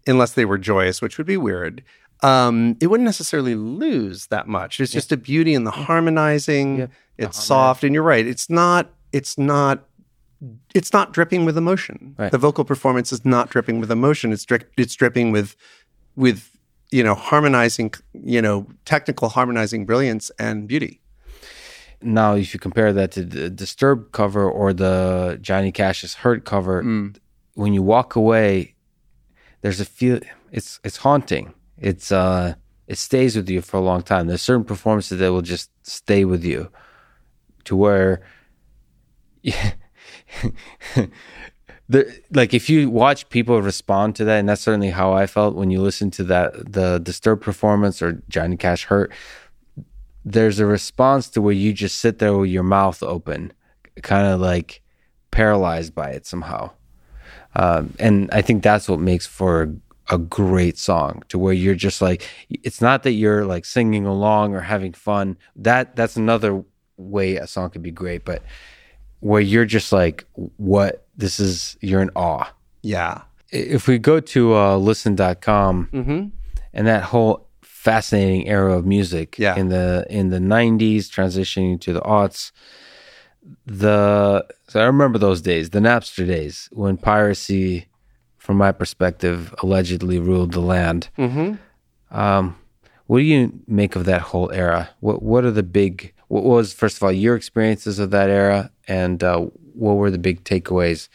unless they were joyous, which would be weird, um, it wouldn't necessarily lose that much. It's just a beauty in the harmonizing. Yep. It's The soft, and you're right. It's not. It's not. It's not dripping with emotion. Right. The vocal performance is not dripping with emotion. It's dri- it's dripping with, with you know harmonizing, you know technical harmonizing brilliance and beauty. now if you compare that to the Disturbed cover or the Johnny Cash's Hurt cover, Mm. when you walk away, there's a feel. It's it's haunting. It's uh, it stays with you for a long time. There's certain performances that will just stay with you, to where, the like if you watch people respond to that, and that's certainly how I felt when you listen to that the Disturbed performance or Johnny Cash Hurt. There's a response to where you just sit there with your mouth open, kind of like paralyzed by it somehow. Um, and I think that's what makes for a, great song to where you're just like, it's not that you're like singing along or having fun. That that's another way a song could be great, but where you're just like, what this is, you're in awe. Yeah. If we go to uh, listen.com Mm-hmm. and that whole fascinating era of music Yeah. in the in the 90s transitioning to the aughts the so i remember those days the napster days when piracy from my perspective allegedly ruled the land Mm-hmm. um, what do you make of that whole era what what are the big what was first of all your experiences of that era and uh, what were the big takeaways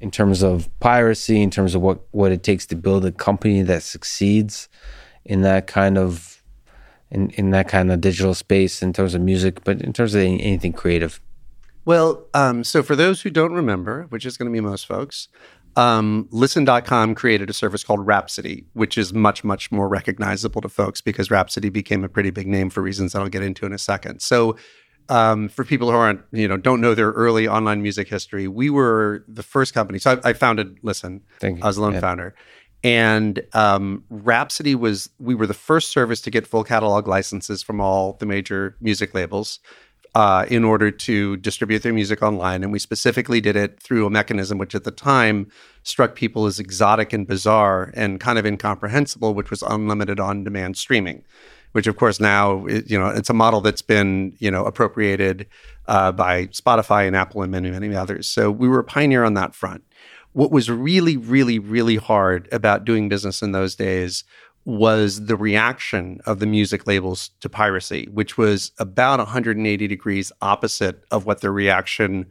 in terms of piracy in terms of what what it takes to build a company that succeeds in that kind of in, in that kind of digital space in terms of music but in terms of any, anything creative Well, um, so for those who don't remember, which is going to be most folks, um, listen.com created a service called Rhapsody, which is much, much more recognizable to folks because Rhapsody became a pretty big name for reasons that I'll get into in a second. So, um, for people who aren't, you know, don't know their early online music history, we were the first company. So I, I founded Listen. Thank you. I was a lone Yeah. founder. And um, Rhapsody was, we were the first service to get full catalog licenses from all the major music labels uh, in order to distribute their music online. And we specifically did it through a mechanism which at the time struck people as exotic and bizarre and kind of incomprehensible, which was unlimited on demand streaming. Which, of course, now you know it's a model that's been you know appropriated uh, by Spotify and Apple and many many others. So we were a pioneer on that front. What was really, really, really hard about doing business in those days was the reaction of the music labels to piracy, which was about 180 degrees opposite of what their reaction,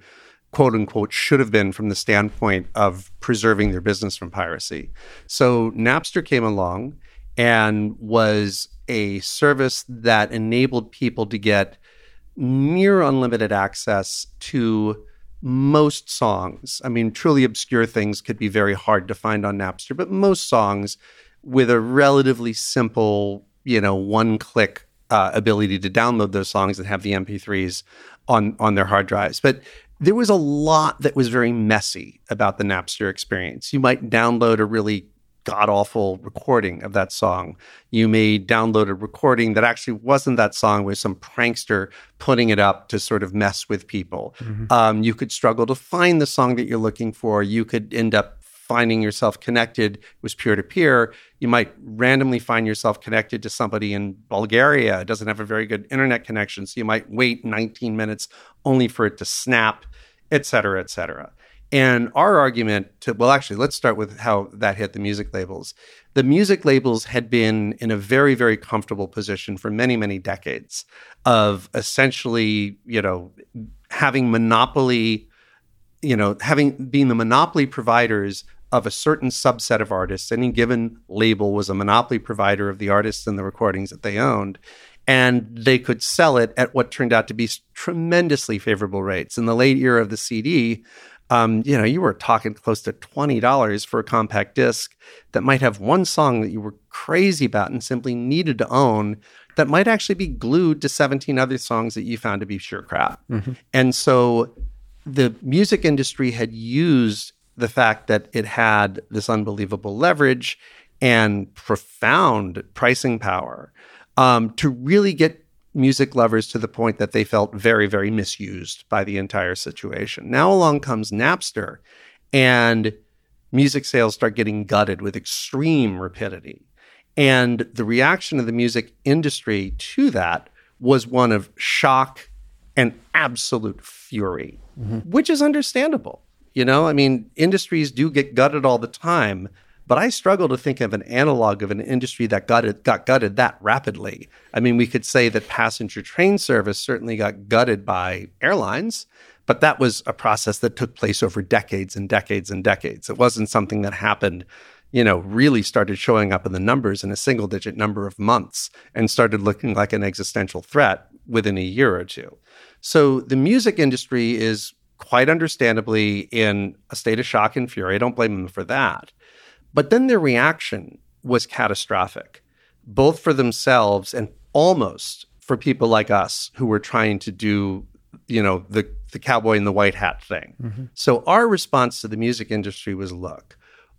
quote unquote, should have been from the standpoint of preserving their business from piracy. So Napster came along and was a service that enabled people to get near unlimited access to most songs. I mean, truly obscure things could be very hard to find on Napster, but most songs with a relatively simple, you know, one click uh, ability to download those songs and have the MP3s on on their hard drives. But there was a lot that was very messy about the Napster experience. You might download a really god awful recording of that song. You may download a recording that actually wasn't that song, with some prankster putting it up to sort of mess with people. Um, you could struggle to find the song that you're looking for. You could end up finding yourself connected it was peer to peer. You might randomly find yourself connected to somebody in Bulgaria. It doesn't have a very good internet connection. So you might wait 19 minutes only for it to snap, et cetera, et cetera. And our argument to, well, actually, let's start with how that hit the music labels. The music labels had been in a very, very comfortable position for many, many decades of essentially, you know, having monopoly, you know, having being the monopoly providers of a certain subset of artists. Any given label was a monopoly provider of the artists and the recordings that they owned. And they could sell it at what turned out to be tremendously favorable rates. In the late era of the CD, Um, you know, you were talking close to $20 for a compact disc that might have one song that you were crazy about and simply needed to own that might actually be glued to 17 other songs that you found to be sure crap. Mm-hmm. And so the music industry had used the fact that it had this unbelievable leverage and profound pricing power um, to really get music lovers to the point that they felt very, very misused by the entire situation. Now along comes Napster, and music sales start getting gutted with extreme rapidity. And the reaction of the music industry to that was one of shock and absolute fury, mm-hmm. which is understandable. You know, I mean, industries do get gutted all the time, but I struggle to think of an analog of an industry that got, got gutted that rapidly. I mean, we could say that passenger train service certainly got gutted by airlines, but that was a process that took place over decades and decades and decades. It wasn't something that happened you know, really started showing up in the numbers in a single digit number of months and started looking like an existential threat within a year or two. So the music industry is quite understandably in a state of shock and fury. I don't blame them for that. But then their reaction was catastrophic, both for themselves and almost for people like us who were trying to do, you know, the, the cowboy in the white hat thing. Mm-hmm. So our response to the music industry was look,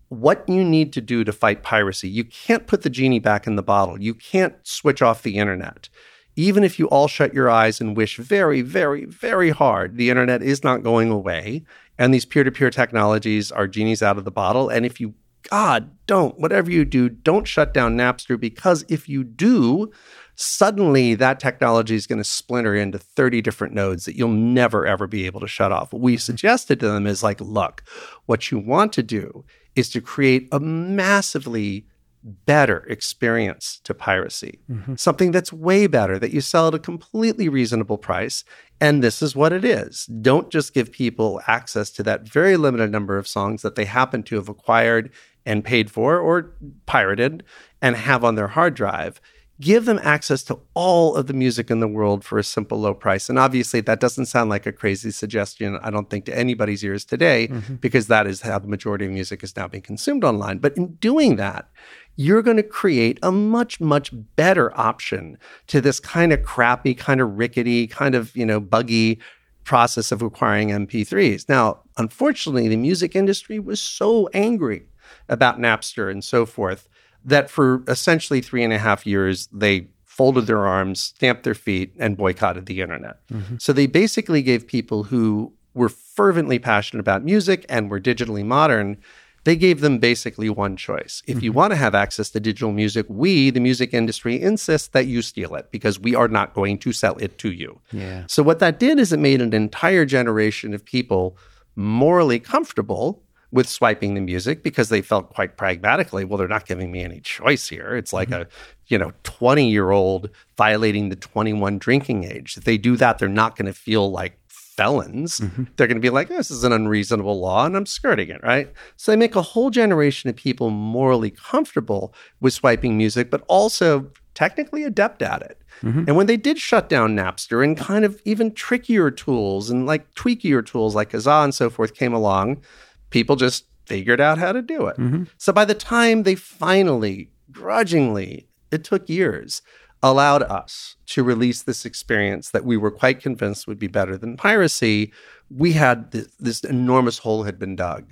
what you need to do to fight piracy. You can't put the genie back in the bottle. You can't switch off the internet. Even if you all shut your eyes and wish very, very, very hard, the internet is not going away. And these peer to peer technologies are genies out of the bottle. And if you, God, don't, whatever you do, don't shut down Napster because if you do, suddenly that technology is going to splinter into 30 different nodes that you'll never, ever be able to shut off. What we mm-hmm. suggested to them is like, look, what you want to do is to create a massively better experience to piracy, mm-hmm. something that's way better, that you sell at a completely reasonable price. And this is what it is. Don't just give people access to that very limited number of songs that they happen to have acquired and paid for or pirated and have on their hard drive give them access to all of the music in the world for a simple low price. And obviously, that doesn't sound like a crazy suggestion, I don't think, to anybody's ears today, mm-hmm. because that is how the majority of music is now being consumed online. But in doing that, you're going to create a much, much better option to this kind of crappy, kind of rickety, kind of, you know, buggy process of acquiring MP3s. Now, unfortunately, the music industry was so angry about Napster and so forth that for essentially three and a half years, they folded their arms, stamped their feet, and boycotted the internet. Mm-hmm. So they basically gave people who were fervently passionate about music and were digitally modern, they gave them basically one choice. If mm-hmm. you want to have access to digital music, we, the music industry, insist that you steal it because we are not going to sell it to you. Yeah. So what that did is it made an entire generation of people morally comfortable with swiping the music because they felt quite pragmatically, well, they're not giving me any choice here. It's like mm-hmm. a, you know, 20 year old violating the 21 drinking age. If they do that, they're not going to feel like felons. Mm-hmm. They're going to be like, oh, this is an unreasonable law and I'm skirting it, right? So they make a whole generation of people morally comfortable with swiping music, but also technically adept at it. Mm-hmm. And when they did shut down Napster and kind of even trickier tools and like tweakier tools like Kazaa and so forth came along, people just figured out how to do it. Mm-hmm. So by the time they finally, grudgingly, it took years, allowed us to release this experience that we were quite convinced would be better than piracy, we had this, this enormous hole had been dug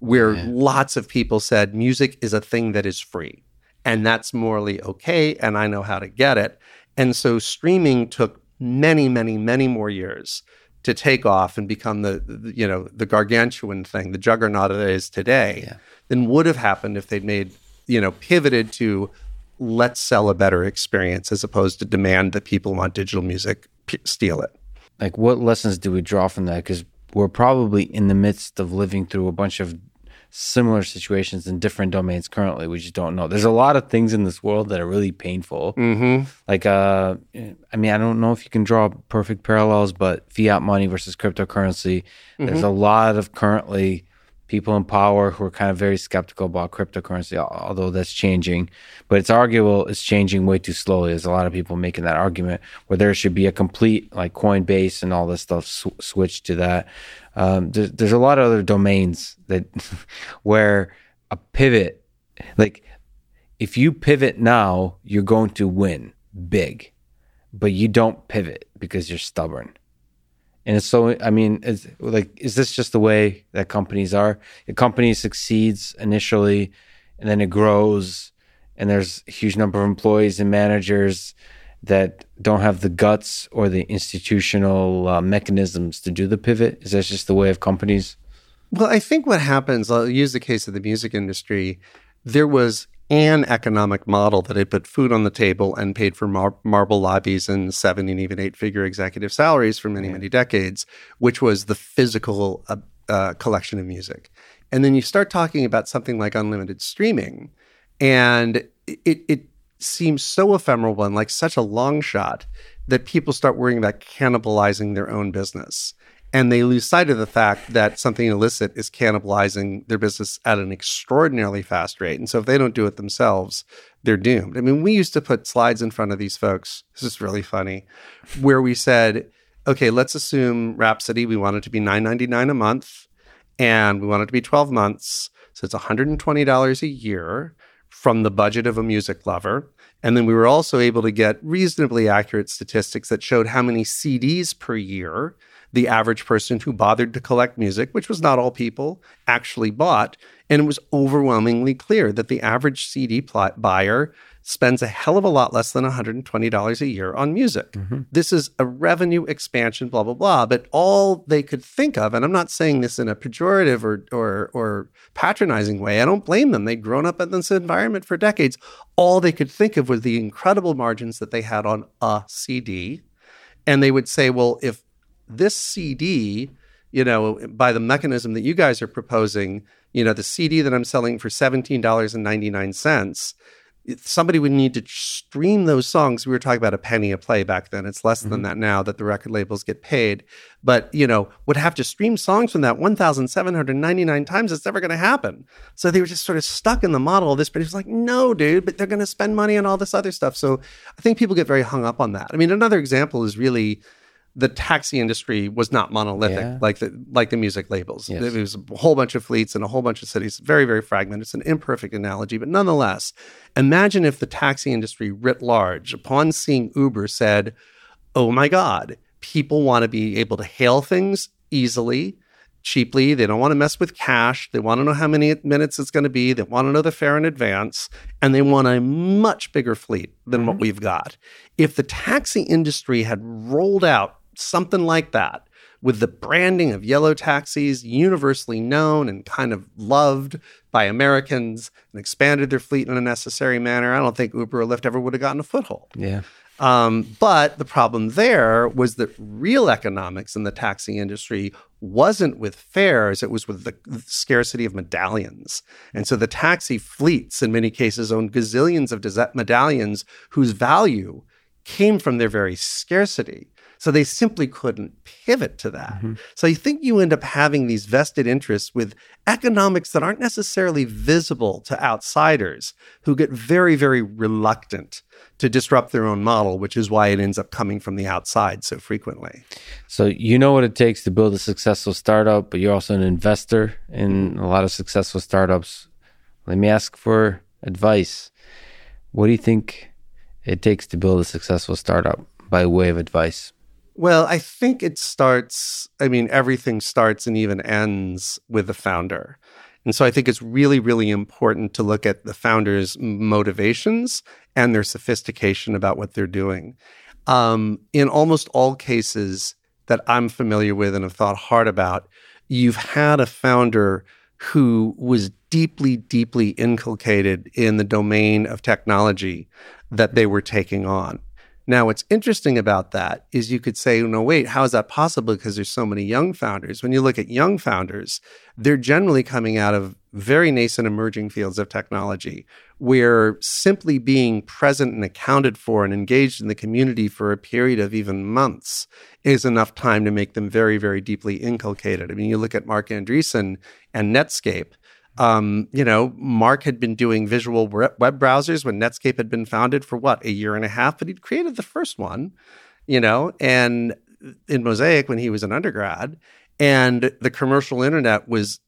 where yeah. lots of people said music is a thing that is free and that's morally okay and I know how to get it. And so streaming took many, many, many more years to take off and become the, the, you know the gargantuan thing, the juggernaut it is today, yeah. than would have happened if they'd made you know pivoted to let's sell a better experience as opposed to demand that people want digital music p- steal it. Like what lessons do we draw from that? Because we're probably in the midst of living through a bunch of similar situations in different domains currently. We just don't know. There's a lot of things in this world that are really painful. Mm-hmm. Like, uh, I mean, I don't know if you can draw perfect parallels, but fiat money versus cryptocurrency. Mm-hmm. There's a lot of currently people in power who are kind of very skeptical about cryptocurrency, although that's changing. But it's arguable it's changing way too slowly. There's a lot of people making that argument where there should be a complete like Coinbase and all this stuff sw- switched to that. Um, there's, there's a lot of other domains that where a pivot, like if you pivot now, you're going to win big, but you don't pivot because you're stubborn. And so, I mean, is like, is this just the way that companies are? A company succeeds initially, and then it grows, and there's a huge number of employees and managers that don't have the guts or the institutional uh, mechanisms to do the pivot. Is that just the way of companies? Well, I think what happens, I'll use the case of the music industry. There was an economic model that had put food on the table and paid for mar- marble lobbies and seven and even eight figure executive salaries for many, yeah. many decades, which was the physical uh, uh, collection of music. And then you start talking about something like unlimited streaming, and it, it seems so ephemeral and like such a long shot that people start worrying about cannibalizing their own business and they lose sight of the fact that something illicit is cannibalizing their business at an extraordinarily fast rate. And so if they don't do it themselves, they're doomed. I mean, we used to put slides in front of these folks. This is really funny, where we said, okay, let's assume Rhapsody, we want it to be $9.99 a month and we want it to be 12 months. So it's $120 a year from the budget of a music lover. And then we were also able to get reasonably accurate statistics that showed how many CDs per year the average person who bothered to collect music, which was not all people, actually bought. And it was overwhelmingly clear that the average CD buyer spends a hell of a lot less than $120 a year on music. Mm-hmm. This is a revenue expansion, blah, blah, blah. But all they could think of, and I'm not saying this in a pejorative or, or, or patronizing way, I don't blame them. They'd grown up in this environment for decades. All they could think of was the incredible margins that they had on a CD. And they would say, well, if this CD, you know, by the mechanism that you guys are proposing, you know, the CD that I'm selling for $17.99, somebody would need to stream those songs. We were talking about a penny a play back then. It's less mm-hmm. than that now that the record labels get paid. But, you know, would have to stream songs from that 1,799 times. It's never going to happen. So they were just sort of stuck in the model of this. But he was like, no, dude, but they're going to spend money on all this other stuff. So I think people get very hung up on that. I mean, another example is really the taxi industry was not monolithic yeah. like the like the music labels. Yes. There was a whole bunch of fleets in a whole bunch of cities, very very fragmented. It's an imperfect analogy, but nonetheless, imagine if the taxi industry writ large, upon seeing Uber, said, "Oh my God, people want to be able to hail things easily." Cheaply, they don't want to mess with cash. They want to know how many minutes it's going to be. They want to know the fare in advance, and they want a much bigger fleet than mm-hmm. what we've got. If the taxi industry had rolled out something like that with the branding of yellow taxis universally known and kind of loved by Americans and expanded their fleet in a necessary manner, I don't think Uber or Lyft ever would have gotten a foothold. Yeah. Um, but the problem there was that real economics in the taxi industry wasn't with fares, it was with the scarcity of medallions. And so the taxi fleets, in many cases, owned gazillions of medallions whose value came from their very scarcity. So they simply couldn't pivot to that. Mm-hmm. So you think you end up having these vested interests with economics that aren't necessarily visible to outsiders who get very, very reluctant to disrupt their own model, which is why it ends up coming from the outside so frequently. So you know what it takes to build a successful startup, but you're also an investor in a lot of successful startups. Let me ask for advice. What do you think it takes to build a successful startup by way of advice? Well, I think it starts, I mean, everything starts and even ends with the founder. And so I think it's really, really important to look at the founder's motivations and their sophistication about what they're doing. Um, in almost all cases that I'm familiar with and have thought hard about, you've had a founder who was deeply, deeply inculcated in the domain of technology that they were taking on. Now, what's interesting about that is you could say, no, wait, how is that possible? Because there's so many young founders. When you look at young founders, they're generally coming out of very nascent emerging fields of technology where simply being present and accounted for and engaged in the community for a period of even months is enough time to make them very, very deeply inculcated. I mean, you look at Marc Andreessen and Netscape. Um, you know, Marc had been doing visual web browsers when Netscape had been founded for what, a year and a half, but he'd created the first one, you know, and in Mosaic when he was an undergrad. And the commercial internet was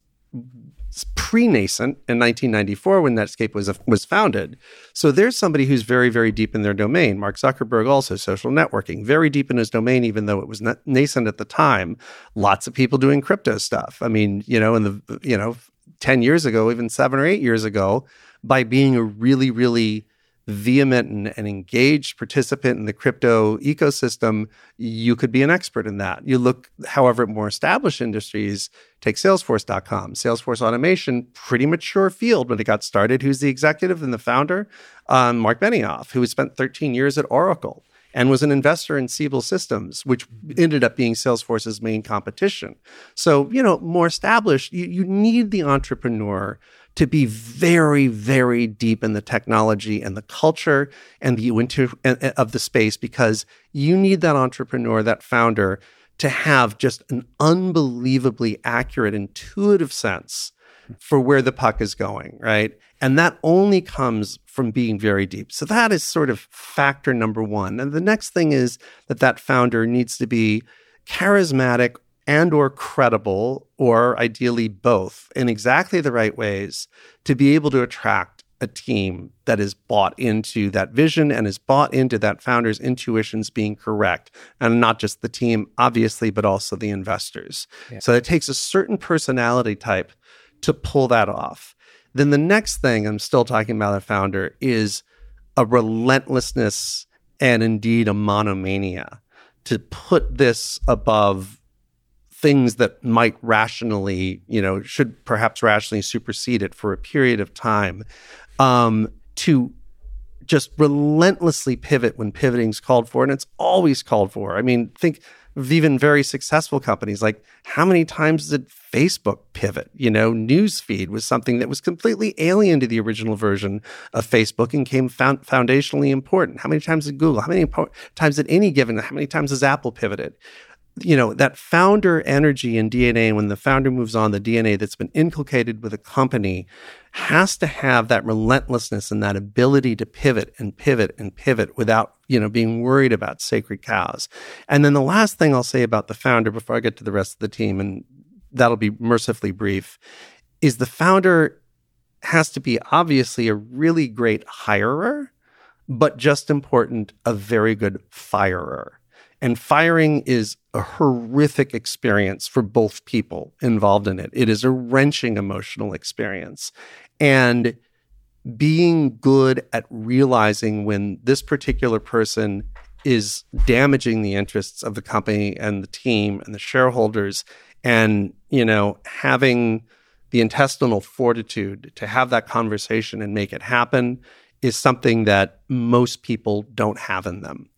pre-nascent in 1994 when Netscape was was founded. So there's somebody who's very very deep in their domain. Mark Zuckerberg also social networking, very deep in his domain even though it was nascent at the time. Lots of people doing crypto stuff. I mean, you know, in the you know, 10 years ago, even 7 or 8 years ago, by being a really really vehement and, and, engaged participant in the crypto ecosystem, you could be an expert in that. You look, however, at more established industries, take Salesforce.com, Salesforce automation, pretty mature field when it got started. Who's the executive and the founder? Um, Marc Benioff, who spent 13 years at Oracle and was an investor in Siebel Systems, which mm-hmm. ended up being Salesforce's main competition. So, you know, more established, you, you need the entrepreneur to be very, very deep in the technology and the culture and the winter of the space because you need that entrepreneur, that founder, to have just an unbelievably accurate, intuitive sense hmm. for where the puck is going, right? And that only comes from being very deep. So that is sort of factor number one. And the next thing is that that founder needs to be charismatic and or credible or ideally both in exactly the right ways to be able to attract a team that is bought into that vision and is bought into that founder's intuitions being correct and not just the team obviously but also the investors yeah. so it takes a certain personality type to pull that off then the next thing i'm still talking about a founder is a relentlessness and indeed a monomania to put this above things that might rationally, you know, should perhaps rationally supersede it for a period of time, um, to just relentlessly pivot when pivoting is called for, and it's always called for. I mean, think even very successful companies. Like, how many times did Facebook pivot? You know, newsfeed was something that was completely alien to the original version of Facebook and came found foundationally important. How many times did Google? How many times did any given? How many times has Apple pivoted? You know that founder energy and dna when the founder moves on the dna that's been inculcated with a company has to have that relentlessness and that ability to pivot and pivot and pivot without you know being worried about sacred cows. And then the last thing i'll say about the founder before i get to the rest of the team and that'll be mercifully brief is the founder has to be obviously a really great hirer but just important a very good firer and firing is a horrific experience for both people involved in it. It is a wrenching emotional experience. And being good at realizing when this particular person is damaging the interests of the company and the team and the shareholders and you know having the intestinal fortitude to have that conversation and make it happen is something that most people don't have in them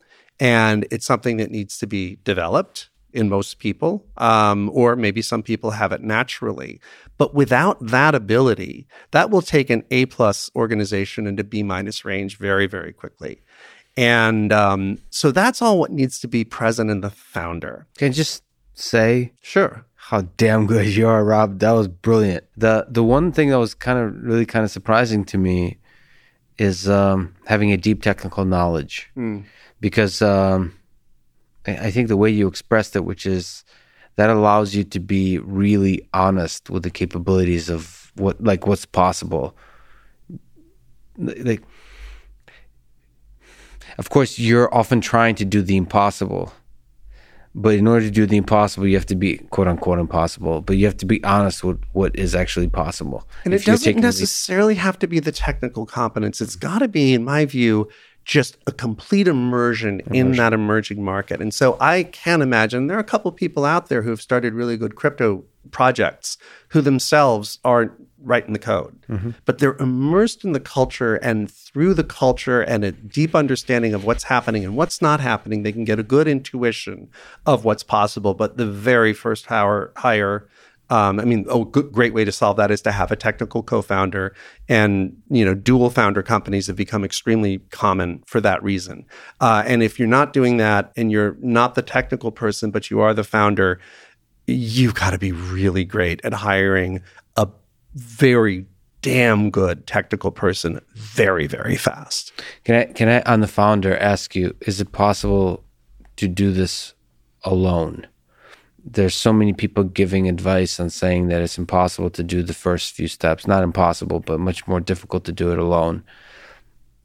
and it's something that needs to be developed in most people, um, or maybe some people have it naturally. But without that ability, that will take an A plus organization into B minus range very, very quickly. And um, so that's all what needs to be present in the founder. Can I just say, sure, how damn good you are, Rob? That was brilliant. the The one thing that was kind of really kind of surprising to me is um, having a deep technical knowledge. Mm because um, I think the way you expressed it, which is that allows you to be really honest with the capabilities of what, like, what's possible. Like, of course, you're often trying to do the impossible, but in order to do the impossible, you have to be quote unquote impossible. But you have to be honest with what is actually possible. And if it doesn't necessarily have to be the technical competence. It's got to be, in my view, just a complete immersion, immersion, in that emerging market. And so I can imagine there are a couple people out there who have started really good crypto projects who themselves aren't writing the code, mm-hmm. but they're immersed in the culture and through the culture and a deep understanding of what's happening and what's not happening, they can get a good intuition of what's possible. But the very first hire, hire Um, I mean, a good, great way to solve that is to have a technical co-founder, and you know, dual founder companies have become extremely common for that reason. Uh, and if you're not doing that, and you're not the technical person, but you are the founder, you've got to be really great at hiring a very damn good technical person very very fast. Can I can I on the founder ask you is it possible to do this alone? There's so many people giving advice on saying that it's impossible to do the first few steps. Not impossible, but much more difficult to do it alone.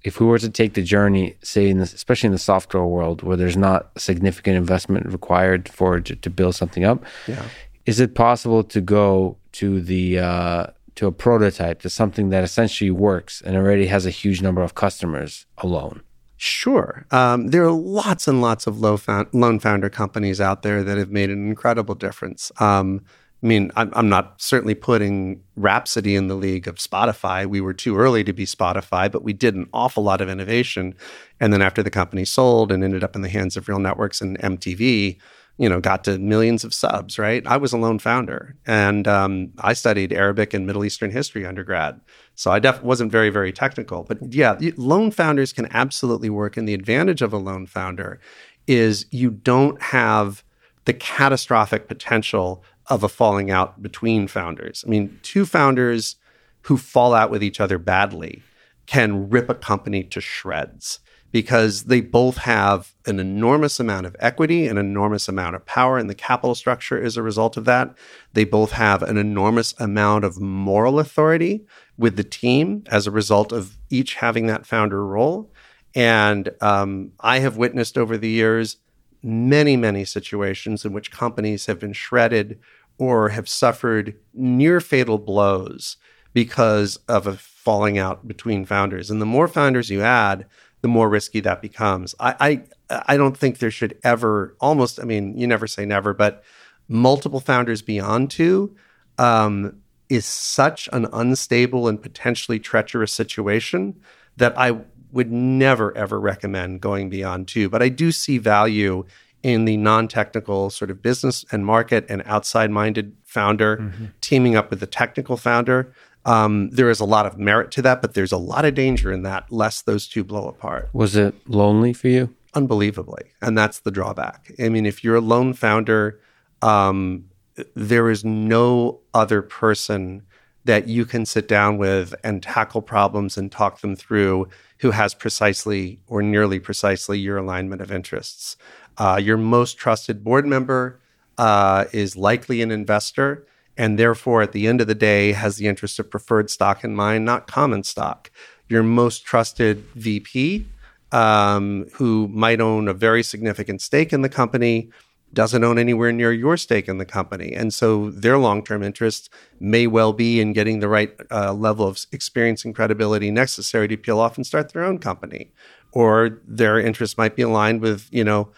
If we were to take the journey, say, in especially in the software world, where there's not significant investment required for to, to build something up, Yeah. is it possible to go to the uh, to a prototype to something that essentially works and already has a huge number of customers alone? Sure. Um, there are lots and lots of found, loan founder companies out there that have made an incredible difference. Um, I mean, I'm, I'm not certainly putting Rhapsody in the league of Spotify. We were too early to be Spotify, but we did an awful lot of innovation. And then after the company sold and ended up in the hands of Real Networks and MTV, you know, got to millions of subs, right? I was a lone founder and um, I studied Arabic and Middle Eastern history undergrad. So I def- wasn't very, very technical. But yeah, lone founders can absolutely work. And the advantage of a lone founder is you don't have the catastrophic potential of a falling out between founders. I mean, two founders who fall out with each other badly can rip a company to shreds because they both have an enormous amount of equity, an enormous amount of power in the capital structure as a result of that. They both have an enormous amount of moral authority with the team as a result of each having that founder role. And um, I have witnessed over the years many, many situations in which companies have been shredded or have suffered near fatal blows because of a falling out between founders. And the more founders you add, the more risky that becomes. I, I I don't think there should ever almost. I mean, you never say never, but multiple founders beyond two um, is such an unstable and potentially treacherous situation that I would never ever recommend going beyond two. But I do see value in the non-technical sort of business and market and outside-minded founder mm-hmm. teaming up with the technical founder um, there is a lot of merit to that, but there's a lot of danger in that, lest those two blow apart. Was it lonely for you? Unbelievably. And that's the drawback. I mean, if you're a lone founder, um, there is no other person that you can sit down with and tackle problems and talk them through who has precisely or nearly precisely your alignment of interests. Uh, your most trusted board member uh, is likely an investor and therefore at the end of the day has the interest of preferred stock in mind, not common stock. Your most trusted VP, um, who might own a very significant stake in the company, doesn't own anywhere near your stake in the company. And so their long term interest may well be in getting the right uh, level of experience and credibility necessary to peel off and start their own company. Or their interest might be aligned with, you know,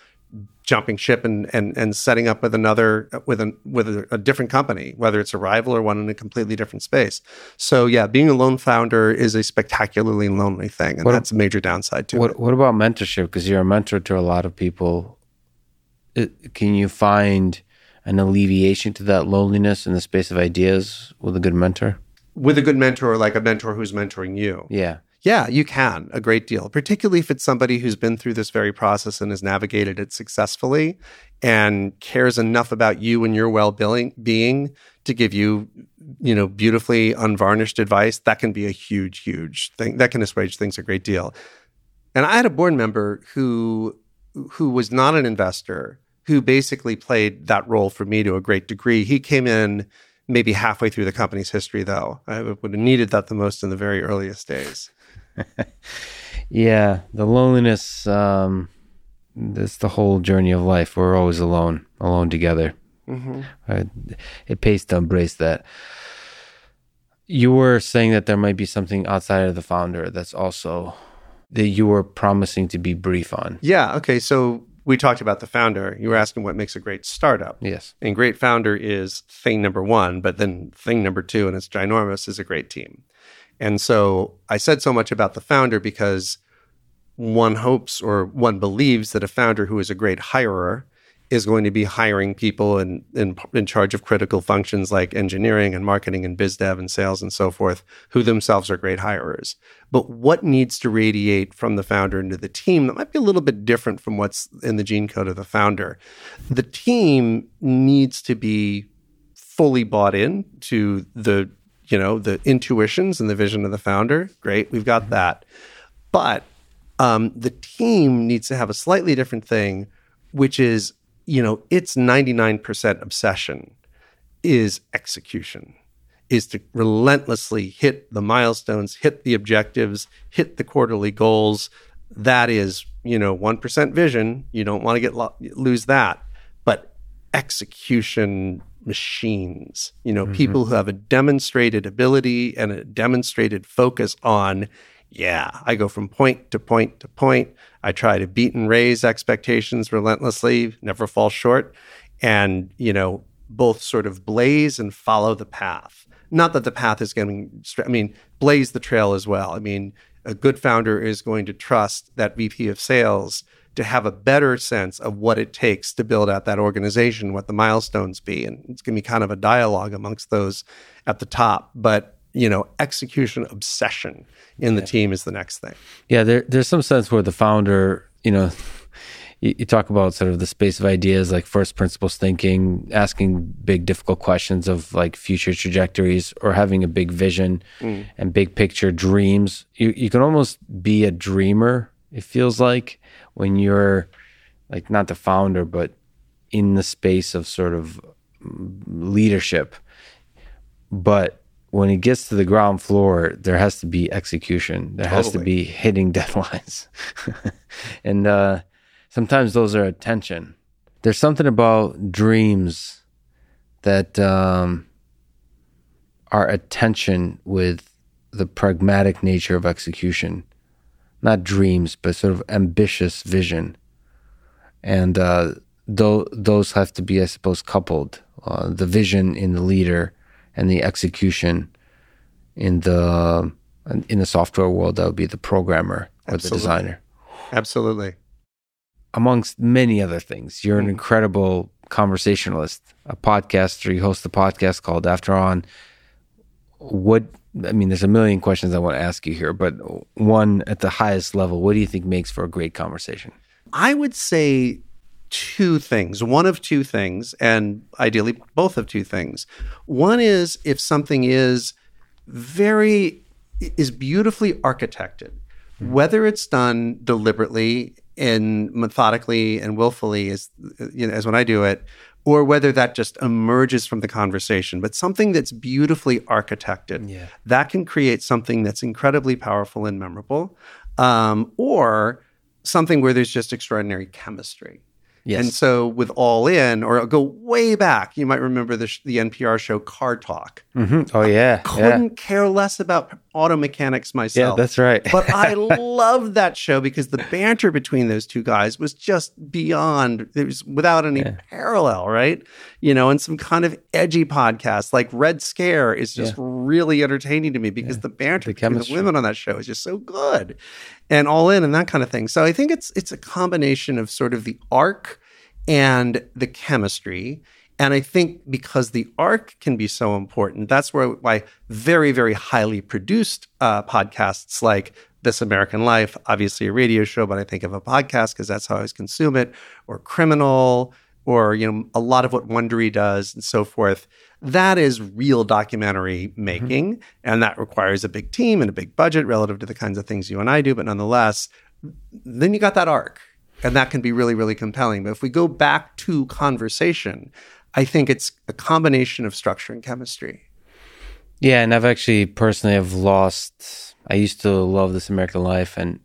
jumping ship and and and setting up with another with a with a, a, different company, whether it's a rival or one in a completely different space. So yeah, being a lone founder is a spectacularly lonely thing, and what, that's a major downside to what, it. What about mentorship? Because you're a mentor to a lot of people. It, can you find an alleviation to that loneliness in the space of ideas with a good mentor? With a good mentor, like a mentor who's mentoring you. Yeah. Yeah, you can a great deal, particularly if it's somebody who's been through this very process and has navigated it successfully and cares enough about you and your well being to give you, you know, beautifully unvarnished advice. That can be a huge, huge thing. That can assuage things a great deal. And I had a board member who who was not an investor who basically played that role for me to a great degree. He came in maybe halfway through the company's history, though. I would have needed that the most in the very earliest days. yeah, the loneliness. Um, that's the whole journey of life. We're always alone, alone together. Mm-hmm. Uh, it pays to embrace that. You were saying that there might be something outside of the founder that's also that you were promising to be brief on. Yeah. Okay. So we talked about the founder. You were asking what makes a great startup. Yes. And great founder is thing number one, but then thing number two, and it's ginormous, is a great team. And so I said so much about the founder because one hopes or one believes that a founder who is a great hirer is going to be hiring people in, in, in charge of critical functions like engineering and marketing and biz dev and sales and so forth, who themselves are great hirers. But what needs to radiate from the founder into the team that might be a little bit different from what's in the gene code of the founder? The team needs to be fully bought in to the you know the intuitions and the vision of the founder. Great, we've got that. But um, the team needs to have a slightly different thing, which is, you know, its 99% obsession is execution, is to relentlessly hit the milestones, hit the objectives, hit the quarterly goals. That is, you know, 1% vision. You don't want to get lo- lose that. But execution machines, you know, mm-hmm. people who have a demonstrated ability and a demonstrated focus on yeah, I go from point to point to point. I try to beat and raise expectations relentlessly, never fall short. And, you know, both sort of blaze and follow the path. Not that the path is getting, I mean, blaze the trail as well. I mean, a good founder is going to trust that VP of sales to have a better sense of what it takes to build out that organization, what the milestones be. And it's going to be kind of a dialogue amongst those at the top. But you know, execution obsession in the team is the next thing. Yeah, there, there's some sense where the founder, you know, you, you, talk about sort of the space of ideas, like first principles thinking, asking big, difficult questions of like future trajectories, or having a big vision mm. and big picture dreams. You you can almost be a dreamer. It feels like when you're like not the founder, but in the space of sort of leadership, but when it gets to the ground floor, there has to be execution. There totally. has to be hitting deadlines. and uh, sometimes those are attention. There's something about dreams that um, are attention with the pragmatic nature of execution. Not dreams, but sort of ambitious vision. And uh, th- those have to be, I suppose, coupled. Uh, the vision in the leader and the execution in the in the software world that would be the programmer or Absolutely. the designer Absolutely. Amongst many other things, you're an mm. incredible conversationalist, a podcaster. You host a podcast called After On. What I mean, there's a million questions I want to ask you here, but one at the highest level, what do you think makes for a great conversation? I would say two things, one of two things, and ideally both of two things. One is if something is very, is beautifully architected, mm-hmm. whether it's done deliberately and methodically and willfully as, you know, as when I do it, or whether that just emerges from the conversation, but something that's beautifully architected, yeah. that can create something that's incredibly powerful and memorable, um, or something where there's just extraordinary chemistry. Yes. And so with All In, or I'll go way back, you might remember the, sh- the NPR show Car Talk. Mm-hmm. Oh, yeah. I couldn't yeah. care less about auto mechanics myself. Yeah, that's right. but I loved that show because the banter between those two guys was just beyond, it was without any yeah. parallel, right? You know, and some kind of edgy podcast like Red Scare is just yeah. really entertaining to me because the banter the between the women on that show is just so good and all in and that kind of thing. So I think it's it's a combination of sort of the arc and the chemistry. And I think because the arc can be so important, that's where why very, very highly produced uh, podcasts like This American Life, obviously a radio show, but I think of a podcast because that's how I always consume it, or Criminal, or you know a lot of what Wondery does and so forth. That is real documentary making, mm-hmm. and that requires a big team and a big budget relative to the kinds of things you and I do. But nonetheless, then you got that arc, and that can be really, really compelling. But if we go back to conversation, I think it's a combination of structure and chemistry. Yeah, and I've actually personally have lost. I used to love this American Life, and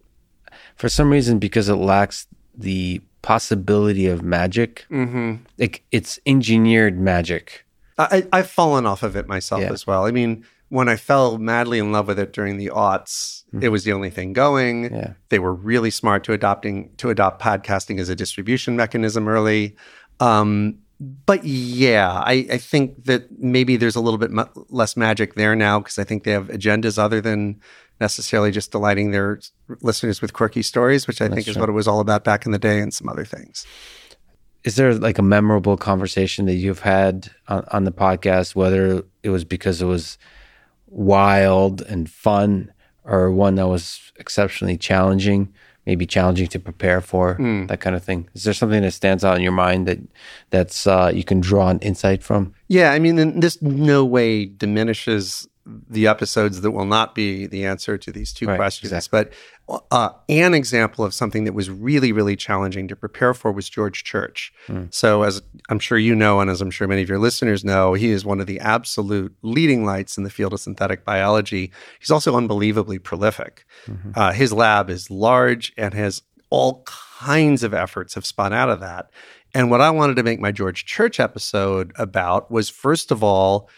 for some reason, because it lacks the possibility of magic, mm-hmm. like it's engineered magic I, I've fallen off of it myself yeah. as well. I mean, when I fell madly in love with it during the aughts, mm-hmm. it was the only thing going. Yeah. They were really smart to adopting to adopt podcasting as a distribution mechanism early. Um, but yeah, I, I, think that maybe there's a little bit mu- less magic there now because I think they have agendas other than necessarily just delighting their listeners with quirky stories, which I That's think is true. what it was all about back in the day, and some other things. is there like a memorable conversation that you've had on, on the podcast, whether it was because it was wild and fun or one that was exceptionally challenging, maybe challenging to prepare for, Mm. that kind of thing? Is there something that stands out in your mind that that's uh, you can draw an insight from? Yeah, I mean, this no way diminishes the episodes that will not be the answer to these two Right, questions. exactly. But uh, an example of something that was really, really challenging to prepare for was George Church. So, as I'm sure you know, and as I'm sure many of your listeners know, he is one of the absolute leading lights in the field of synthetic biology. He's also unbelievably prolific. Uh, his lab is large and has all kinds of efforts have spun out of that. And what I wanted to make my George Church episode about was first of all,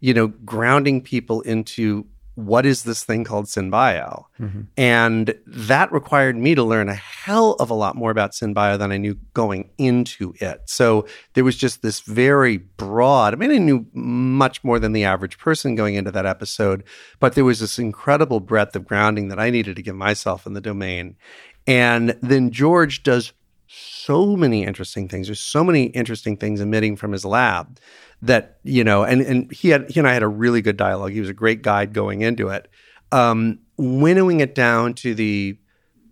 you know, grounding people into what is this thing called synbio? Mm-hmm. And that required me to learn a hell of a lot more about synbio than I knew going into it. So there was just this very broad, I mean, I knew much more than the average person going into that episode, but there was this incredible breadth of grounding that I needed to give myself in the domain. And then George does so many interesting things. There's so many interesting things emitting from his lab that, you know, and, and he had, he and I had a really good dialogue. He was a great guide going into it. Um, winnowing it down to the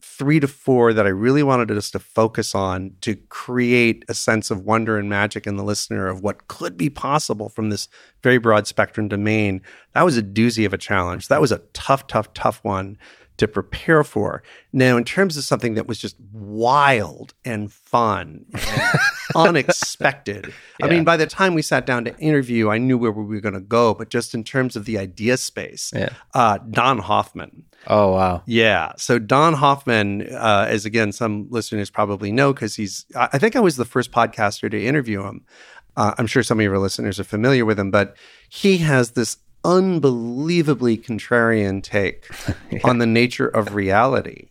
three to four that I really wanted us to focus on to create a sense of wonder and magic in the listener of what could be possible from this very broad spectrum domain. That was a doozy of a challenge. That was a tough, tough, tough one to prepare for. Now, in terms of something that was just wild and fun and unexpected, I mean, by the time we sat down to interview, I knew where we were going to go. But just in terms of the idea space, Yeah. uh, Don Hoffman. Oh wow. Yeah. So Don Hoffman, uh, as again, some listeners probably know because he's, I I think I was the first podcaster to interview him. Uh, I'm sure some of your listeners are familiar with him, but he has this unbelievably contrarian take on the nature of reality.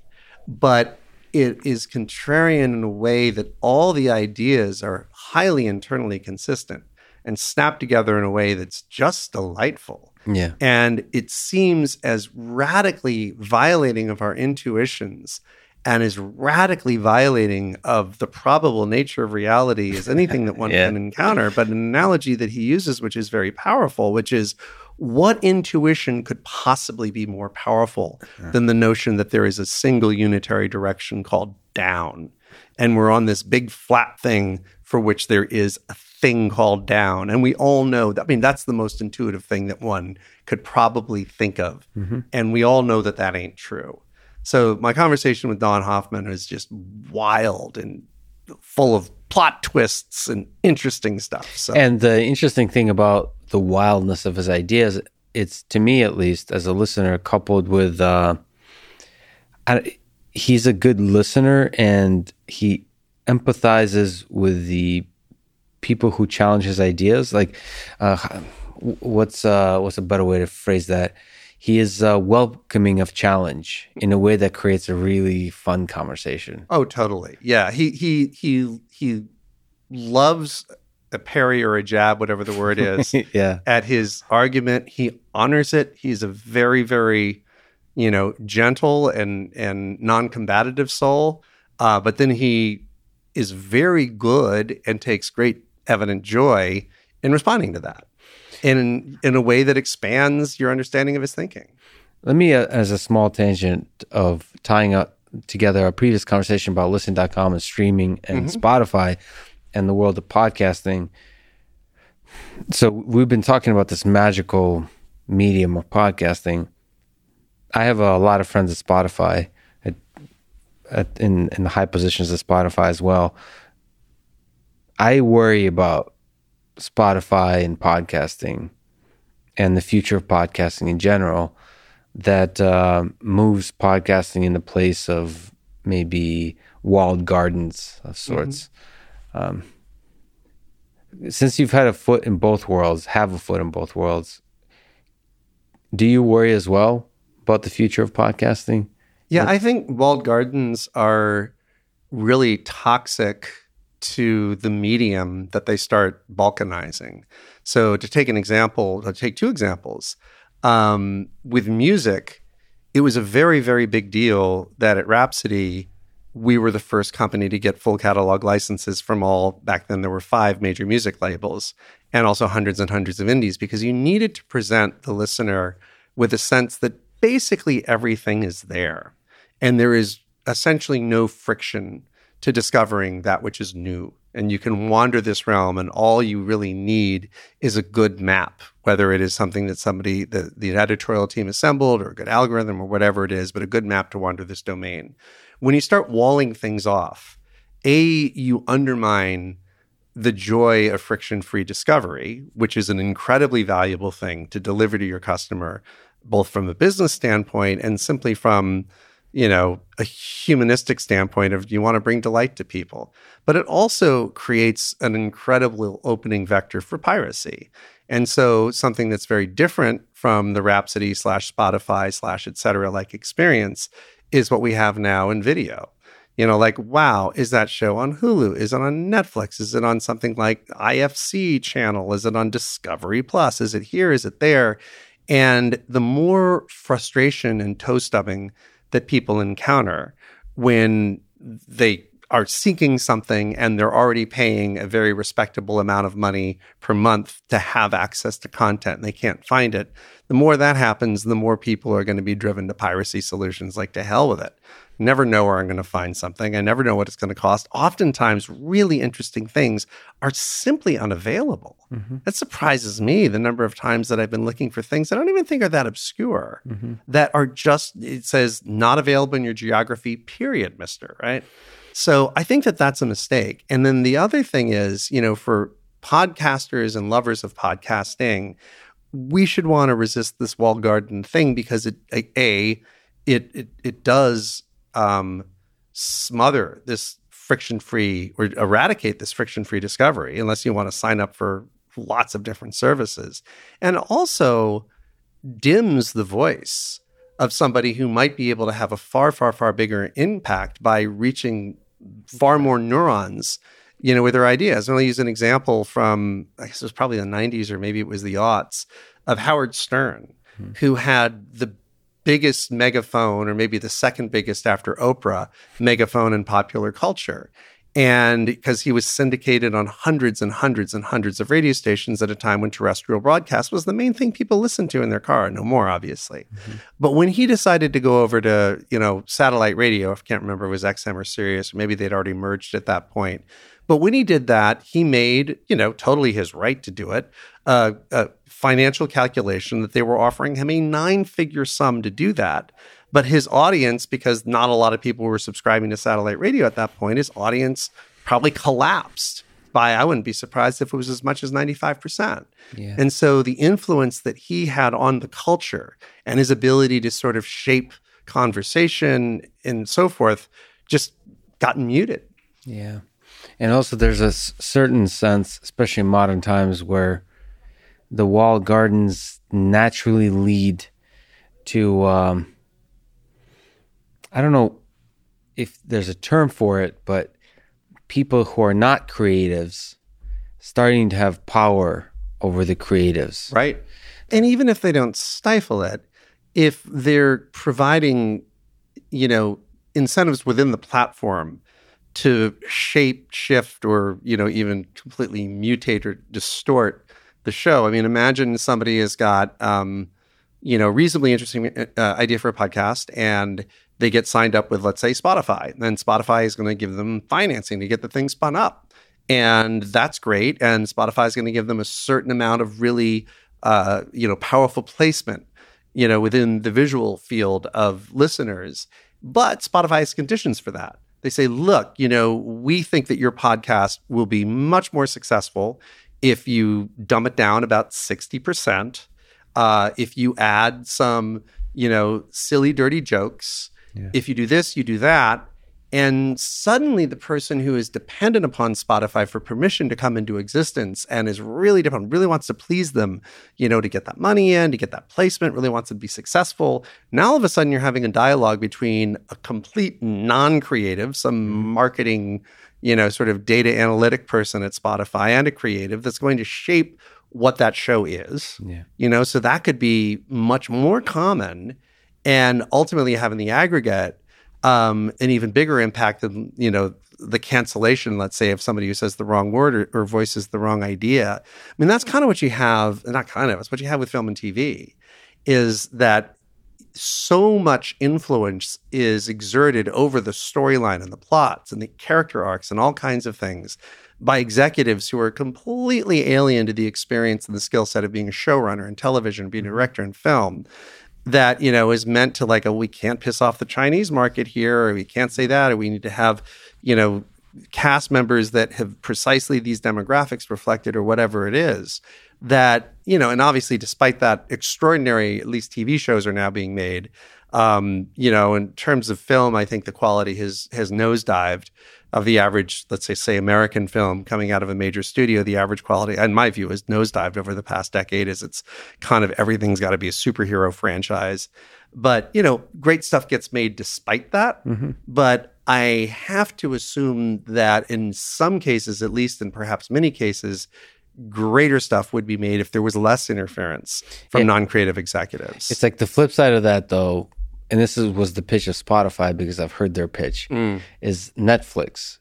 But it is contrarian in a way that all the ideas are highly internally consistent and snap together in a way that's just delightful. Yeah. And it seems as radically violating of our intuitions and as radically violating of the probable nature of reality as anything that one Yeah. can encounter. But an analogy that he uses, which is very powerful, which is what intuition could possibly be more powerful than the notion that there is a single unitary direction called down? And we're on this big flat thing for which there is a thing called down. And we all know that, I mean, that's the most intuitive thing that one could probably think of. Mm-hmm. And we all know that that ain't true. So my conversation with Don Hoffman is just wild and full of plot twists and interesting stuff. So And the interesting thing about the wildness of his ideas, it's to me at least, as a listener, coupled with uh, I, he's a good listener and he empathizes with the people who challenge his ideas. Like, uh, what's uh, what's a better way to phrase that? He is uh, welcoming of challenge in a way that creates a really fun conversation. Oh, totally. Yeah. He he he he loves a parry or a jab, whatever the word is, yeah, at his argument. He honors it. He's a very, very, you know, gentle and and non-combative soul. Uh, but then he is very good and takes great evident joy in responding to that in in a way that expands your understanding of his thinking. Let me, uh, as a small tangent of tying up together our previous conversation about listen.com and streaming and Spotify and the world of podcasting. So, we've been talking about this magical medium of podcasting. I have a lot of friends at Spotify, at, at, in, in the high positions at Spotify as well. I worry about Spotify and podcasting and the future of podcasting in general that uh, moves podcasting in the place of maybe walled gardens of sorts. Um, since you've had a foot in both worlds, have a foot in both worlds, do you worry as well about the future of podcasting? Yeah, I think walled gardens are really toxic to the medium that they start balkanizing. So, to take an example, to take two examples, um, with music, it was a very, very big deal that at Rhapsody we were the first company to get full catalog licenses from all back then there were five major music labels and also hundreds and hundreds of indies because you needed to present the listener with a sense that basically everything is there and there is essentially no friction to discovering that which is new and you can wander this realm and all you really need is a good map whether it is something that somebody the, the editorial team assembled or a good algorithm or whatever it is but a good map to wander this domain when you start walling things off a you undermine the joy of friction free discovery which is an incredibly valuable thing to deliver to your customer both from a business standpoint and simply from you know, a humanistic standpoint of you want to bring delight to people. But it also creates an incredible opening vector for piracy. And so something that's very different from the Rhapsody slash Spotify slash et cetera like experience is what we have now in video. You know, like, wow, is that show on Hulu? Is it on Netflix? Is it on something like IFC channel? Is it on Discovery Plus? Is it here? Is it there? And the more frustration and toe stubbing that people encounter when they are seeking something and they're already paying a very respectable amount of money per month to have access to content and they can't find it. The more that happens, the more people are going to be driven to piracy solutions like to hell with it. Never know where I'm going to find something. I never know what it's going to cost. Oftentimes, really interesting things are simply unavailable. Mm-hmm. That surprises me the number of times that I've been looking for things I don't even think are that obscure mm-hmm. that are just, it says not available in your geography, period, mister, right? So I think that that's a mistake. And then the other thing is, you know, for podcasters and lovers of podcasting, we should want to resist this walled garden thing because it, a, it, it, it does um, smother this friction free or eradicate this friction free discovery unless you want to sign up for lots of different services. And also dims the voice of somebody who might be able to have a far, far, far bigger impact by reaching far more neurons, you know, with their ideas. And I'll use an example from, I guess it was probably the 90s or maybe it was the aughts of Howard Stern, hmm. who had the biggest megaphone, or maybe the second biggest after Oprah, megaphone in popular culture. And because he was syndicated on hundreds and hundreds and hundreds of radio stations at a time when terrestrial broadcast was the main thing people listened to in their car, no more, obviously. Mm-hmm. But when he decided to go over to, you know, satellite radio, I can't remember if it was XM or Sirius, or maybe they'd already merged at that point. But when he did that, he made, you know, totally his right to do it, uh, a financial calculation that they were offering him a nine figure sum to do that. But his audience, because not a lot of people were subscribing to satellite radio at that point, his audience probably collapsed by, I wouldn't be surprised if it was as much as 95%. Yeah. And so the influence that he had on the culture and his ability to sort of shape conversation and so forth just got muted. Yeah. And also, there's a certain sense, especially in modern times, where the walled gardens naturally lead to, um, I don't know if there's a term for it, but people who are not creatives starting to have power over the creatives. Right. And even if they don't stifle it, if they're providing, you know, incentives within the platform to shape, shift, or you know even completely mutate or distort the show. I mean, imagine somebody has got um, you know reasonably interesting uh, idea for a podcast, and they get signed up with let's say Spotify. Then Spotify is going to give them financing to get the thing spun up, and that's great. And Spotify is going to give them a certain amount of really uh, you know powerful placement you know within the visual field of listeners. But Spotify has conditions for that they say, look, you know, we think that your podcast will be much more successful if you dumb it down about 60%, uh, if you add some, you know, silly, dirty jokes, yeah. if you do this, you do that. And suddenly, the person who is dependent upon Spotify for permission to come into existence and is really dependent, really wants to please them, you know, to get that money in, to get that placement, really wants to be successful. Now, all of a sudden, you're having a dialogue between a complete non creative, some mm-hmm. marketing, you know, sort of data analytic person at Spotify and a creative that's going to shape what that show is. Yeah. You know, so that could be much more common. And ultimately, having the aggregate um, an even bigger impact than you know the cancellation, let's say, of somebody who says the wrong word or, or voices the wrong idea. I mean, that's kind of what you have, not kind of, it's what you have with film and TV, is that so much influence is exerted over the storyline and the plots and the character arcs and all kinds of things by executives who are completely alien to the experience and the skill set of being a showrunner in television, being a director in film. That you know is meant to like, oh, we can't piss off the Chinese market here, or we can't say that, or we need to have, you know, cast members that have precisely these demographics reflected, or whatever it is that you know and obviously despite that extraordinary at least tv shows are now being made. Um, you know in terms of film i think the quality has has nosedived of the average let's say say american film coming out of a major studio the average quality in my view has nosedived over the past decade Is it's kind of everything's got to be a superhero franchise but you know great stuff gets made despite that mm-hmm. but i have to assume that in some cases at least and perhaps many cases greater stuff would be made if there was less interference from non-creative executives. It's like the flip side of that though, and this is, was the pitch of Spotify because I've heard their pitch, mm. is Netflix.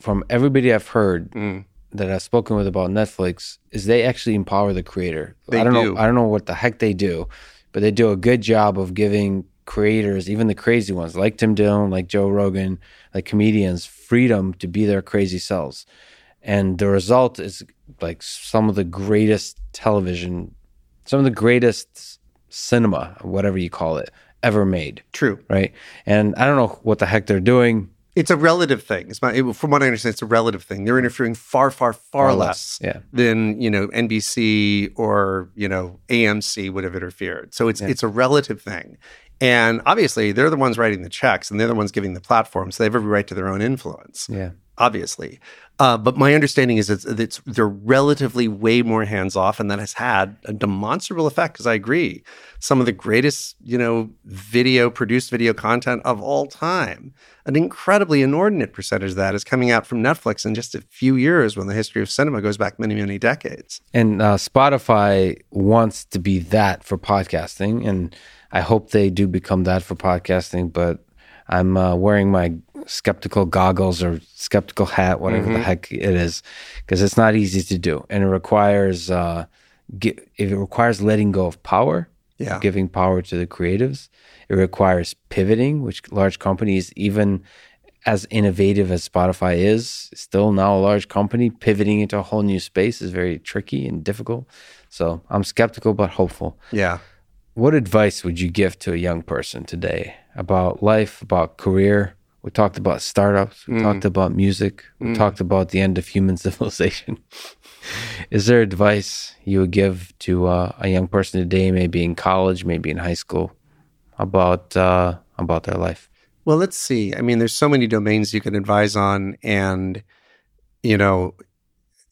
From everybody I've heard mm. that I've spoken with about Netflix, is they actually empower the creator. They I don't do. know I don't know what the heck they do, but they do a good job of giving creators, even the crazy ones like Tim Dillon, like Joe Rogan, like comedians, freedom to be their crazy selves. And the result is like some of the greatest television, some of the greatest cinema, whatever you call it, ever made. True. Right. And I don't know what the heck they're doing. It's a relative thing. It's my, from what I understand, it's a relative thing. They're interfering far, far, far, less, less, yeah. than you know NBC or you know AMC would have interfered. So it's yeah. it's a relative thing, and obviously they're the ones writing the checks and they're the ones giving the platform, so they have every right to their own influence. Yeah, obviously. Uh, but my understanding is it's, it's they're relatively way more hands off, and that has had a demonstrable effect. Because I agree, some of the greatest you know video produced video content of all time, an incredibly inordinate percentage of that is coming out from Netflix in just a few years, when the history of cinema goes back many many decades. And uh, Spotify wants to be that for podcasting, and I hope they do become that for podcasting. But I'm uh, wearing my skeptical goggles or skeptical hat, whatever mm-hmm. the heck it is, because it's not easy to do, and it requires uh, it requires letting go of power, yeah, giving power to the creatives. It requires pivoting, which large companies, even as innovative as Spotify is, still now a large company, pivoting into a whole new space is very tricky and difficult. So I'm skeptical but hopeful. Yeah. What advice would you give to a young person today about life, about career, we talked about startups. We mm. talked about music. We mm. talked about the end of human civilization. Is there advice you would give to uh, a young person today, maybe in college, maybe in high school, about uh, about their life? Well, let's see. I mean, there's so many domains you can advise on, and you know,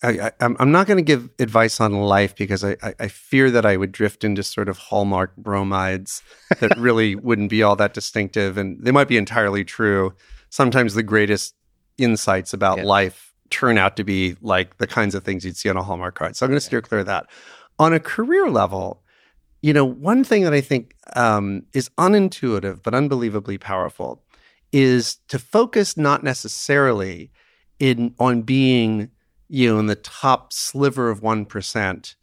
I, am not going to give advice on life because I, I, I, fear that I would drift into sort of hallmark bromides that really wouldn't be all that distinctive, and they might be entirely true. Sometimes the greatest insights about yeah. life turn out to be like the kinds of things you'd see on a hallmark card. So I'm going to steer clear of that. On a career level, you know, one thing that I think um, is unintuitive but unbelievably powerful is to focus not necessarily in on being you know, in the top sliver of 1%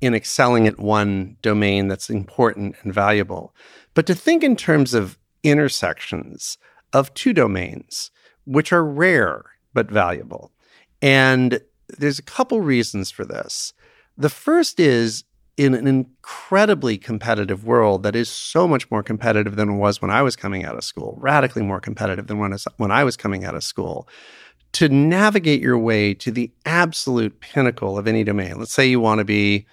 in excelling at one domain that's important and valuable. But to think in terms of intersections of two domains, which are rare but valuable. And there's a couple reasons for this. The first is in an incredibly competitive world that is so much more competitive than it was when I was coming out of school, radically more competitive than when I was, when I was coming out of school to navigate your way to the absolute pinnacle of any domain. Let's say you want to be,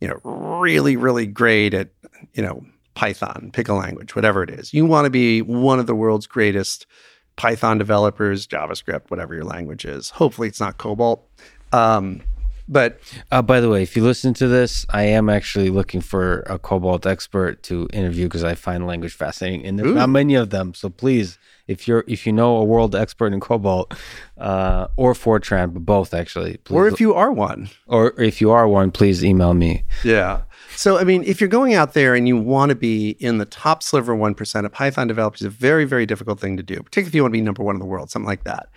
you know, really, really great at, you know, Python, pick a language, whatever it is. You want to be one of the world's greatest Python developers, JavaScript, whatever your language is. Hopefully, it's not COBOL. Um, but uh, by the way, if you listen to this, I am actually looking for a COBOL expert to interview because I find language fascinating, and there's Ooh. not many of them. So please, if you're if you know a world expert in COBOL uh, or Fortran, but both actually, or if you are one, or if you are one, please email me. Yeah. So, I mean, if you're going out there and you want to be in the top sliver 1% of Python developers, it's a very, very difficult thing to do, particularly if you want to be number one in the world, something like that.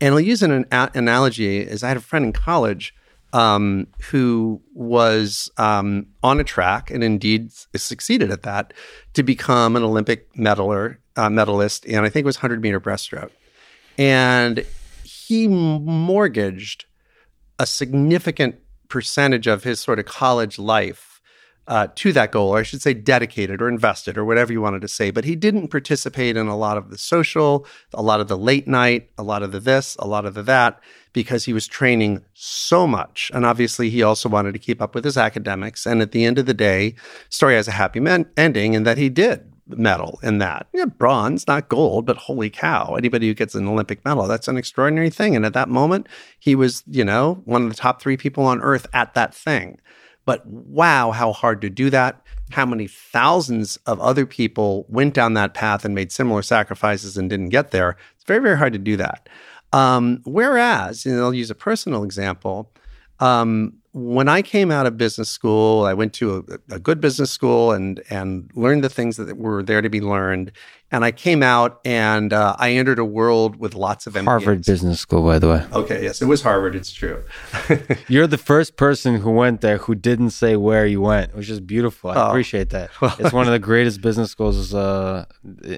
And I'll use an, an analogy is I had a friend in college um, who was um, on a track and indeed succeeded at that to become an Olympic medaler, uh, medalist, and I think it was 100 meter breaststroke. And he mortgaged a significant percentage of his sort of college life uh, to that goal, or I should say dedicated or invested or whatever you wanted to say. But he didn't participate in a lot of the social, a lot of the late night, a lot of the this, a lot of the that, because he was training so much. And obviously, he also wanted to keep up with his academics. And at the end of the day, story has a happy ending in that he did medal in that. Yeah, bronze, not gold, but holy cow, anybody who gets an Olympic medal, that's an extraordinary thing. And at that moment, he was, you know, one of the top three people on earth at that thing. But wow, how hard to do that. How many thousands of other people went down that path and made similar sacrifices and didn't get there. It's very, very hard to do that. Um, whereas, and I'll use a personal example. Um, when I came out of business school, I went to a, a, good business school and and learned the things that were there to be learned. And I came out and uh, I entered a world with lots of MBAs. Harvard Business School, by the way. Okay, yes, it was Harvard. It's true. You're the first person who went there who didn't say where you went, which is beautiful. I oh. appreciate that. it's one of the greatest business schools uh,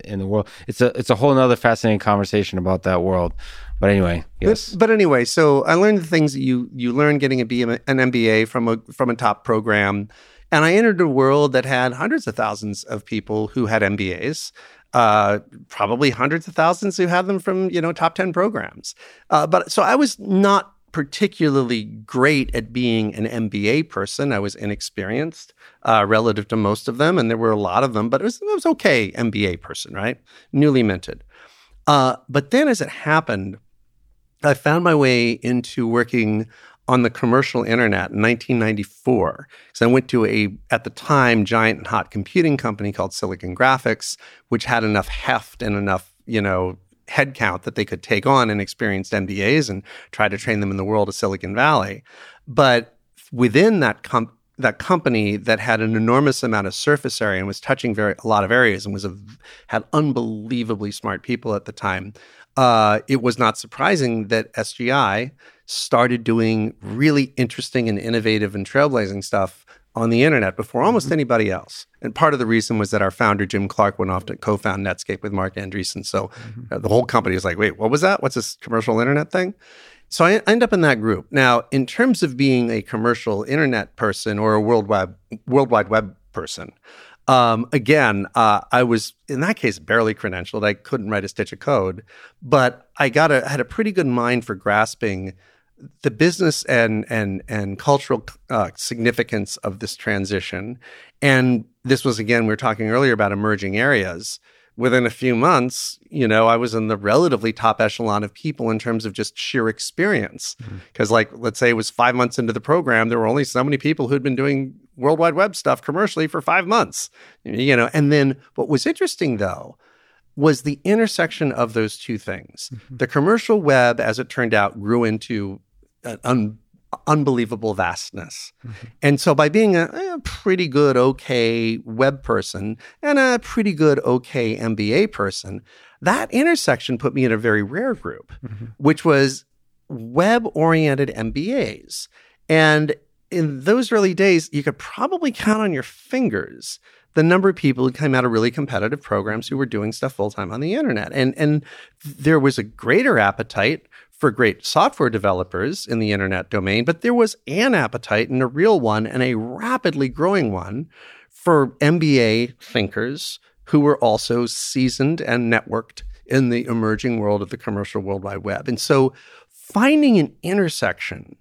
in the world. It's a it's a whole other fascinating conversation about that world. But anyway, yes. But, but, anyway, so I learned the things that you you learn getting a B, an MBA from a from a top program, and I entered a world that had hundreds of thousands of people who had MBAs uh, probably hundreds of thousands who had them from you know top 10 programs. Uh, but so i was not particularly great at being an mba person. I was inexperienced uh, relative to most of them and there were a lot of them but it was, it was okay mba person right? Newly minted. Uh, but then as it happened i found my way into working on the commercial internet in 1994 because I went to a at the time giant and hot computing company called Silicon Graphics, which had enough heft and enough you know headcount that they could take on inexperienced MBAs and try to train them in the world of Silicon Valley. But within that com- that company that had an enormous amount of surface area and was touching very a lot of areas and was a, had unbelievably smart people at the time. Uh, it was not surprising that SGI started doing really interesting and innovative and trailblazing stuff on the internet before almost mm-hmm. anybody else. And part of the reason was that our founder, Jim Clark, went off to co found Netscape with Marc Andreessen. So mm-hmm. uh, the whole company was like, wait, what was that? What's this commercial internet thing? So I end up in that group. Now, in terms of being a commercial internet person or a world web, World Wide Web person, um, again, uh, I was in that case barely credentialed. I couldn't write a stitch of code, but I got a had a pretty good mind for grasping the business and and and cultural uh, significance of this transition, and this was again we were talking earlier about emerging areas. Within a few months, you know, I was in the relatively top echelon of people in terms of just sheer experience. Because, mm-hmm. like, let's say it was five months into the program, there were only so many people who'd been doing World Wide Web stuff commercially for five months. You know, and then what was interesting though was the intersection of those two things. Mm-hmm. The commercial web, as it turned out, grew into an unbelievable vastness. Mm-hmm. And so by being a, a, pretty good, okay web person and a pretty good, okay MBA person, that intersection put me in a very rare group, mm-hmm. which was web oriented MBAs. And in those early days, you could probably count on your fingers the number of people who came out of really competitive programs who were doing stuff full time on the internet. And, and there was a greater appetite for great software developers in the internet domain, but there was an appetite and a real one and a rapidly growing one for MBA thinkers who were also seasoned and networked in the emerging world of the commercial World Wide Web. And so finding an intersection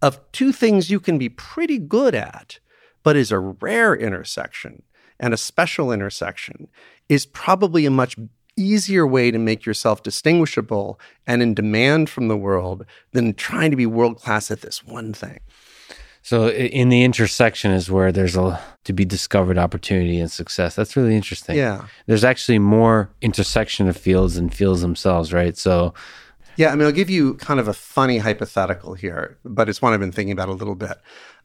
of two things you can be pretty good at, but is a rare intersection and a special intersection is probably a much easier way to make yourself distinguishable and in demand from the world than trying to be world class at this one thing. So in the intersection is where there's a to be discovered opportunity and success. That's really interesting. Yeah. There's actually more intersection of fields than fields themselves, right? So Yeah, I mean I'll give you kind of a funny hypothetical here, but it's one I've been thinking about a little bit.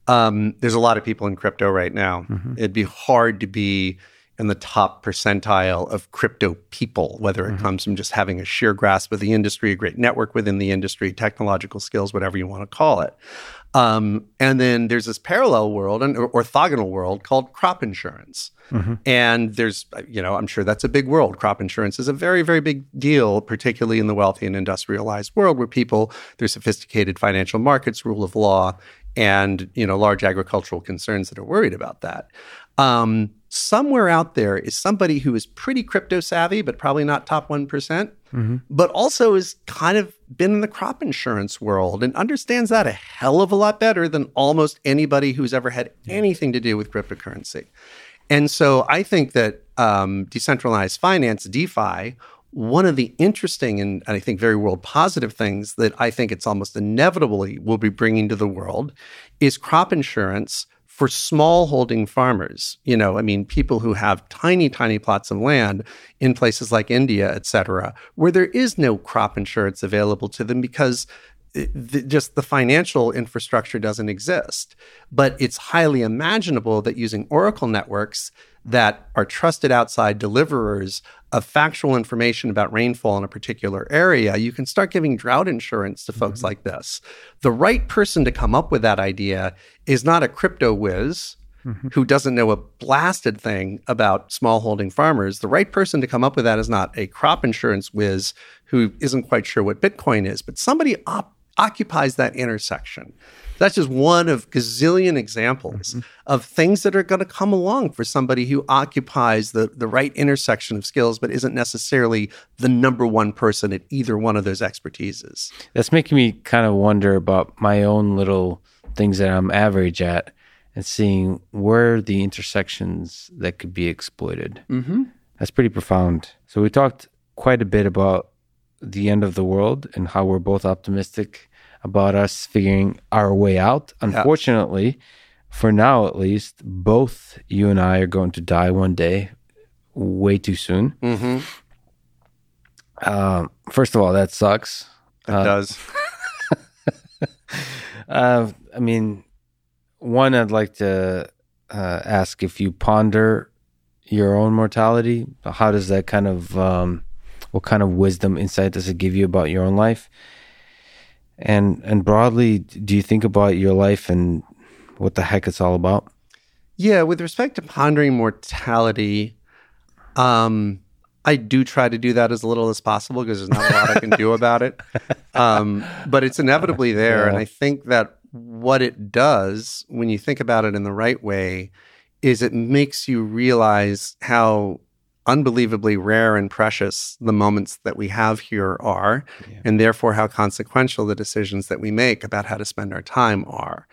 Um, there's a lot of people in crypto right now. Mm-hmm. It'd be hard to be in the top percentile of crypto people, whether it Mm-hmm. comes from just having a sheer grasp of the industry, a great network within the industry, technological skills, whatever you want to call it. Um, and then there's this parallel world, an orthogonal world called crop insurance. Mm-hmm. And there's, you know, I'm sure that's a big world. Crop insurance is a very, very big deal, particularly in the wealthy and industrialized world where people, there's sophisticated financial markets, rule of law, and, you know, large agricultural concerns that are worried about that. Um, somewhere out there is somebody who is pretty crypto savvy, but probably not top 1%, but also has kind of been in the crop insurance world and understands that a hell of a lot better than almost anybody who's ever had anything to do with cryptocurrency. And so I think that um, decentralized finance, DeFi, one of the interesting and, and I think very world positive things that I think it's almost inevitably will be bringing to the world is crop insurance for small holding farmers. You know, I mean, people who have tiny, tiny plots of land in places like India, et cetera, where there is no crop insurance available to them because eh, the, just the financial infrastructure doesn't exist. But it's highly imaginable that using Oracle networks that are trusted outside deliverers of factual information about rainfall in a particular area, you can start giving drought insurance to folks mm-hmm. like this. The right person to come up with that idea is not a crypto whiz mm-hmm. who doesn't know a blasted thing about small holding farmers. The right person to come up with that is not a crop insurance whiz who isn't quite sure what Bitcoin is, but somebody op- occupies that intersection. That's just one of gazillion examples of things that are going to come along for somebody who occupies the, the right intersection of skills, but isn't necessarily the number one person at either one of those expertises. That's making me kind of wonder about my own little things that I'm average at and seeing where the intersections that could be exploited. Mm-hmm. That's pretty profound. So we talked quite a bit about the end of the world and how we're both optimistic about us figuring our way out. Unfortunately, for now at least, both you and I are going to die one day, way too soon. Mm-hmm. Um, first of all, that sucks. It does. Uh, I mean, one, I'd like to uh, ask if you ponder your own mortality. How does that kind of, um, what kind of wisdom, insight does it give you about your own life? And and broadly, do you think about your life and what the heck it's all about? Yeah, with respect to pondering mortality, um, I do try to do that as little as possible because there's not a lot I can do about it. Um, but it's inevitably there. And I think that what it does, when you think about it in the right way, is it makes you realize how unbelievably rare and precious the moments that we have here are, Yeah. and therefore how consequential the decisions that we make about how to spend our time are.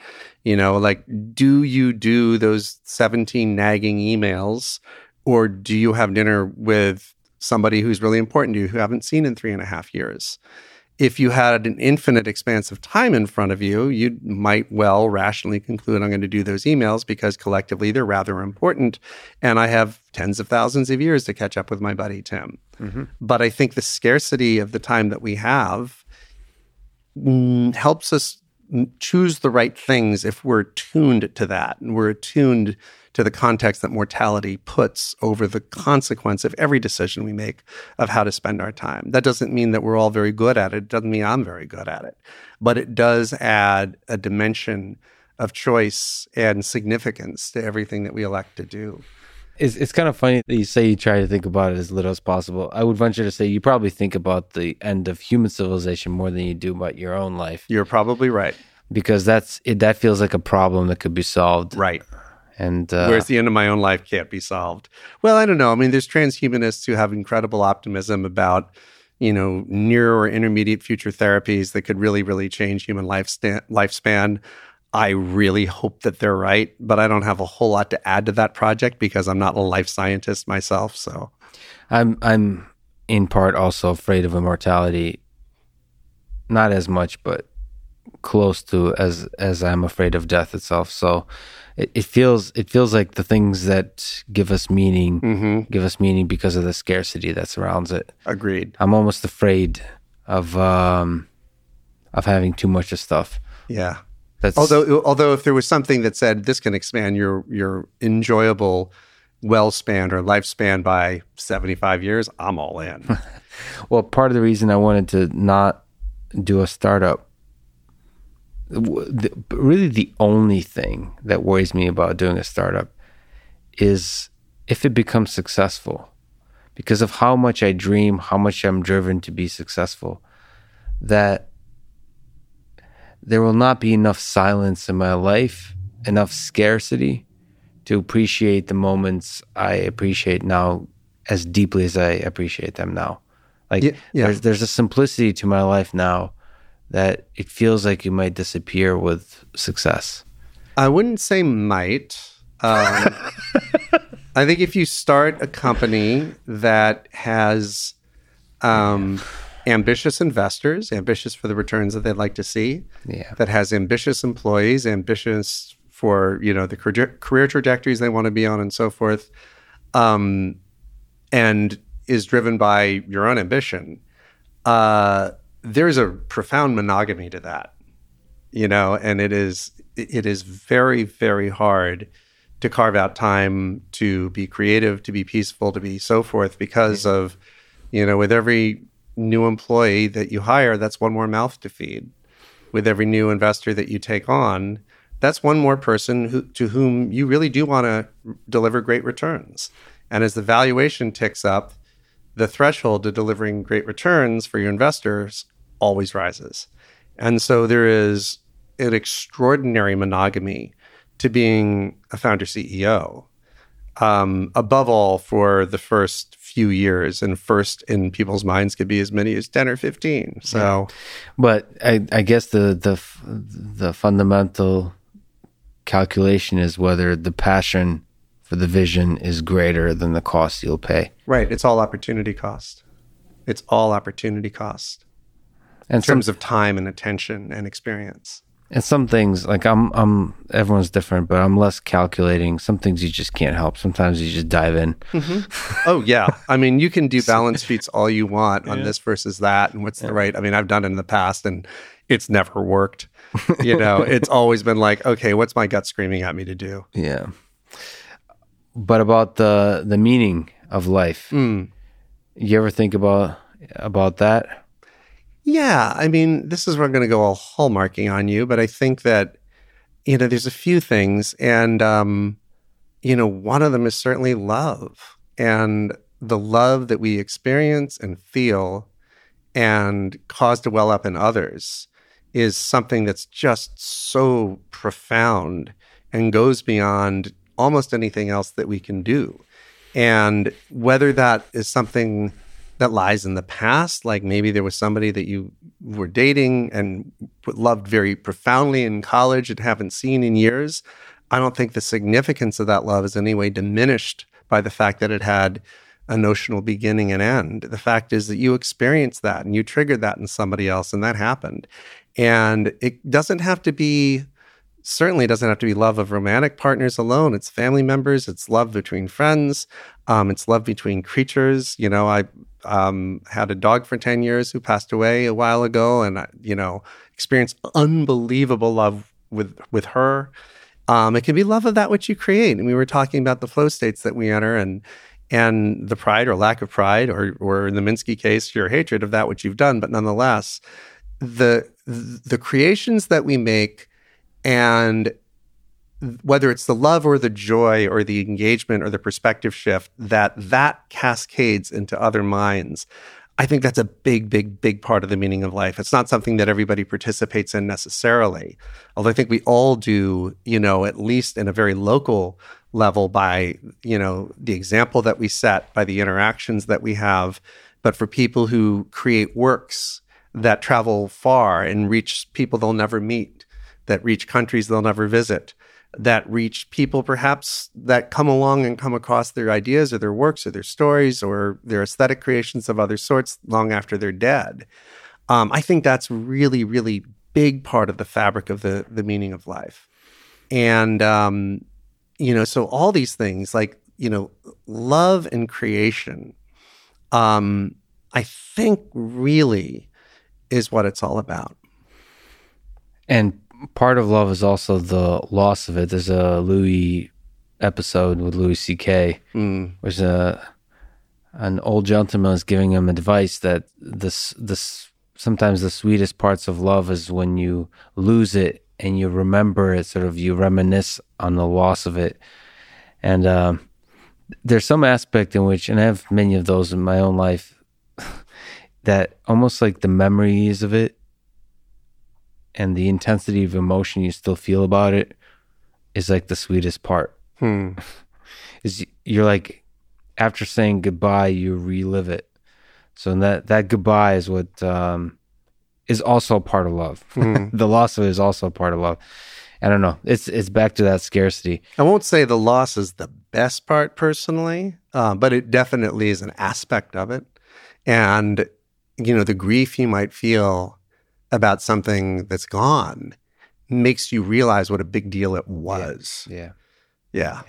You know, like, do you do those 17 nagging emails, or do you have dinner with somebody who's really important to you who haven't seen in three and a half years? If you had an infinite expanse of time in front of you, you might well rationally conclude I'm going to do those emails because collectively they're rather important. And I have tens of thousands of years to catch up with my buddy Tim. But I think the scarcity of the time that we have mm, helps us choose the right things if we're tuned to that and we're attuned to the context that mortality puts over the consequence of every decision we make of how to spend our time. That doesn't mean that we're all very good at it. It doesn't mean I'm very good at it. But it does add a dimension of choice and significance to everything that we elect to do. It's it's kind of funny that you say you try to think about it as little as possible. I would venture to say you probably think about the end of human civilization more than you do about your own life You're probably right. because that's it. That feels like a problem that could be solved. Right. And uh, Whereas the end of my own life can't be solved. Well, I don't know. I mean, there's transhumanists who have incredible optimism about, you know, near or intermediate future therapies that could really, really change human lifespan. lifespan. I really hope that they're right, but I don't have a whole lot to add to that project because I'm not a life scientist myself. So, I'm I'm in part also afraid of immortality. Not as much, but close to as as I'm afraid of death itself. So it, it feels it feels like the things that give us meaning mhm, give us meaning because of the scarcity that surrounds it. agreed. I'm almost afraid of um of having too much of stuff. Yeah. That's Although, although if there was something that said this can expand your your enjoyable well span or lifespan by seventy five years, I'm all in. well, part of the reason I wanted to not do a startup, the, really the only thing that worries me about doing a startup is if it becomes successful, because of how much I dream, how much I'm driven to be successful, that there will not be enough silence in my life, enough scarcity to appreciate the moments I appreciate now as deeply as I appreciate them now. Like Yeah, yeah. there's there's a simplicity to my life now that it feels like you might disappear with success. I wouldn't say might. Um, I think if you start a company that has um, ambitious investors, ambitious for the returns that they'd like to see, Yeah. that has ambitious employees, ambitious for you know the career, career trajectories they want to be on, and so forth, um, and is driven by your own ambition. Uh, there's a profound monogamy to that, you know, and it is it is very very hard to carve out time to be creative, to be peaceful, to be so forth, because mm-hmm. of you know with every new employee that you hire, that's one more mouth to feed with every new investor that you take on, that's one more person who, to whom you really do want to deliver great returns. And as the valuation ticks up, the threshold to delivering great returns for your investors always rises. And so there is an extraordinary monogamy to being a founder CEO. Um, above all, for the first few years, and first in people's minds could be as many as 10 or 15. So, But I, I guess the the the fundamental calculation is whether the passion for the vision is greater than the cost you'll pay. Right. It's all opportunity cost. It's all opportunity cost in some terms of time and attention and experience. and some things like I'm I'm everyone's different, but I'm less calculating. Some things you just can't help. Sometimes you just dive in. Oh yeah. I mean, you can do balance sheets all you want on this versus that and what's the right. I mean, I've done it in the past and it's never worked. You know, it's always been like, okay, what's my gut screaming at me to do? Yeah. But about the the meaning of life, Mm. you ever think about about that? Yeah, I mean, this is where I'm going to go all hallmarking on you, but I think that you know, there's a few things, and um, you know, one of them is certainly love, and the love that we experience and feel, and cause to well up in others, is something that's just so profound and goes beyond almost anything else that we can do. And whether that is something that lies in the past, like maybe there was somebody that you were dating and loved very profoundly in college and haven't seen in years, I don't think the significance of that love is in any way diminished by the fact that it had a notional beginning and end. The fact is that you experienced that and you triggered that in somebody else and that happened. And it doesn't have to be certainly doesn't have to be love of romantic partners alone. It's family members. It's love between friends. Um, it's love between creatures. You know, I um, had a dog for ten years who passed away a while ago, and I, you know, experienced unbelievable love with with her. Um, it can be love of that which you create, and we were talking about the flow states that we enter, and and the pride or lack of pride, or or in the Minsky case, your hatred of that which you've done. But nonetheless, the the creations that we make and whether it's the love or the joy or the engagement or the perspective shift that that cascades into other minds i think that's a big big big part of the meaning of life. It's not something that everybody participates in necessarily although i think we all do you know at least in a very local level by you know the example that we set by the interactions that we have. But for people who create works that travel far and reach people they'll never meet that reach countries they'll never visit, that reach people perhaps that come along and come across their ideas or their works or their stories or their aesthetic creations of other sorts long after they're dead. Um, I think that's really, really big part of the fabric of the the meaning of life. And um, you know, so all these things like you know, love and creation, um, I think really is what it's all about. And part of love is also the loss of it. There's a Louis episode with Louis C.K. Mm. A an old gentleman is giving him advice that this this sometimes the sweetest parts of love is when you lose it and you remember it, sort of you reminisce on the loss of it, and um, there's some aspect in which, and I have many of those in my own life, that almost like the memories of it and the intensity of emotion you still feel about it is like the sweetest part. Hmm. Is you're like after saying goodbye, you relive it. So that that goodbye is what um, is also part of love. the loss of it is also a part of love. I don't know. It's it's back to that scarcity. I won't say the loss is the best part personally, uh, but it definitely is an aspect of it. And, you know, the grief you might feel about something that's gone makes you realize what a big deal it was. Yeah. Yeah.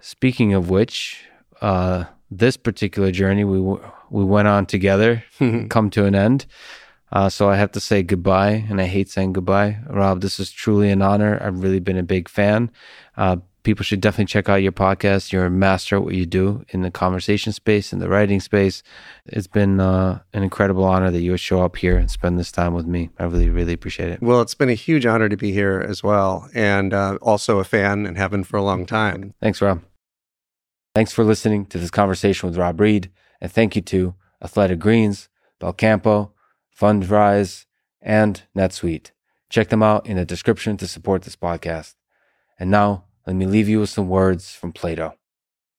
Speaking of which, uh, this particular journey we w- we went on together come to an end. Uh, so I have to say goodbye, and I hate saying goodbye. Rob, this is truly an honor. I've really been a big fan. Uh, people should definitely check out your podcast. You're a master at what you do in the conversation space, in the writing space. It's been uh, an incredible honor that you would show up here and spend this time with me. I really, really appreciate it. Well, it's been a huge honor to be here as well, and uh, also a fan and have been for a long time. Thanks, Rob. Thanks for listening to this conversation with Rob Reid, and thank you to Athletic Greens, Belcampo, Fundrise, and NetSuite. Check them out in the description to support this podcast. And now, let me leave you with some words from Plato.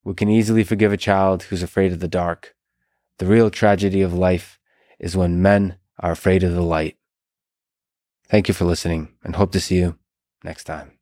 We can easily forgive a child who's afraid of the dark. The real tragedy of life is when men are afraid of the light. Thank you for listening and hope to see you next time.